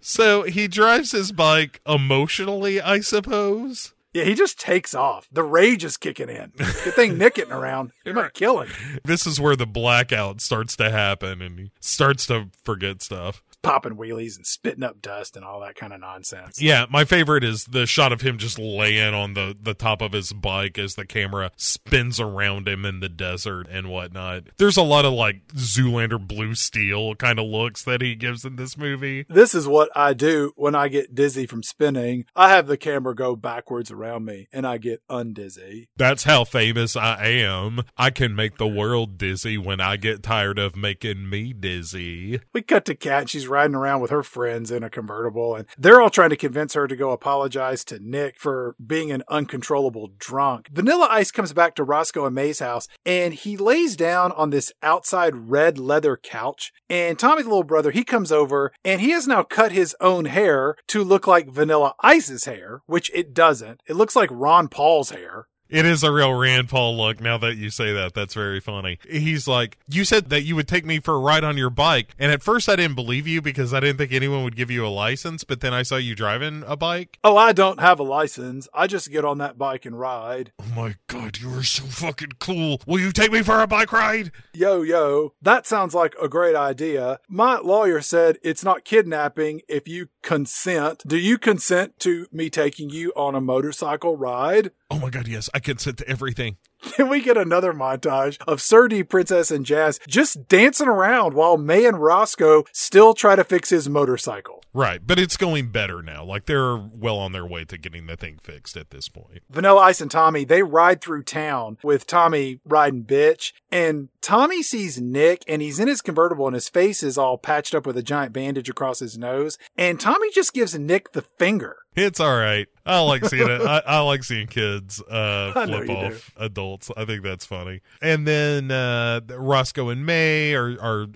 Speaker 3: So he drives his bike emotionally, I suppose.
Speaker 1: Yeah, he just takes off. The rage is kicking in. Good thing Nick getting around. He might kill him.
Speaker 3: This is where the blackout starts to happen and he starts to forget stuff.
Speaker 1: Popping wheelies and spitting up dust and all that kind of nonsense.
Speaker 3: Yeah, my favorite is the shot of him just laying on the, the top of his bike as the camera spins around him in the desert and whatnot. There's a lot of like Zoolander blue steel kind of looks that he gives in this movie.
Speaker 1: This is what I do when I get dizzy from spinning. I have the camera go backwards around me and I get undizzy.
Speaker 3: That's how famous I am. I can make the world dizzy when I get tired of making me dizzy.
Speaker 1: We cut to Kat. She's riding around with her friends in a convertible, and they're all trying to convince her to go apologize to Nick for being an uncontrollable drunk. Vanilla Ice comes back to Roscoe and Mae's house, and he lays down on this outside red leather couch. And Tommy's little brother, he comes over, and he has now cut his own hair to look like Vanilla Ice's hair, which it doesn't. It looks like Ron Paul's hair.
Speaker 3: It is a real Rand Paul look now that you say that. That's very funny. He's like, You said that you would take me for a ride on your bike. And at first I didn't believe you because I didn't think anyone would give you a license. But then I saw you driving a bike.
Speaker 1: Oh, I don't have a license. I just get on that bike and ride.
Speaker 3: Oh my God, you are so fucking cool. Will you take me for a bike ride?
Speaker 1: Yo, yo, that sounds like a great idea. My lawyer said it's not kidnapping if you consent. Do you consent to me taking you on a motorcycle ride?
Speaker 3: Oh my God, yes. I consent to everything.
Speaker 1: Then we get another montage of Sir D, Princess, and Jazz just dancing around while Mae and Roscoe still try to fix his motorcycle.
Speaker 3: Right, but it's going better now. Like they're well on their way to getting the thing fixed at this point.
Speaker 1: Vanilla Ice and Tommy, they ride through town with Tommy riding bitch. And Tommy sees Nick and he's in his convertible and his face is all patched up with a giant bandage across his nose. And Tommy just gives Nick the finger.
Speaker 3: It's all right. I like seeing it. I, I like seeing kids uh, flip off adults. I think that's funny. And then uh, Roscoe and Mae are, are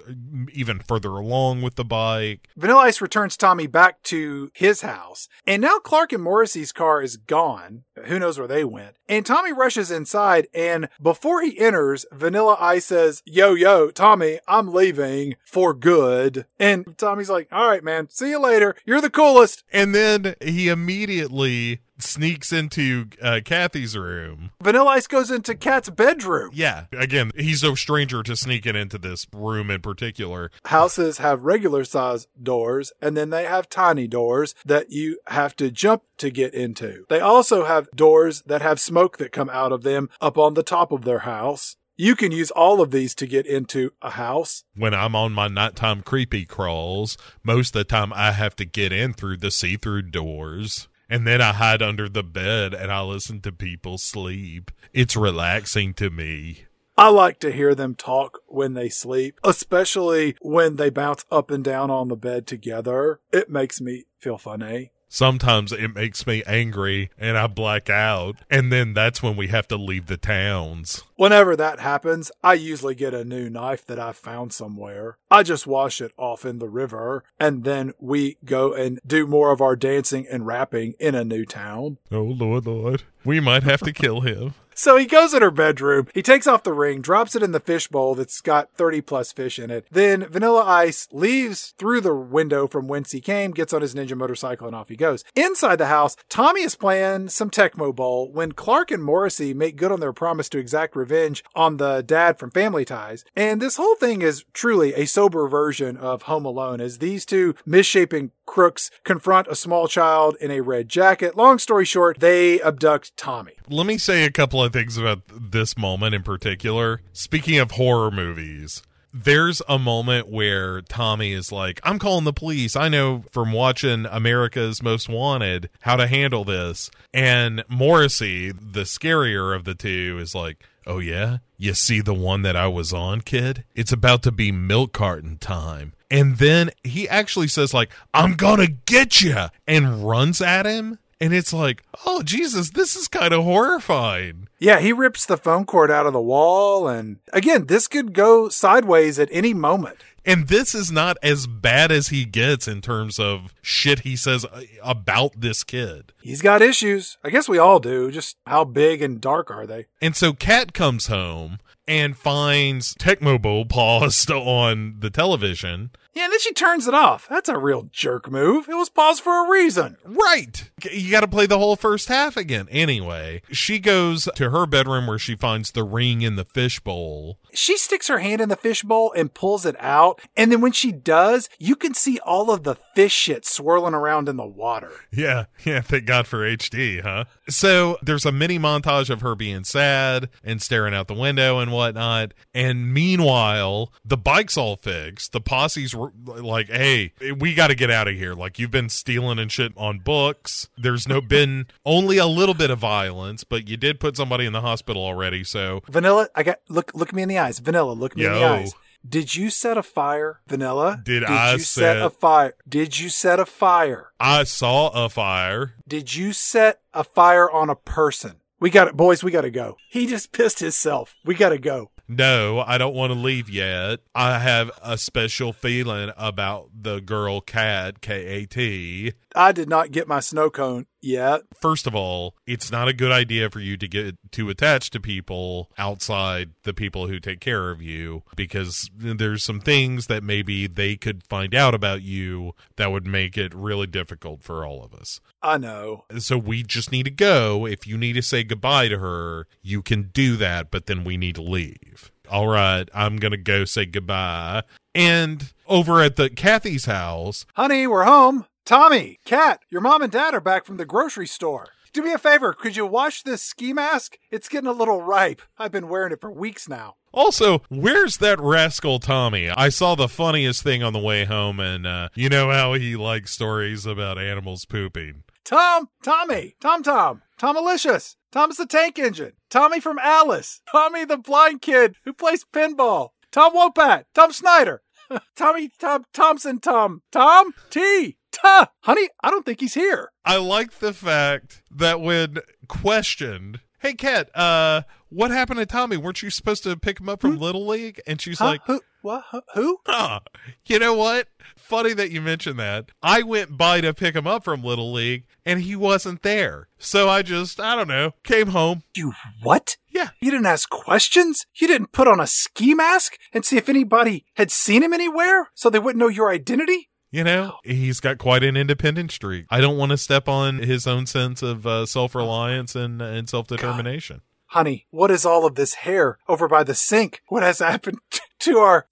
Speaker 3: even further along with the bike.
Speaker 1: Vanilla Ice returns Tommy back to his house. And now Clark and Morrissey's car is gone. Who knows where they went? And Tommy rushes inside. And before he enters, Vanilla Ice says, Yo, yo, Tommy, I'm leaving for good. And Tommy's like, All right, man. See you later. You're the coolest.
Speaker 3: And then he immediately sneaks into uh, Kathy's room.
Speaker 1: Vanilla Ice goes into Kat's bedroom.
Speaker 3: Yeah. Again, he's no stranger to sneaking into this room in particular.
Speaker 1: Houses have regular size doors and then they have tiny doors that you have to jump to get into. They also have doors that have smoke that come out of them up on the top of their house. You can use all of these to get into a house.
Speaker 3: When I'm on my nighttime creepy crawls, most of the time I have to get in through the see through doors. And then I hide under the bed and I listen to people sleep. It's relaxing to me.
Speaker 1: I like to hear them talk when they sleep, especially when they bounce up and down on the bed together. It makes me feel funny.
Speaker 3: Sometimes it makes me angry and I black out. And then that's when we have to leave the towns.
Speaker 1: Whenever that happens, I usually get a new knife that I found somewhere. I just wash it off in the river, and then we go and do more of our dancing and rapping in a new town.
Speaker 3: Oh, Lord, Lord. We might have to kill him.
Speaker 1: So he goes in her bedroom. He takes off the ring, drops it in the fish bowl that's got 30 plus fish in it. Then Vanilla Ice leaves through the window from whence he came, gets on his ninja motorcycle, and off he goes. Inside the house, Tommy is playing some Tecmo Bowl when Clark and Morrissey make good on their promise to exact revenge on the dad from Family Ties. And this whole thing is truly a sober version of Home Alone as these two misshapen crooks confront a small child in a red jacket. Long story short, they abduct Tommy.
Speaker 3: Let me say a couple of things about this moment in particular. Speaking of horror movies, there's a moment where Tommy is like, I'm calling the police. I know from watching America's Most Wanted how to handle this. And Morrissey, the scarier of the two, is like, Oh, yeah? You see the one that I was on, kid? It's about to be milk carton time. And then he actually says, like, I'm gonna get you, and runs at him. And it's like, oh, Jesus, this is kind of horrifying.
Speaker 1: Yeah, he rips the phone cord out of the wall. And again, this could go sideways at any moment.
Speaker 3: And this is not as bad as he gets in terms of shit he says uh, about this kid.
Speaker 1: He's got issues. I guess we all do. Just how big and dark are they?
Speaker 3: And so Kat comes home and finds Tecmo Bowl paused on the television.
Speaker 1: Yeah, and then she turns it off. That's a real jerk move. It was paused for a reason.
Speaker 3: Right. You got to play the whole first half again. Anyway, she goes to her bedroom where she finds the ring in the fishbowl.
Speaker 1: She sticks her hand in the fishbowl and pulls it out. And then when she does, you can see all of the fish shit swirling around in the water.
Speaker 3: Yeah. Yeah. Thank God for HD, huh? So there's a mini montage of her being sad and staring out the window and whatnot. And meanwhile, the bike's all fixed. The posse's like, hey, we got to get out of here. Like, you've been stealing and shit on books. There's no been only a little bit of violence, but you did put somebody in the hospital already. So,
Speaker 1: Vanilla, I got look look me in the eyes. Vanilla, look me in the eyes. Did you set a fire, Vanilla?
Speaker 3: Did I
Speaker 1: you set
Speaker 3: set-
Speaker 1: a fire? Did you set a fire?
Speaker 3: I saw a fire.
Speaker 1: Did you set a fire on a person? We got it, boys. We got to go. He just pissed himself. We got to go.
Speaker 3: No, I don't want to leave yet. I have a special feeling about the girl Kat, K A T.
Speaker 1: I did not get my snow cone yet.
Speaker 3: First of all, it's not a good idea for you to get too attached to people outside the people who take care of you because there's some things that maybe they could find out about you that would make it really difficult for all of us.
Speaker 1: I know.
Speaker 3: So we just need to go. If you need to say goodbye to her, you can do that, but then we need to leave. All right, I'm going to go say goodbye. And over at the Kathy's house,
Speaker 1: Honey, we're home. Tommy, Kat, your mom and dad are back from the grocery store. Do me a favor, could you wash this ski mask? It's getting a little ripe. I've been wearing it for weeks now.
Speaker 3: Also, where's that rascal Tommy? I saw the funniest thing on the way home, and uh, you know how he likes stories about animals pooping.
Speaker 1: Tom, Tommy, Tom Tom, Tom, Tomalicious, Thomas the Tank Engine, Tommy from Alice, Tommy the blind kid who plays pinball, Tom Wopat, Tom Snyder, Tommy Tom Thompson Tom, Tom T. Ta! Honey, I don't think he's here.
Speaker 3: I like the fact that when questioned, "Hey, Kat, uh, what happened to Tommy? Weren't you supposed to pick him up from Little League?" And she's
Speaker 1: Huh?
Speaker 3: like,
Speaker 1: who? What? Who- Who?
Speaker 3: Huh. You know what? Funny that you mentioned that. I went by to pick him up from Little League and he wasn't there. So I just, I don't know, came home.
Speaker 1: You what?
Speaker 3: Yeah.
Speaker 1: You didn't ask questions? You didn't put on a ski mask and see if anybody had seen him anywhere so they wouldn't know your identity?
Speaker 3: You know, he's got quite an independent streak. I don't want to step on his own sense of uh, self reliance and, and self determination.
Speaker 1: Honey, what is all of this hair over by the sink? What has happened to our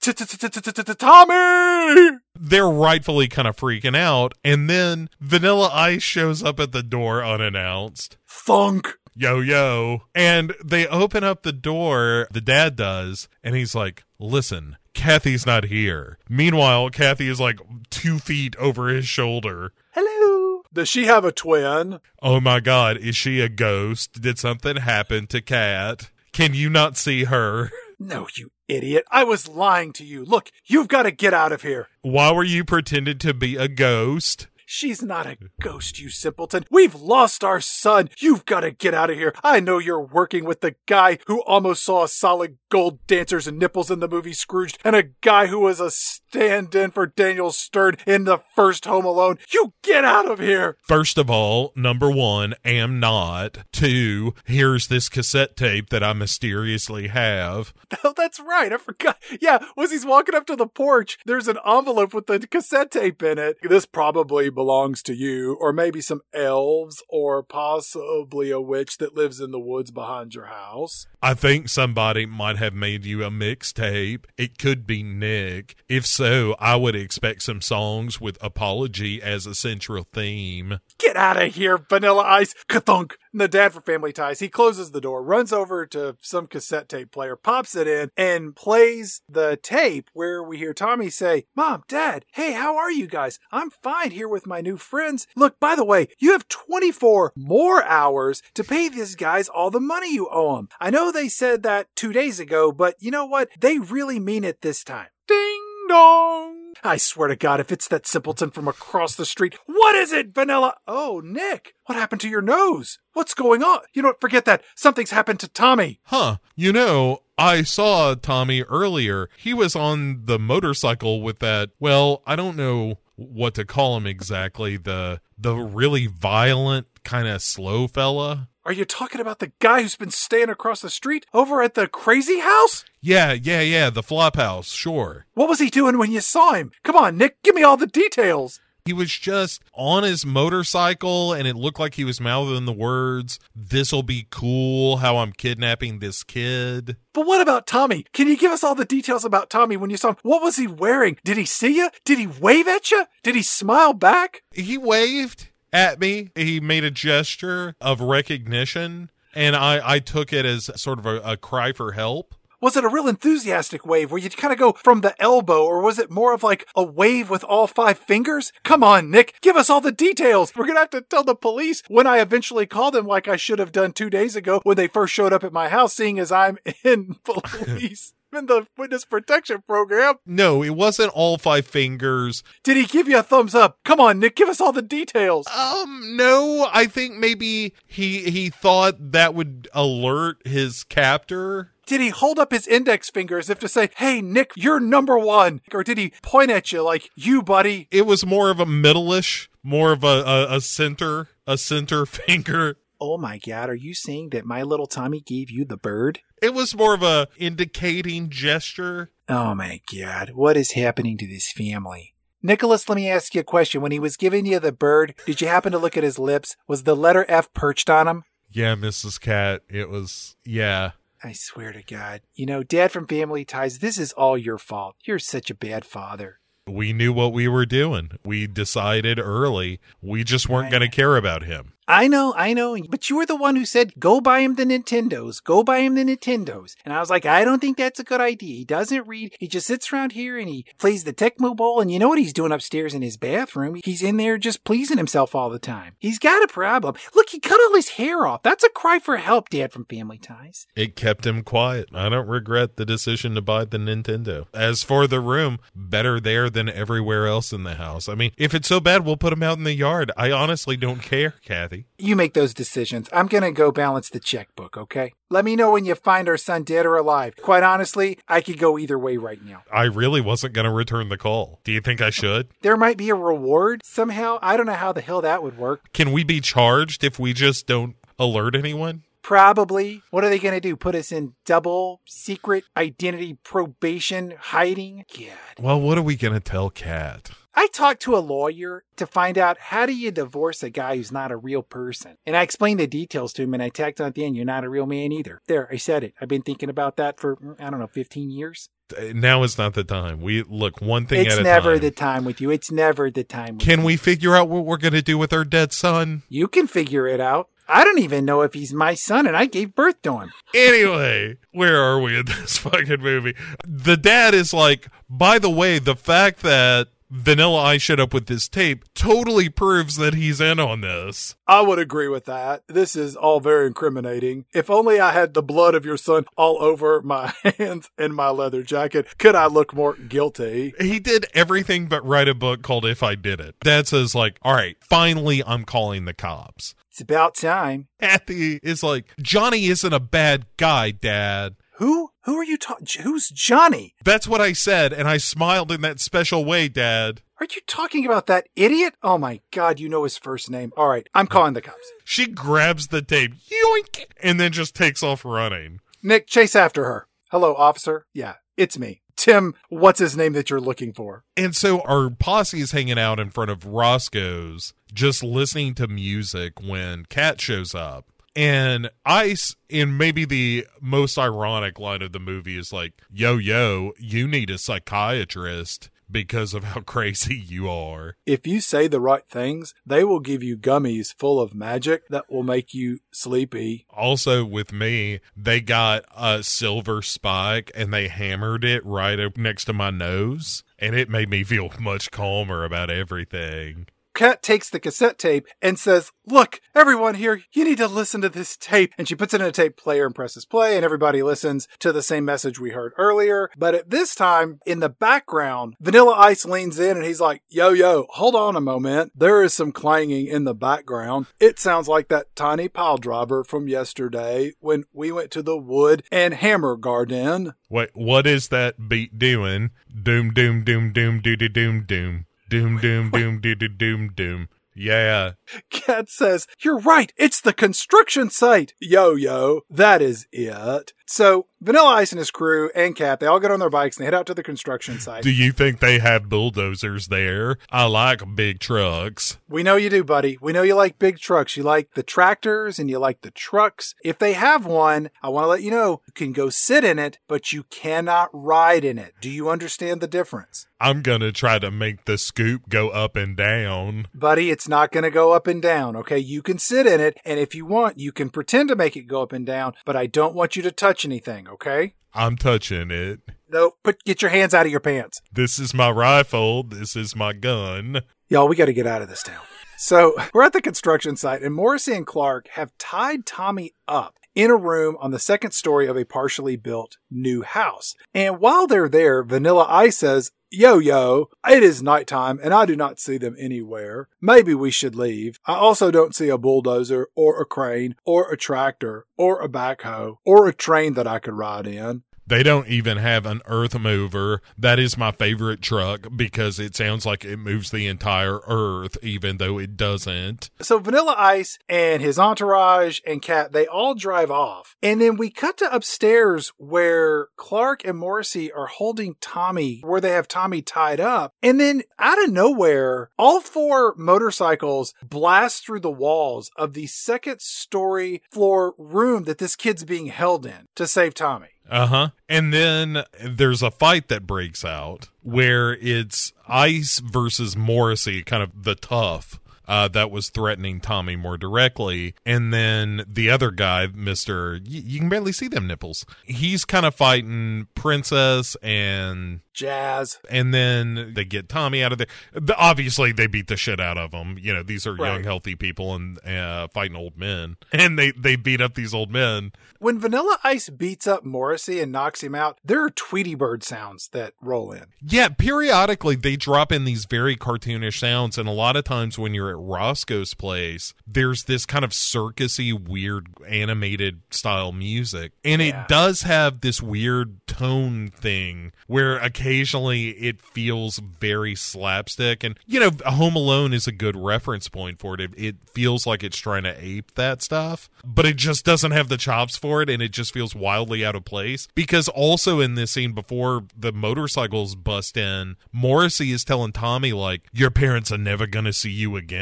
Speaker 1: Tommy?
Speaker 3: They're rightfully kind of freaking out. And then Vanilla Ice shows up at the door unannounced.
Speaker 1: Funk
Speaker 3: yo yo and they open up the door the dad does and he's like listen kathy's not here meanwhile kathy is like two feet over his shoulder
Speaker 1: Hello. Does she have a twin?
Speaker 3: oh my god is she a ghost did something happen to kat can you not see her
Speaker 1: No, you idiot. I was lying to you. Look, you've got to get out of here.
Speaker 3: why were you pretending to be a ghost
Speaker 1: She's not a ghost, you simpleton. We've lost our son. You've got to get out of here. I know you're working with the guy who almost saw a solid gold dancers and nipples in the movie Scrooged and a guy who was a stand in for Daniel Stern in the first Home Alone. You get out of here.
Speaker 3: First of all, number one, am not. Two, here's this cassette tape that I mysteriously have.
Speaker 1: Oh, that's right. I forgot. Yeah, was he's walking up to the porch. There's an envelope with the cassette tape in it. This probably belongs to you, or maybe some elves, or possibly a witch that lives in the woods behind your house.
Speaker 3: I think somebody might have made you a mixtape. It could be Nick. If so, I would expect some songs with apology as a central theme.
Speaker 1: Get out of here, Vanilla Ice. Kathunk. The dad for Family Ties, he closes the door, runs over to some cassette tape player, pops it in, and plays the tape where we hear Tommy say, Mom, Dad, hey, how are you guys? I'm fine here with my new friends. Look, by the way, you have 24 more hours to pay these guys all the money you owe them. I know they said that two days ago, but you know what? They really mean it this time. Ding dong. I swear to God, if it's that simpleton from across the street, what is it, Vanilla? Oh, Nick, what happened to your nose? What's going on? You don't forget that. Something's happened to Tommy.
Speaker 3: Huh. You know, I saw Tommy earlier. He was on the motorcycle with that, well, I don't know what to call him exactly, the the really violent kind of slow fella.
Speaker 1: Are you talking about the guy who's been staying across the street over at the crazy house?
Speaker 3: Yeah, yeah, yeah, the flop house, sure.
Speaker 1: What was he doing when you saw him? Come on, Nick, give me all the details.
Speaker 3: He was just on his motorcycle and it looked like he was mouthing the words, This'll be cool, how I'm kidnapping this kid.
Speaker 1: But what about Tommy? Can you give us all the details about Tommy when you saw him? What was he wearing? Did he see you? Did he wave at you? Did he smile back?
Speaker 3: He waved at me. He made a gesture of recognition and I, I took it as sort of a, a cry for help.
Speaker 1: Was it a real enthusiastic wave where you'd kind of go from the elbow, or was it more of like a wave with all five fingers? Come on, Nick, give us all the details. We're gonna have to tell the police when I eventually call them, like I should have done two days ago when they first showed up at my house, seeing as I'm in police. In the witness protection program.
Speaker 3: No, it wasn't all five fingers.
Speaker 1: Did he give you a thumbs up? Come on, Nick, give us all the details.
Speaker 3: Um, no, I think maybe he he thought that would alert his captor.
Speaker 1: Did he hold up his index finger as if to say, Hey, Nick, you're number one? Or did he point at you like, You, buddy?
Speaker 3: It was more of a middle-ish, more of a, a, a center, a center finger.
Speaker 1: Oh my god, are you saying that my little Tommy gave you the bird?
Speaker 3: It was more of a indicating gesture.
Speaker 1: Oh my god, what is happening to this family? Nicholas, let me ask you a question. When he was giving you the bird, did you happen to look at his lips? Was the letter F perched on him?
Speaker 3: Yeah, Mrs. Cat, it was, yeah.
Speaker 1: I swear to God. You know, Dad from Family Ties, this is all your fault. You're such a bad father.
Speaker 3: We knew what we were doing. We decided early. We just weren't going to care about him.
Speaker 1: I know, I know, but you were the one who said, go buy him the Nintendos, go buy him the Nintendos. And I was like, I don't think that's a good idea. He doesn't read. He just sits around here and he plays the Tecmo Bowl. And you know what he's doing upstairs in his bathroom? He's in there just pleasing himself all the time. He's got a problem. Look, he cut all his hair off. That's a cry for help, Dad from Family Ties.
Speaker 3: It kept him quiet. I don't regret the decision to buy the Nintendo. As for the room, better there than everywhere else in the house. I mean, if it's so bad, we'll put him out in the yard. I honestly don't care, Kathy.
Speaker 1: You make those decisions. I'm going to go balance the checkbook, okay? Let me know when you find our son dead or alive. Quite honestly, I could go either way right now.
Speaker 3: I really wasn't going to return the call. Do you think I should?
Speaker 1: There might be a reward somehow. I don't know how the hell that would work.
Speaker 3: Can we be charged if we just don't alert anyone?
Speaker 1: Probably. What are they going to do? Put us in double secret identity probation hiding? God.
Speaker 3: Well, what are we going to tell Kat?
Speaker 1: I talked to a lawyer to find out how do you divorce a guy who's not a real person. And I explained the details to him and I tacked on at the end, you're not a real man either. There, I said it. I've been thinking about that for, mm, I don't know, 15 years.
Speaker 3: Uh, now is not the time. We look one thing
Speaker 1: it's
Speaker 3: at a time.
Speaker 1: It's never
Speaker 3: time.
Speaker 1: the time with you. It's never the time with
Speaker 3: Can
Speaker 1: you.
Speaker 3: we figure out what we're going to do with our dead son?
Speaker 1: You can figure it out. I don't even know if he's my son and I gave birth to him.
Speaker 3: Anyway, where are we in this fucking movie? The dad is like, by the way, the fact that Vanilla Ice showed up with this tape totally proves that he's in on this.
Speaker 1: I would agree with that. This is all very incriminating. If only I had the blood of your son all over my hands and my leather jacket, could I look more guilty?
Speaker 3: He did everything but write a book called If I Did It. That says, like, all right, finally I'm calling the cops.
Speaker 1: It's about time.
Speaker 3: Kathy is like, Johnny isn't a bad guy, Dad.
Speaker 1: Who? Who are you talking? Who's Johnny?
Speaker 3: That's what I said, and I smiled in that special way, Dad.
Speaker 1: Are you talking about that idiot? Oh my god, you know his first name. All right, I'm calling the cops.
Speaker 3: She grabs the tape, yoink, and then just takes off running.
Speaker 1: Nick, chase after her. Hello, officer. Yeah, it's me. Tim, what's his name that you're looking for?
Speaker 3: And so our posse is hanging out in front of Roscoe's, just listening to music when Kat shows up. And Ice, in maybe the most ironic line of the movie, is like, Yo, yo, you need a psychiatrist because of how crazy you are.
Speaker 1: If you say the right things, they will give you gummies full of magic that will make you sleepy.
Speaker 3: Also, with me, they got a silver spike and they hammered it right up next to my nose. And it made me feel much calmer about everything.
Speaker 1: Kat takes the cassette tape and says, Look, everyone here, you need to listen to this tape. And she puts it in a tape player and presses play, and everybody listens to the same message we heard earlier. But at this time, in the background, Vanilla Ice leans in and he's like, Yo, yo, hold on a moment. There is some clanging in the background. It sounds like that tiny pile driver from yesterday when we went to the wood and hammer garden.
Speaker 3: Wait, what is that beat doing? Doom, doom, doom, doom, doo, doo, doom, doom. Doom, doom, doom, doom, doo, doom, doom. Yeah.
Speaker 1: Kat says, You're right. It's the construction site. Yo, yo, that is it. So Vanilla Ice and his crew and Kat, they all get on their bikes and they head out to the construction site.
Speaker 3: Do you think they have bulldozers there? I like big trucks.
Speaker 1: We know you do, buddy. We know you like big trucks. You like the tractors and you like the trucks. If they have one, I want to let you know you can go sit in it, but you cannot ride in it. Do you understand the difference?
Speaker 3: I'm going to try to make the scoop go up and down.
Speaker 1: Buddy, it's not going to go up and down, okay? You can sit in it, and if you want, you can pretend to make it go up and down, but I don't want you to touch anything, okay?
Speaker 3: I'm touching it.
Speaker 1: No, put get your hands out of your pants.
Speaker 3: This is my rifle. This is my gun.
Speaker 1: Y'all, we got to get out of this town. So we're at the construction site, and Morrissey and Clark have tied Tommy up in a room on the second story of a partially built new house. And while they're there, Vanilla Ice says, Yo, yo, it is nighttime and I do not see them anywhere. Maybe we should leave. I also don't see a bulldozer or a crane or a tractor or a backhoe or a train that I could ride in.
Speaker 3: They don't even have an earth mover. That is my favorite truck because it sounds like it moves the entire earth, even though it doesn't.
Speaker 1: So Vanilla Ice and his entourage and Kat, they all drive off. And then we cut to upstairs where Clark and Morrissey are holding Tommy, where they have Tommy tied up. And then out of nowhere, all four motorcycles blast through the walls of the second story floor room that this kid's being held in to save Tommy.
Speaker 3: Uh huh. And then there's a fight that breaks out where it's Ice versus Morrissey, kind of the tough. Uh, that was threatening Tommy more directly. And then the other guy, Mr. Y- you can barely see them nipples. He's kind of fighting Princess and
Speaker 1: Jazz.
Speaker 3: and then they get Tommy out of there. The- Obviously, they beat the shit out of him. You know, these are young, healthy people and uh, fighting old men, and they they beat up these old men.
Speaker 1: When Vanilla Ice beats up Morrissey and knocks him out, there are Tweety Bird sounds that roll in.
Speaker 3: Yeah, periodically they drop in these very cartoonish sounds, and a lot of times when you're at Roscoe's place, there's this kind of circusy, weird animated style music, and
Speaker 1: Yeah.
Speaker 3: it does have this weird tone thing where occasionally it feels very slapstick, and you know, Home Alone is a good reference point for it. It, it feels like it's trying to ape that stuff, but it just doesn't have the chops for it, and it just feels wildly out of place. Because also in this scene before the motorcycles bust in, Morrissey is telling Tommy like, "Your parents are never gonna see you again,"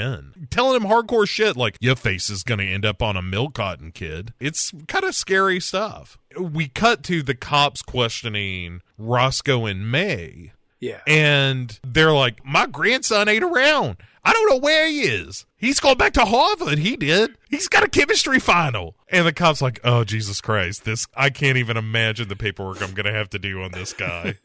Speaker 3: telling him hardcore shit like, "Your face is gonna end up on a milk cotton, kid." It's kind of scary stuff. We cut to the cops questioning Roscoe and Mae.
Speaker 1: Yeah.
Speaker 3: And they're like, My grandson ain't around. I don't know where he is. He's going back to Harvard. He did. He's got a chemistry final. And the cop's like, Oh, Jesus Christ. This I can't even imagine the paperwork I'm gonna have to do on this guy.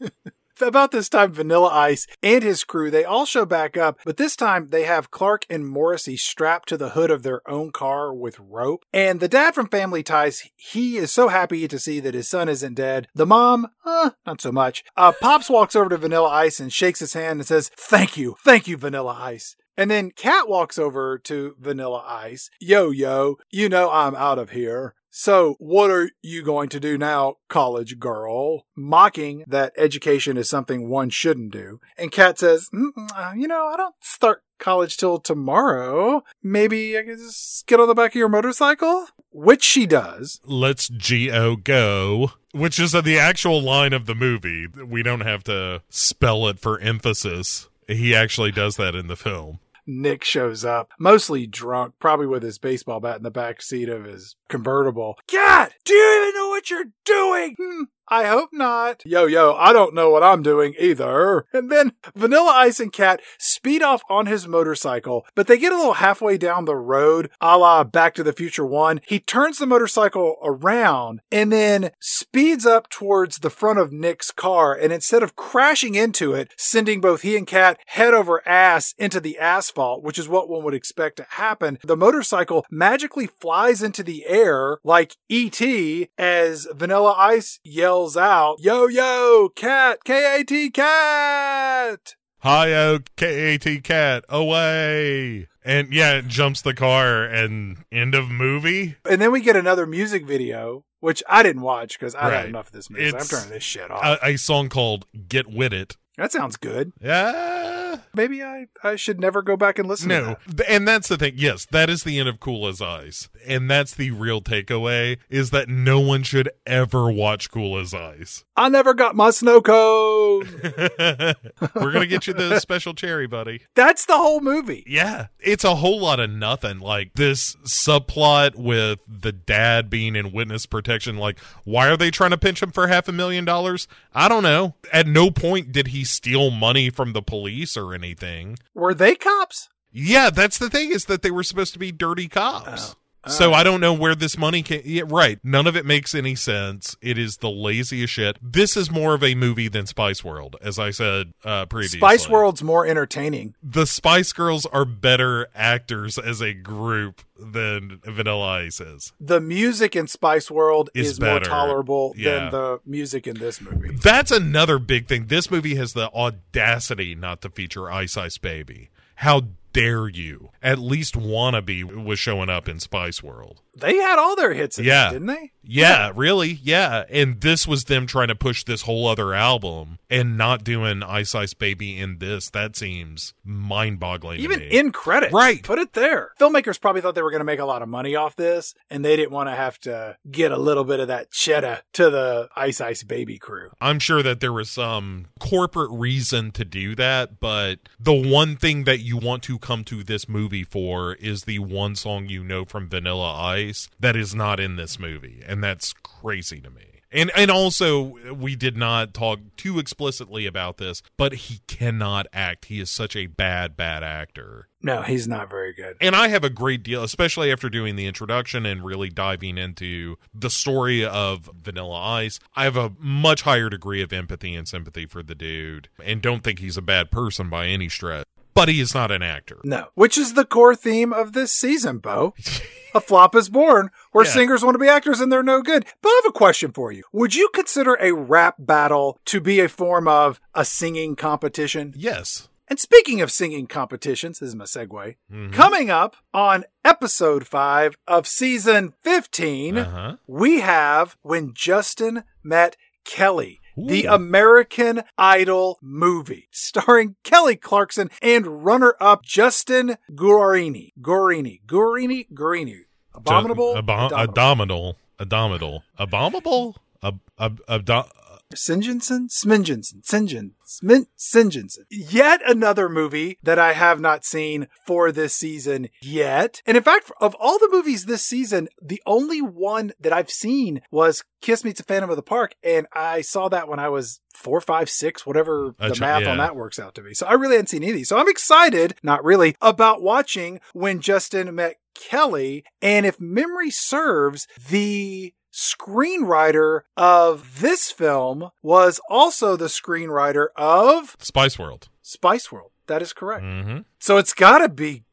Speaker 1: about this time, Vanilla Ice and his crew, they all show back up, but this time they have Clark and Morrissey strapped to the hood of their own car with rope. And the dad from Family Ties, he is so happy to see that his son isn't dead. The mom, uh, not so much. Uh, Pops walks over to Vanilla Ice and shakes his hand and says, Thank you, thank you, Vanilla Ice. And then Kat walks over to Vanilla Ice. Yo, yo, you know I'm out of here. So, what are you going to do now, college girl? Mocking that education is something one shouldn't do. And Kat says, "Mm, uh, You know, I don't start college till tomorrow. Maybe I can just get on the back of your motorcycle? Which she does.
Speaker 3: Let's G-O go, which is the actual line of the movie. We don't have to spell it for emphasis. He actually does that in the film.
Speaker 1: Nick shows up, mostly drunk, probably with his baseball bat in the back seat of his convertible. Kat, do you even know what you're doing? Hmm, I hope not. Yo, yo, I don't know what I'm doing either. And then Vanilla Ice and Kat speed off on his motorcycle, but they get a little halfway down the road, a la Back to the Future 1. He turns the motorcycle around and then speeds up towards the front of Nick's car. And instead of crashing into it, sending both he and Kat head over ass into the asphalt, which is what one would expect to happen, the motorcycle magically flies into the air like E.T. as Vanilla Ice yells out, Yo, yo, Kat, K A T, Kat!
Speaker 3: Hi, O K A T Kat, away. And yeah, it jumps the car and end of movie.
Speaker 1: And then we get another music video, which I didn't watch because I
Speaker 3: Right.
Speaker 1: had enough of this so I'm turning this shit off.
Speaker 3: A, a song called Get With It.
Speaker 1: that sounds good.
Speaker 3: Yeah.
Speaker 1: Maybe I, I should never go back and listen to
Speaker 3: No,
Speaker 1: that.
Speaker 3: And that's the thing. Yes, that is the end of Cool as Ice, and that's the real takeaway: is that no one should ever watch Cool as Ice.
Speaker 1: I never got my snow cone.
Speaker 3: We're gonna get you the special cherry, buddy.
Speaker 1: That's the whole movie.
Speaker 3: Yeah, it's a whole lot of nothing. Like this subplot with the dad being in witness protection. Like, why are they trying to pinch him for half a million dollars? I don't know. At no point did he steal money from the police or anything.
Speaker 1: Were they cops?
Speaker 3: Yeah, that's the thing is that they were supposed to be dirty cops.
Speaker 1: Oh.
Speaker 3: So I don't know where this money came. Yeah, right. None of it makes any sense. It is the laziest shit. This is more of a movie than Spice World, as I said uh, previously.
Speaker 1: Spice World's more entertaining.
Speaker 3: The Spice Girls are better actors as a group than Vanilla Ice is.
Speaker 1: The music in Spice World
Speaker 3: Is
Speaker 1: is, more tolerable
Speaker 3: Yeah.
Speaker 1: than the music in this movie.
Speaker 3: That's another big thing. This movie has the audacity not to feature Ice Ice Baby. How dare you? At least Wannabe was showing up in Spice World.
Speaker 1: They had all their hits in
Speaker 3: Yeah.
Speaker 1: didn't they?
Speaker 3: Yeah, really? Yeah. And this was them trying to push this whole other album and not doing Ice Ice Baby in this. That seems mind boggling.
Speaker 1: Even
Speaker 3: to me.
Speaker 1: in credits.
Speaker 3: Right.
Speaker 1: Put it there. Filmmakers probably thought they were going to make a lot of money off this, and they didn't want to have to get a little bit of that cheddar to the Ice Ice Baby crew.
Speaker 3: I'm sure that there was some corporate reason to do that, but the one thing that you want to come to this movie for is the one song you know from Vanilla Ice that is not in this movie, and that's crazy to me. And and also we did not talk too explicitly about this, but he cannot act. He is such a bad bad actor.
Speaker 1: No, he's not very good.
Speaker 3: And I have a great deal, especially after doing the introduction and really diving into the story of Vanilla Ice. I have a much higher degree of empathy and sympathy for the dude and don't think he's a bad person by any stretch. But he is not an actor.
Speaker 1: No, which is the core theme of this season, Bo. a flop is born, where
Speaker 3: Yeah.
Speaker 1: singers want to be actors and they're no good. But I have a question for you. Would you consider a rap battle to be a form of a singing competition?
Speaker 3: Yes.
Speaker 1: And speaking of singing competitions, this is my segue.
Speaker 3: Mhm.
Speaker 1: Coming up on episode five of season 15,
Speaker 3: Uh-huh.
Speaker 1: we have When Justin Met Kelly, the American Idol movie, starring Kelly Clarkson and runner up Justin Guarini. Guarini. Guarini. Guarini. Abominable.
Speaker 3: Abo-
Speaker 1: Abominable.
Speaker 3: abominable. Abominable. Abominable? Ab- ab- abdo-
Speaker 1: Sinjinson? Sminjinson. Sinjin. Smin- Sinjinson. Yet another movie that I have not seen for this season yet. And in fact, of all the movies this season, the only one that I've seen was Kiss Meets the Phantom of the Park. And I saw that when I was four, five, six, whatever the
Speaker 3: ch-
Speaker 1: math
Speaker 3: yeah.
Speaker 1: on that works out to be. So I really hadn't seen any of these. So I'm excited, not really, about watching when Justin met Kelly. And if memory serves, the screenwriter of this film was also the screenwriter of
Speaker 3: Spice World.
Speaker 1: Spice World. That is correct.
Speaker 3: hmm
Speaker 1: So it's got to be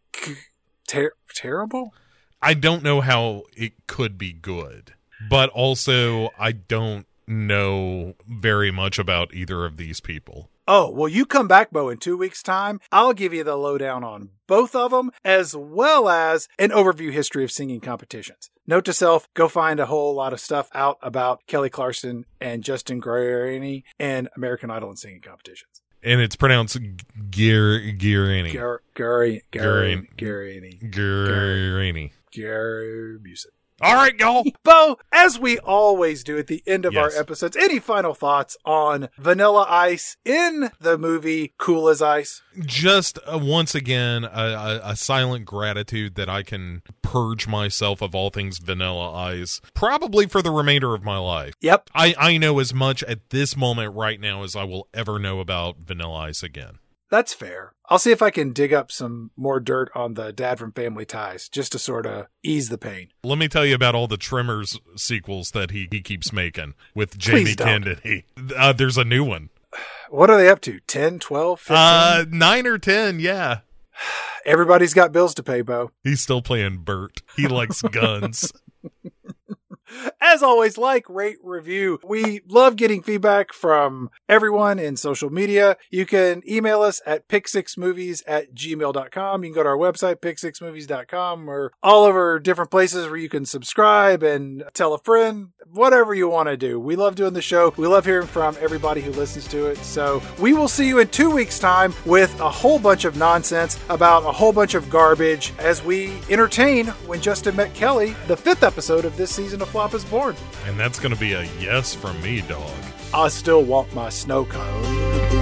Speaker 1: ter- terrible.
Speaker 3: I don't know how it could be good, but also I don't know very much about either of these people.
Speaker 1: Oh, well, you come back, Bo, in two weeks' time. I'll give you the lowdown on both of them, as well as an overview history of singing competitions. Note to self, go find a whole lot of stuff out about Kelly Clarkson and Justin Guarini and American Idol and singing competitions.
Speaker 3: And it's pronounced Gear Gearini.
Speaker 1: Gar- Gary, Gary, Gary,
Speaker 3: Gearini. All right, y'all.
Speaker 1: Bo, as we always do at the end of our episodes, any final thoughts on Vanilla Ice in the movie Cool as Ice?
Speaker 3: Just uh, once again, a, a, a silent gratitude that I can purge myself of all things Vanilla Ice, probably for the remainder of my life.
Speaker 1: Yep.
Speaker 3: I, I know as much at this moment right now as I will ever know about Vanilla Ice again.
Speaker 1: That's fair. I'll see if I can dig up some more dirt on the dad from Family Ties just to sort of ease the pain.
Speaker 3: Let me tell you about all the Tremors sequels that he, he keeps making with Jamie. Kennedy. Uh, there's a new one.
Speaker 1: What are they up to? 10, 12, 15?
Speaker 3: Uh, nine or ten, yeah.
Speaker 1: Everybody's got bills to pay, Bo.
Speaker 3: He's still playing Burt. He likes guns.
Speaker 1: As always, like, rate, review. We love getting feedback from everyone in social media. You can email us at pick6movies at gmail.com. You can go to our website, pick6movies.com, or all over different places where you can subscribe and tell a friend, whatever you want to do. We love doing the show. We love hearing from everybody who listens to it. So we will see you in two weeks' time with a whole bunch of nonsense about a whole bunch of garbage as we entertain When Justin Met Kelly, the fifth episode of this season of Flop is Born.
Speaker 3: and that's going to be a yes from me, dog.
Speaker 1: I still want my snow cone.